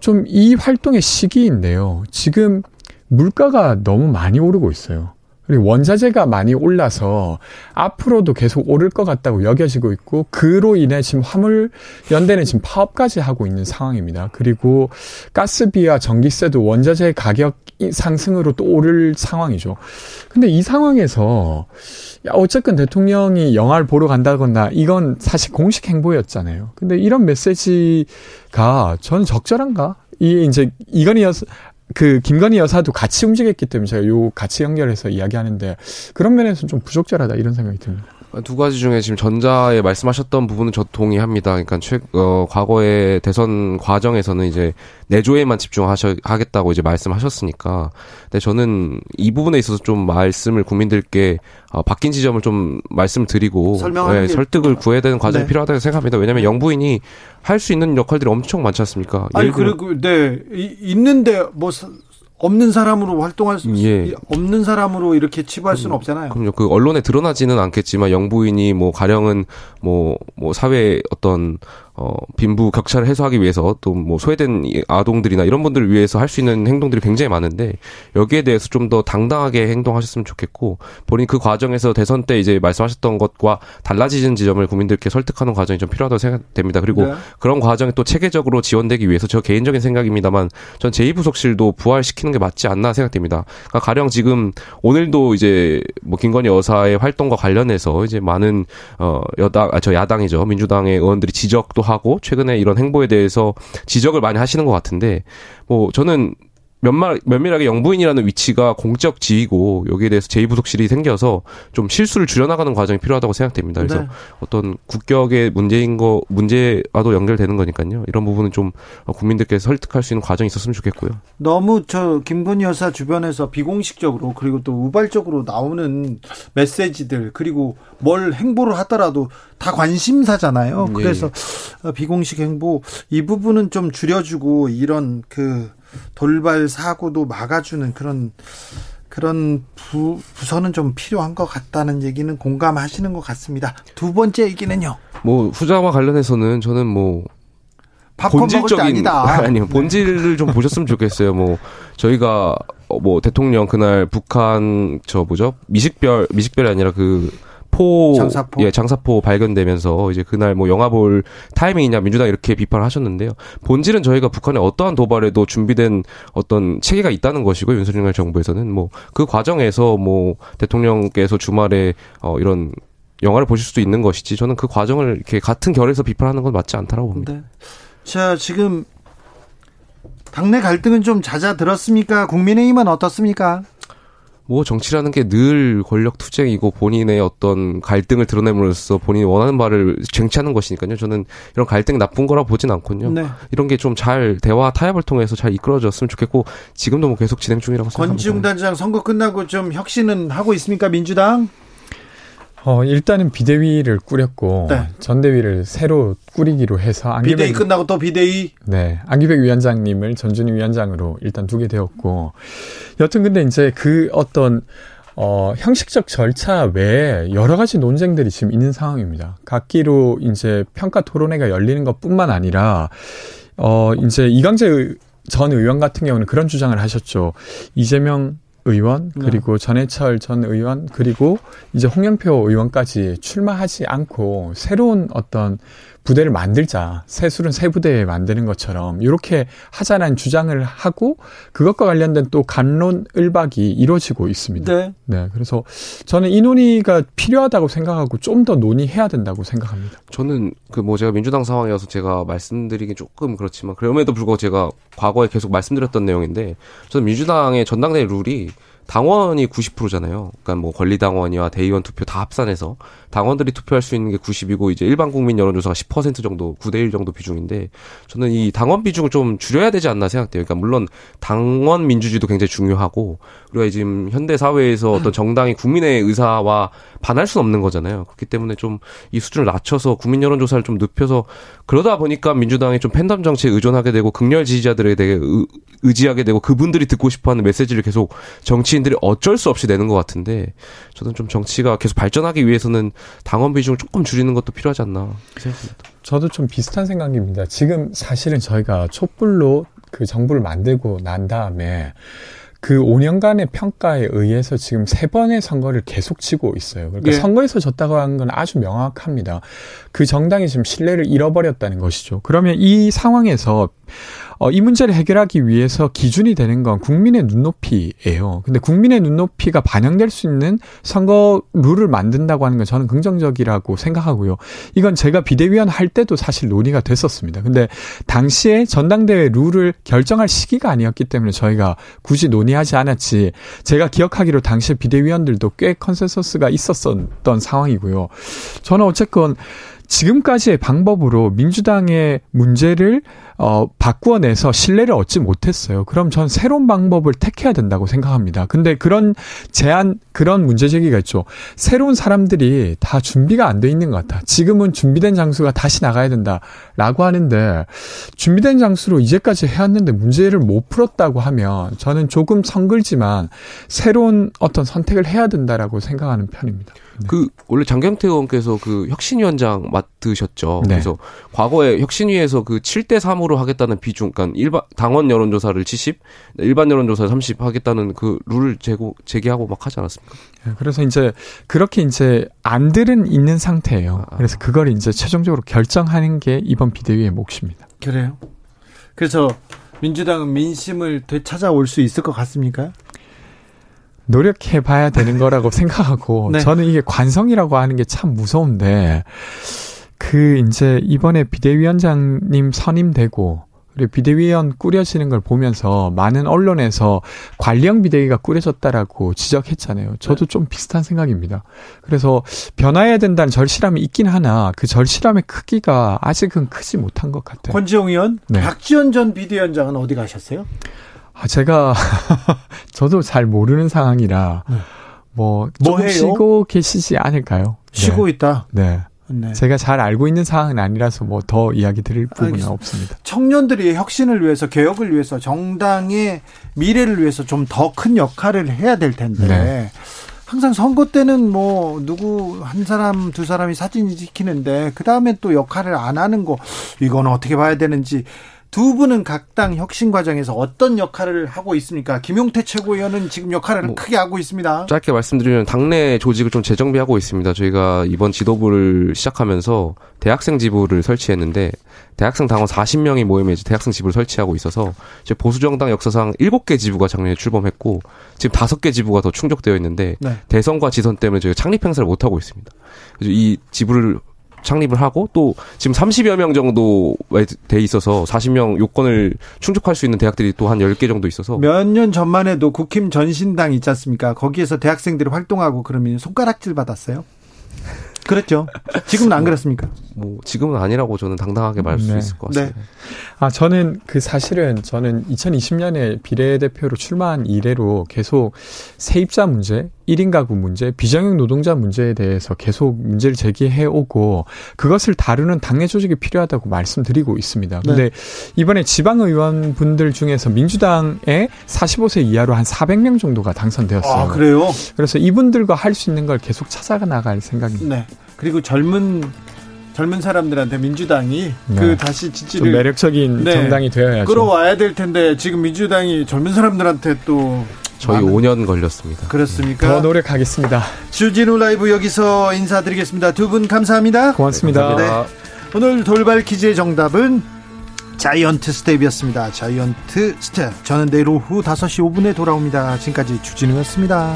좀 이 활동의 시기인데요. 지금 물가가 너무 많이 오르고 있어요. 그리고 원자재가 많이 올라서 앞으로도 계속 오를 것 같다고 여겨지고 있고 그로 인해 지금 화물 연대는 지금 파업까지 하고 있는 상황입니다. 그리고 가스비와 전기세도 원자재 가격 상승으로 또 오를 상황이죠. 근데 이 상황에서 야 어쨌든 대통령이 영화를 보러 간다거나 이건 사실 공식 행보였잖아요. 근데 이런 메시지가 저는 적절한가? 이 이제 여사 그 김건희 여사도 같이 움직였기 때문에 제가 요 같이 연결해서 이야기하는데 그런 면에서 좀 부적절하다 이런 생각이 듭니다. 두 가지 중에 지금 전자에 말씀하셨던 부분은 저 동의합니다. 그러니까 최, 어, 과거의 대선 과정에서는 이제 내조에만 집중하셔 하겠다고 이제 말씀하셨으니까. 근데 저는 이 부분에 있어서 좀 말씀을 국민들께 어, 바뀐 지점을 좀 말씀드리고 설명하는 예, 게 설득을 구해야 되는 과정이 네. 필요하다고 생각합니다. 왜냐하면 영부인이 할 수 있는 역할들이 엄청 많지 않습니까? 아니 그리고 네 이- 있는데 뭐 사- 없는 사람으로 활동할 수 예. 없는 사람으로 이렇게 치부할 수는 없잖아요. 그럼요. 그 언론에 드러나지는 않겠지만 영부인이 뭐 가령은 뭐뭐 사회 어떤 어 빈부 격차를 해소하기 위해서 또 뭐 소외된 이 아동들이나 이런 분들을 위해서 할 수 있는 행동들이 굉장히 많은데 여기에 대해서 좀 더 당당하게 행동하셨으면 좋겠고 본인 그 과정에서 대선 때 이제 말씀하셨던 것과 달라지는 지점을 국민들께 설득하는 과정이 좀 필요하다고 생각됩니다. 그리고 네. 그런 과정이 또 체계적으로 지원되기 위해서 저 개인적인 생각입니다만 전 제2부속실도 부활시키는 게 맞지 않나 생각됩니다. 그러니까 가령 지금 오늘도 이제 뭐 김건희 여사의 활동과 관련해서 이제 많은 어 여당 아 저 야당이죠 민주당의 의원들이 지적도 하고 최근에 이런 행보에 대해서 지적을 많이 하시는 것 같은데 뭐 저는 면밀, 면밀하게 영부인이라는 위치가 공적 지위고 여기에 대해서 제2부속실이 생겨서 좀 실수를 줄여나가는 과정이 필요하다고 생각됩니다. 그래서 네. 어떤 국격의 문제인 거 문제와도 연결되는 거니까요. 이런 부분은 좀 국민들께 설득할 수 있는 과정이 있었으면 좋겠고요. 너무 저 김건희 여사 주변에서 비공식적으로 그리고 또 우발적으로 나오는 메시지들 그리고 뭘 행보를 하더라도 다 관심사잖아요. 예, 그래서 어, 비공식 행보 이 부분은 좀 줄여주고 이런 그 돌발 사고도 막아주는 그런 그런 부, 부서는 좀 필요한 것 같다는 얘기는 공감하시는 것 같습니다. 두 번째 얘기는요. 뭐 후자와 관련해서는 저는 뭐 아니다. [laughs] 아니요 본질을 좀 보셨으면 좋겠어요. 뭐 저희가 어, 뭐 대통령 그날 북한 저 뭐죠 미식별 미식별이 아니라 그 포, 장사포. 예, 장사포 발견되면서 이제 그날 뭐 영화 볼 타이밍이냐 민주당 이렇게 비판을 하셨는데요. 본질은 저희가 북한에 어떠한 도발에도 준비된 어떤 체계가 있다는 것이고 윤석열 정부에서는 뭐 그 과정에서 뭐 대통령께서 주말에 어 이런 영화를 보실 수도 있는 것이지 저는 그 과정을 이렇게 같은 결에서 비판하는 건 맞지 않다라고 봅니다. 네. 자, 지금 당내 갈등은 좀 잦아들었습니까? 국민의힘은 어떻습니까? 뭐 정치라는 게 늘 권력 투쟁이고 본인의 어떤 갈등을 드러냄으로써 본인이 원하는 바를 쟁취하는 것이니까요. 저는 이런 갈등이 나쁜 거라 보진 않거든요. 네. 이런 게 좀 잘 대화 타협을 통해서 잘 이끌어졌으면 좋겠고 지금도 뭐 계속 진행 중이라고 생각합니다. 권지웅 단장 선거 끝나고 좀 혁신은 하고 있습니까? 민주당? 어, 일단은 비대위를 꾸렸고 네. 전대위를 새로 꾸리기로 해서 안기백 비대위 끝나고 또 비대위? 네, 안기백 위원장님을 전준희 위원장으로 일단 두게 되었고 여튼 근데 이제 그 어떤 어, 형식적 절차 외에 여러 가지 논쟁들이 지금 있는 상황입니다. 각기로 이제 평가 토론회가 열리는 것 뿐만 아니라, 어, 이제 이강재 의- 전 의원 같은 경우는 그런 주장을 하셨죠. 이재명 의원, 그리고 전해철 전 의원, 그리고 이제 홍영표 의원까지 출마하지 않고 새로운 어떤 부대를 만들자. 새 술은 새 부대 만드는 것처럼 이렇게 하자라는 주장을 하고 그것과 관련된 또 간론 을박이 이루어지고 있습니다. 네. 네, 그래서 저는 이 논의가 필요하다고 생각하고 좀 더 논의해야 된다고 생각합니다. 저는 그 뭐 제가 민주당 상황이어서 제가 말씀드리기 조금 그렇지만 그럼에도 불구하고 제가 과거에 계속 말씀드렸던 내용인데 저는 민주당의 전당대 룰이 당원이 90%잖아요. 그러니까 뭐 권리당원이와 대의원 투표 다 합산해서 당원들이 투표할 수 있는 게 90이고 이제 일반 국민 여론조사가 10% 정도 9대 1 정도 비중인데 저는 이 당원 비중을 좀 줄여야 되지 않나 생각돼요. 그러니까 물론 당원 민주주의도 굉장히 중요하고 우리가 지금 현대 사회에서 어떤 정당이 국민의 의사와 반할 수는 없는 거잖아요. 그렇기 때문에 좀 이 수준을 낮춰서 국민 여론 조사를 좀 눕혀서 그러다 보니까 민주당이 좀 팬덤 정치에 의존하게 되고 극렬 지지자들에 대해 의, 의지하게 되고 그분들이 듣고 싶어하는 메시지를 계속 정치인들이 어쩔 수 없이 내는 것 같은데 저는 좀 정치가 계속 발전하기 위해서는 당원 비중을 조금 줄이는 것도 필요하지 않나 생각합니다. 저도 좀 비슷한 생각입니다. 지금 사실은 저희가 촛불로 그 정부를 만들고 난 다음에 그 5년간의 평가에 의해서 지금 세 번의 선거를 계속 치고 있어요. 그러니까 예. 선거에서 졌다고 하는 건 아주 명확합니다. 그 정당이 지금 신뢰를 잃어버렸다는 것이죠. 그러면 이 상황에서 어, 이 문제를 해결하기 위해서 기준이 되는 건 국민의 눈높이예요. 근데 국민의 눈높이가 반영될 수 있는 선거 룰을 만든다고 하는 건 저는 긍정적이라고 생각하고요. 이건 제가 비대위원 할 때도 사실 논의가 됐었습니다. 근데 당시에 전당대회 룰을 결정할 시기가 아니었기 때문에 저희가 굳이 논의할 동의하지 않았지. 제가 기억하기로 당시 비대위원들도 꽤 consensus가 있었던 상황이고요. 저는 어쨌건 지금까지의 방법으로 민주당의 문제를 어, 바꾸어내서 신뢰를 얻지 못했어요. 그럼 전 새로운 방법을 택해야 된다고 생각합니다. 근데 그런 제안, 그런 문제 제기가 있죠. 새로운 사람들이 다 준비가 안 돼 있는 것 같아. 지금은 준비된 장수가 다시 나가야 된다라고 하는데 준비된 장수로 이제까지 해왔는데 문제를 못 풀었다고 하면 저는 조금 성글지만 새로운 어떤 선택을 해야 된다라고 생각하는 편입니다. 네. 그 원래 장경태 의원께서 그 혁신위원장 맡으셨죠. 네. 그래서 과거에 혁신위에서 그 7대 3으로 하겠다는 비중, 그러니까 일반 당원 여론조사를 70, 일반 여론조사 30 하겠다는 그 룰을 제고 제기하고 막 하지 않았습니까? 네, 그래서 이제 그렇게 이제 안들은 있는 상태예요. 그래서 그걸 이제 최종적으로 결정하는 게 이번 비대위의 몫입니다. 그래요. 그래서 민주당은 민심을 되찾아올 수 있을 것 같습니까? 노력해 봐야 되는 거라고 [laughs] 생각하고 네. 저는 이게 관성이라고 하는 게 참 무서운데 그 이제 이번에 비대위원장님 선임되고 그리고 비대위원 꾸려지는 걸 보면서 많은 언론에서 관리형 비대위가 꾸려졌다라고 지적했잖아요. 저도 좀 비슷한 생각입니다. 그래서 변화해야 된다는 절실함이 있긴 하나 그 절실함의 크기가 아직은 크지 못한 것 같아요. 권지용 의원, 네. 박지원 전 비대위원장은 어디 가셨어요? 아, 제가 [laughs] 저도 잘 모르는 상황이라 뭐뭐 해요? 쉬고 계시지 않을까요? 쉬고 네. 있다. 네. 네. 제가 잘 알고 있는 상황은 아니라서 뭐 더 이야기 드릴 부분은 알겠습니다. 없습니다. 청년들이 혁신을 위해서 개혁을 위해서 정당의 미래를 위해서 좀 더 큰 역할을 해야 될 텐데 네. 항상 선거 때는 뭐 누구 한 사람 두 사람이 사진 찍히는데 그 다음에 또 역할을 안 하는 거 이건 어떻게 봐야 되는지 두 분은 각 당 혁신 과정에서 어떤 역할을 하고 있습니까? 김용태 최고위원은 지금 역할을 뭐, 크게 하고 있습니다. 짧게 말씀드리면 당내 조직을 좀 재정비하고 있습니다. 저희가 이번 지도부를 시작하면서 대학생 지부를 설치했는데 대학생 당원 40명이 모임에 이제 대학생 지부를 설치하고 있어서 이제 보수 정당 역사상 7개 지부가 작년에 출범했고 지금 5개 지부가 더 충족되어 있는데 네. 대선과 지선 때문에 저희가 창립 행사를 못 하고 있습니다. 그래서 이 지부를 창립을 하고 또 지금 30여 명 정도 돼 있어서 40명 요건을 충족할 수 있는 대학들이 또 한 10개 정도 있어서 몇 년 전만 해도 국힘 전신당 있지 않습니까? 거기에서 대학생들이 활동하고 그러면 손가락질 받았어요. 그랬죠. 지금은 안 그렇습니까? 뭐 지금은 아니라고 저는 당당하게 말할 수 네. 있을 것 같습니다. 아, 저는 그 사실은 저는 2020년에 비례대표로 출마한 이래로 계속 세입자 문제, 1인 가구 문제, 비정형 노동자 문제에 대해서 계속 문제를 제기해 오고 그것을 다루는 당내 조직이 필요하다고 말씀드리고 있습니다. 근데 네. 이번에 지방 의원 분들 중에서 민주당에 45세 이하로 한 400명 정도가 당선되었어요. 아, 그래요? 그래서 이분들과 할 수 있는 걸 계속 찾아가 나갈 생각입니다. 네. 그리고 젊은 젊은 사람들한테 민주당이 네. 그 다시 좀 지지를 매력적인 네. 정당이 되어야죠. 끌어와야 될 텐데 지금 민주당이 젊은 사람들한테 또 저희 많은- 5년 걸렸습니다. 그렇습니까? 더 노력하겠습니다. 주진우 라이브 여기서 인사드리겠습니다. 두 분 감사합니다. 고맙습니다. 네. 오늘 돌발 퀴즈의 정답은 자이언트 스텝이었습니다. 자이언트 스텝. 저는 내일 오후 5시 5분에 돌아옵니다. 지금까지 주진우였습니다.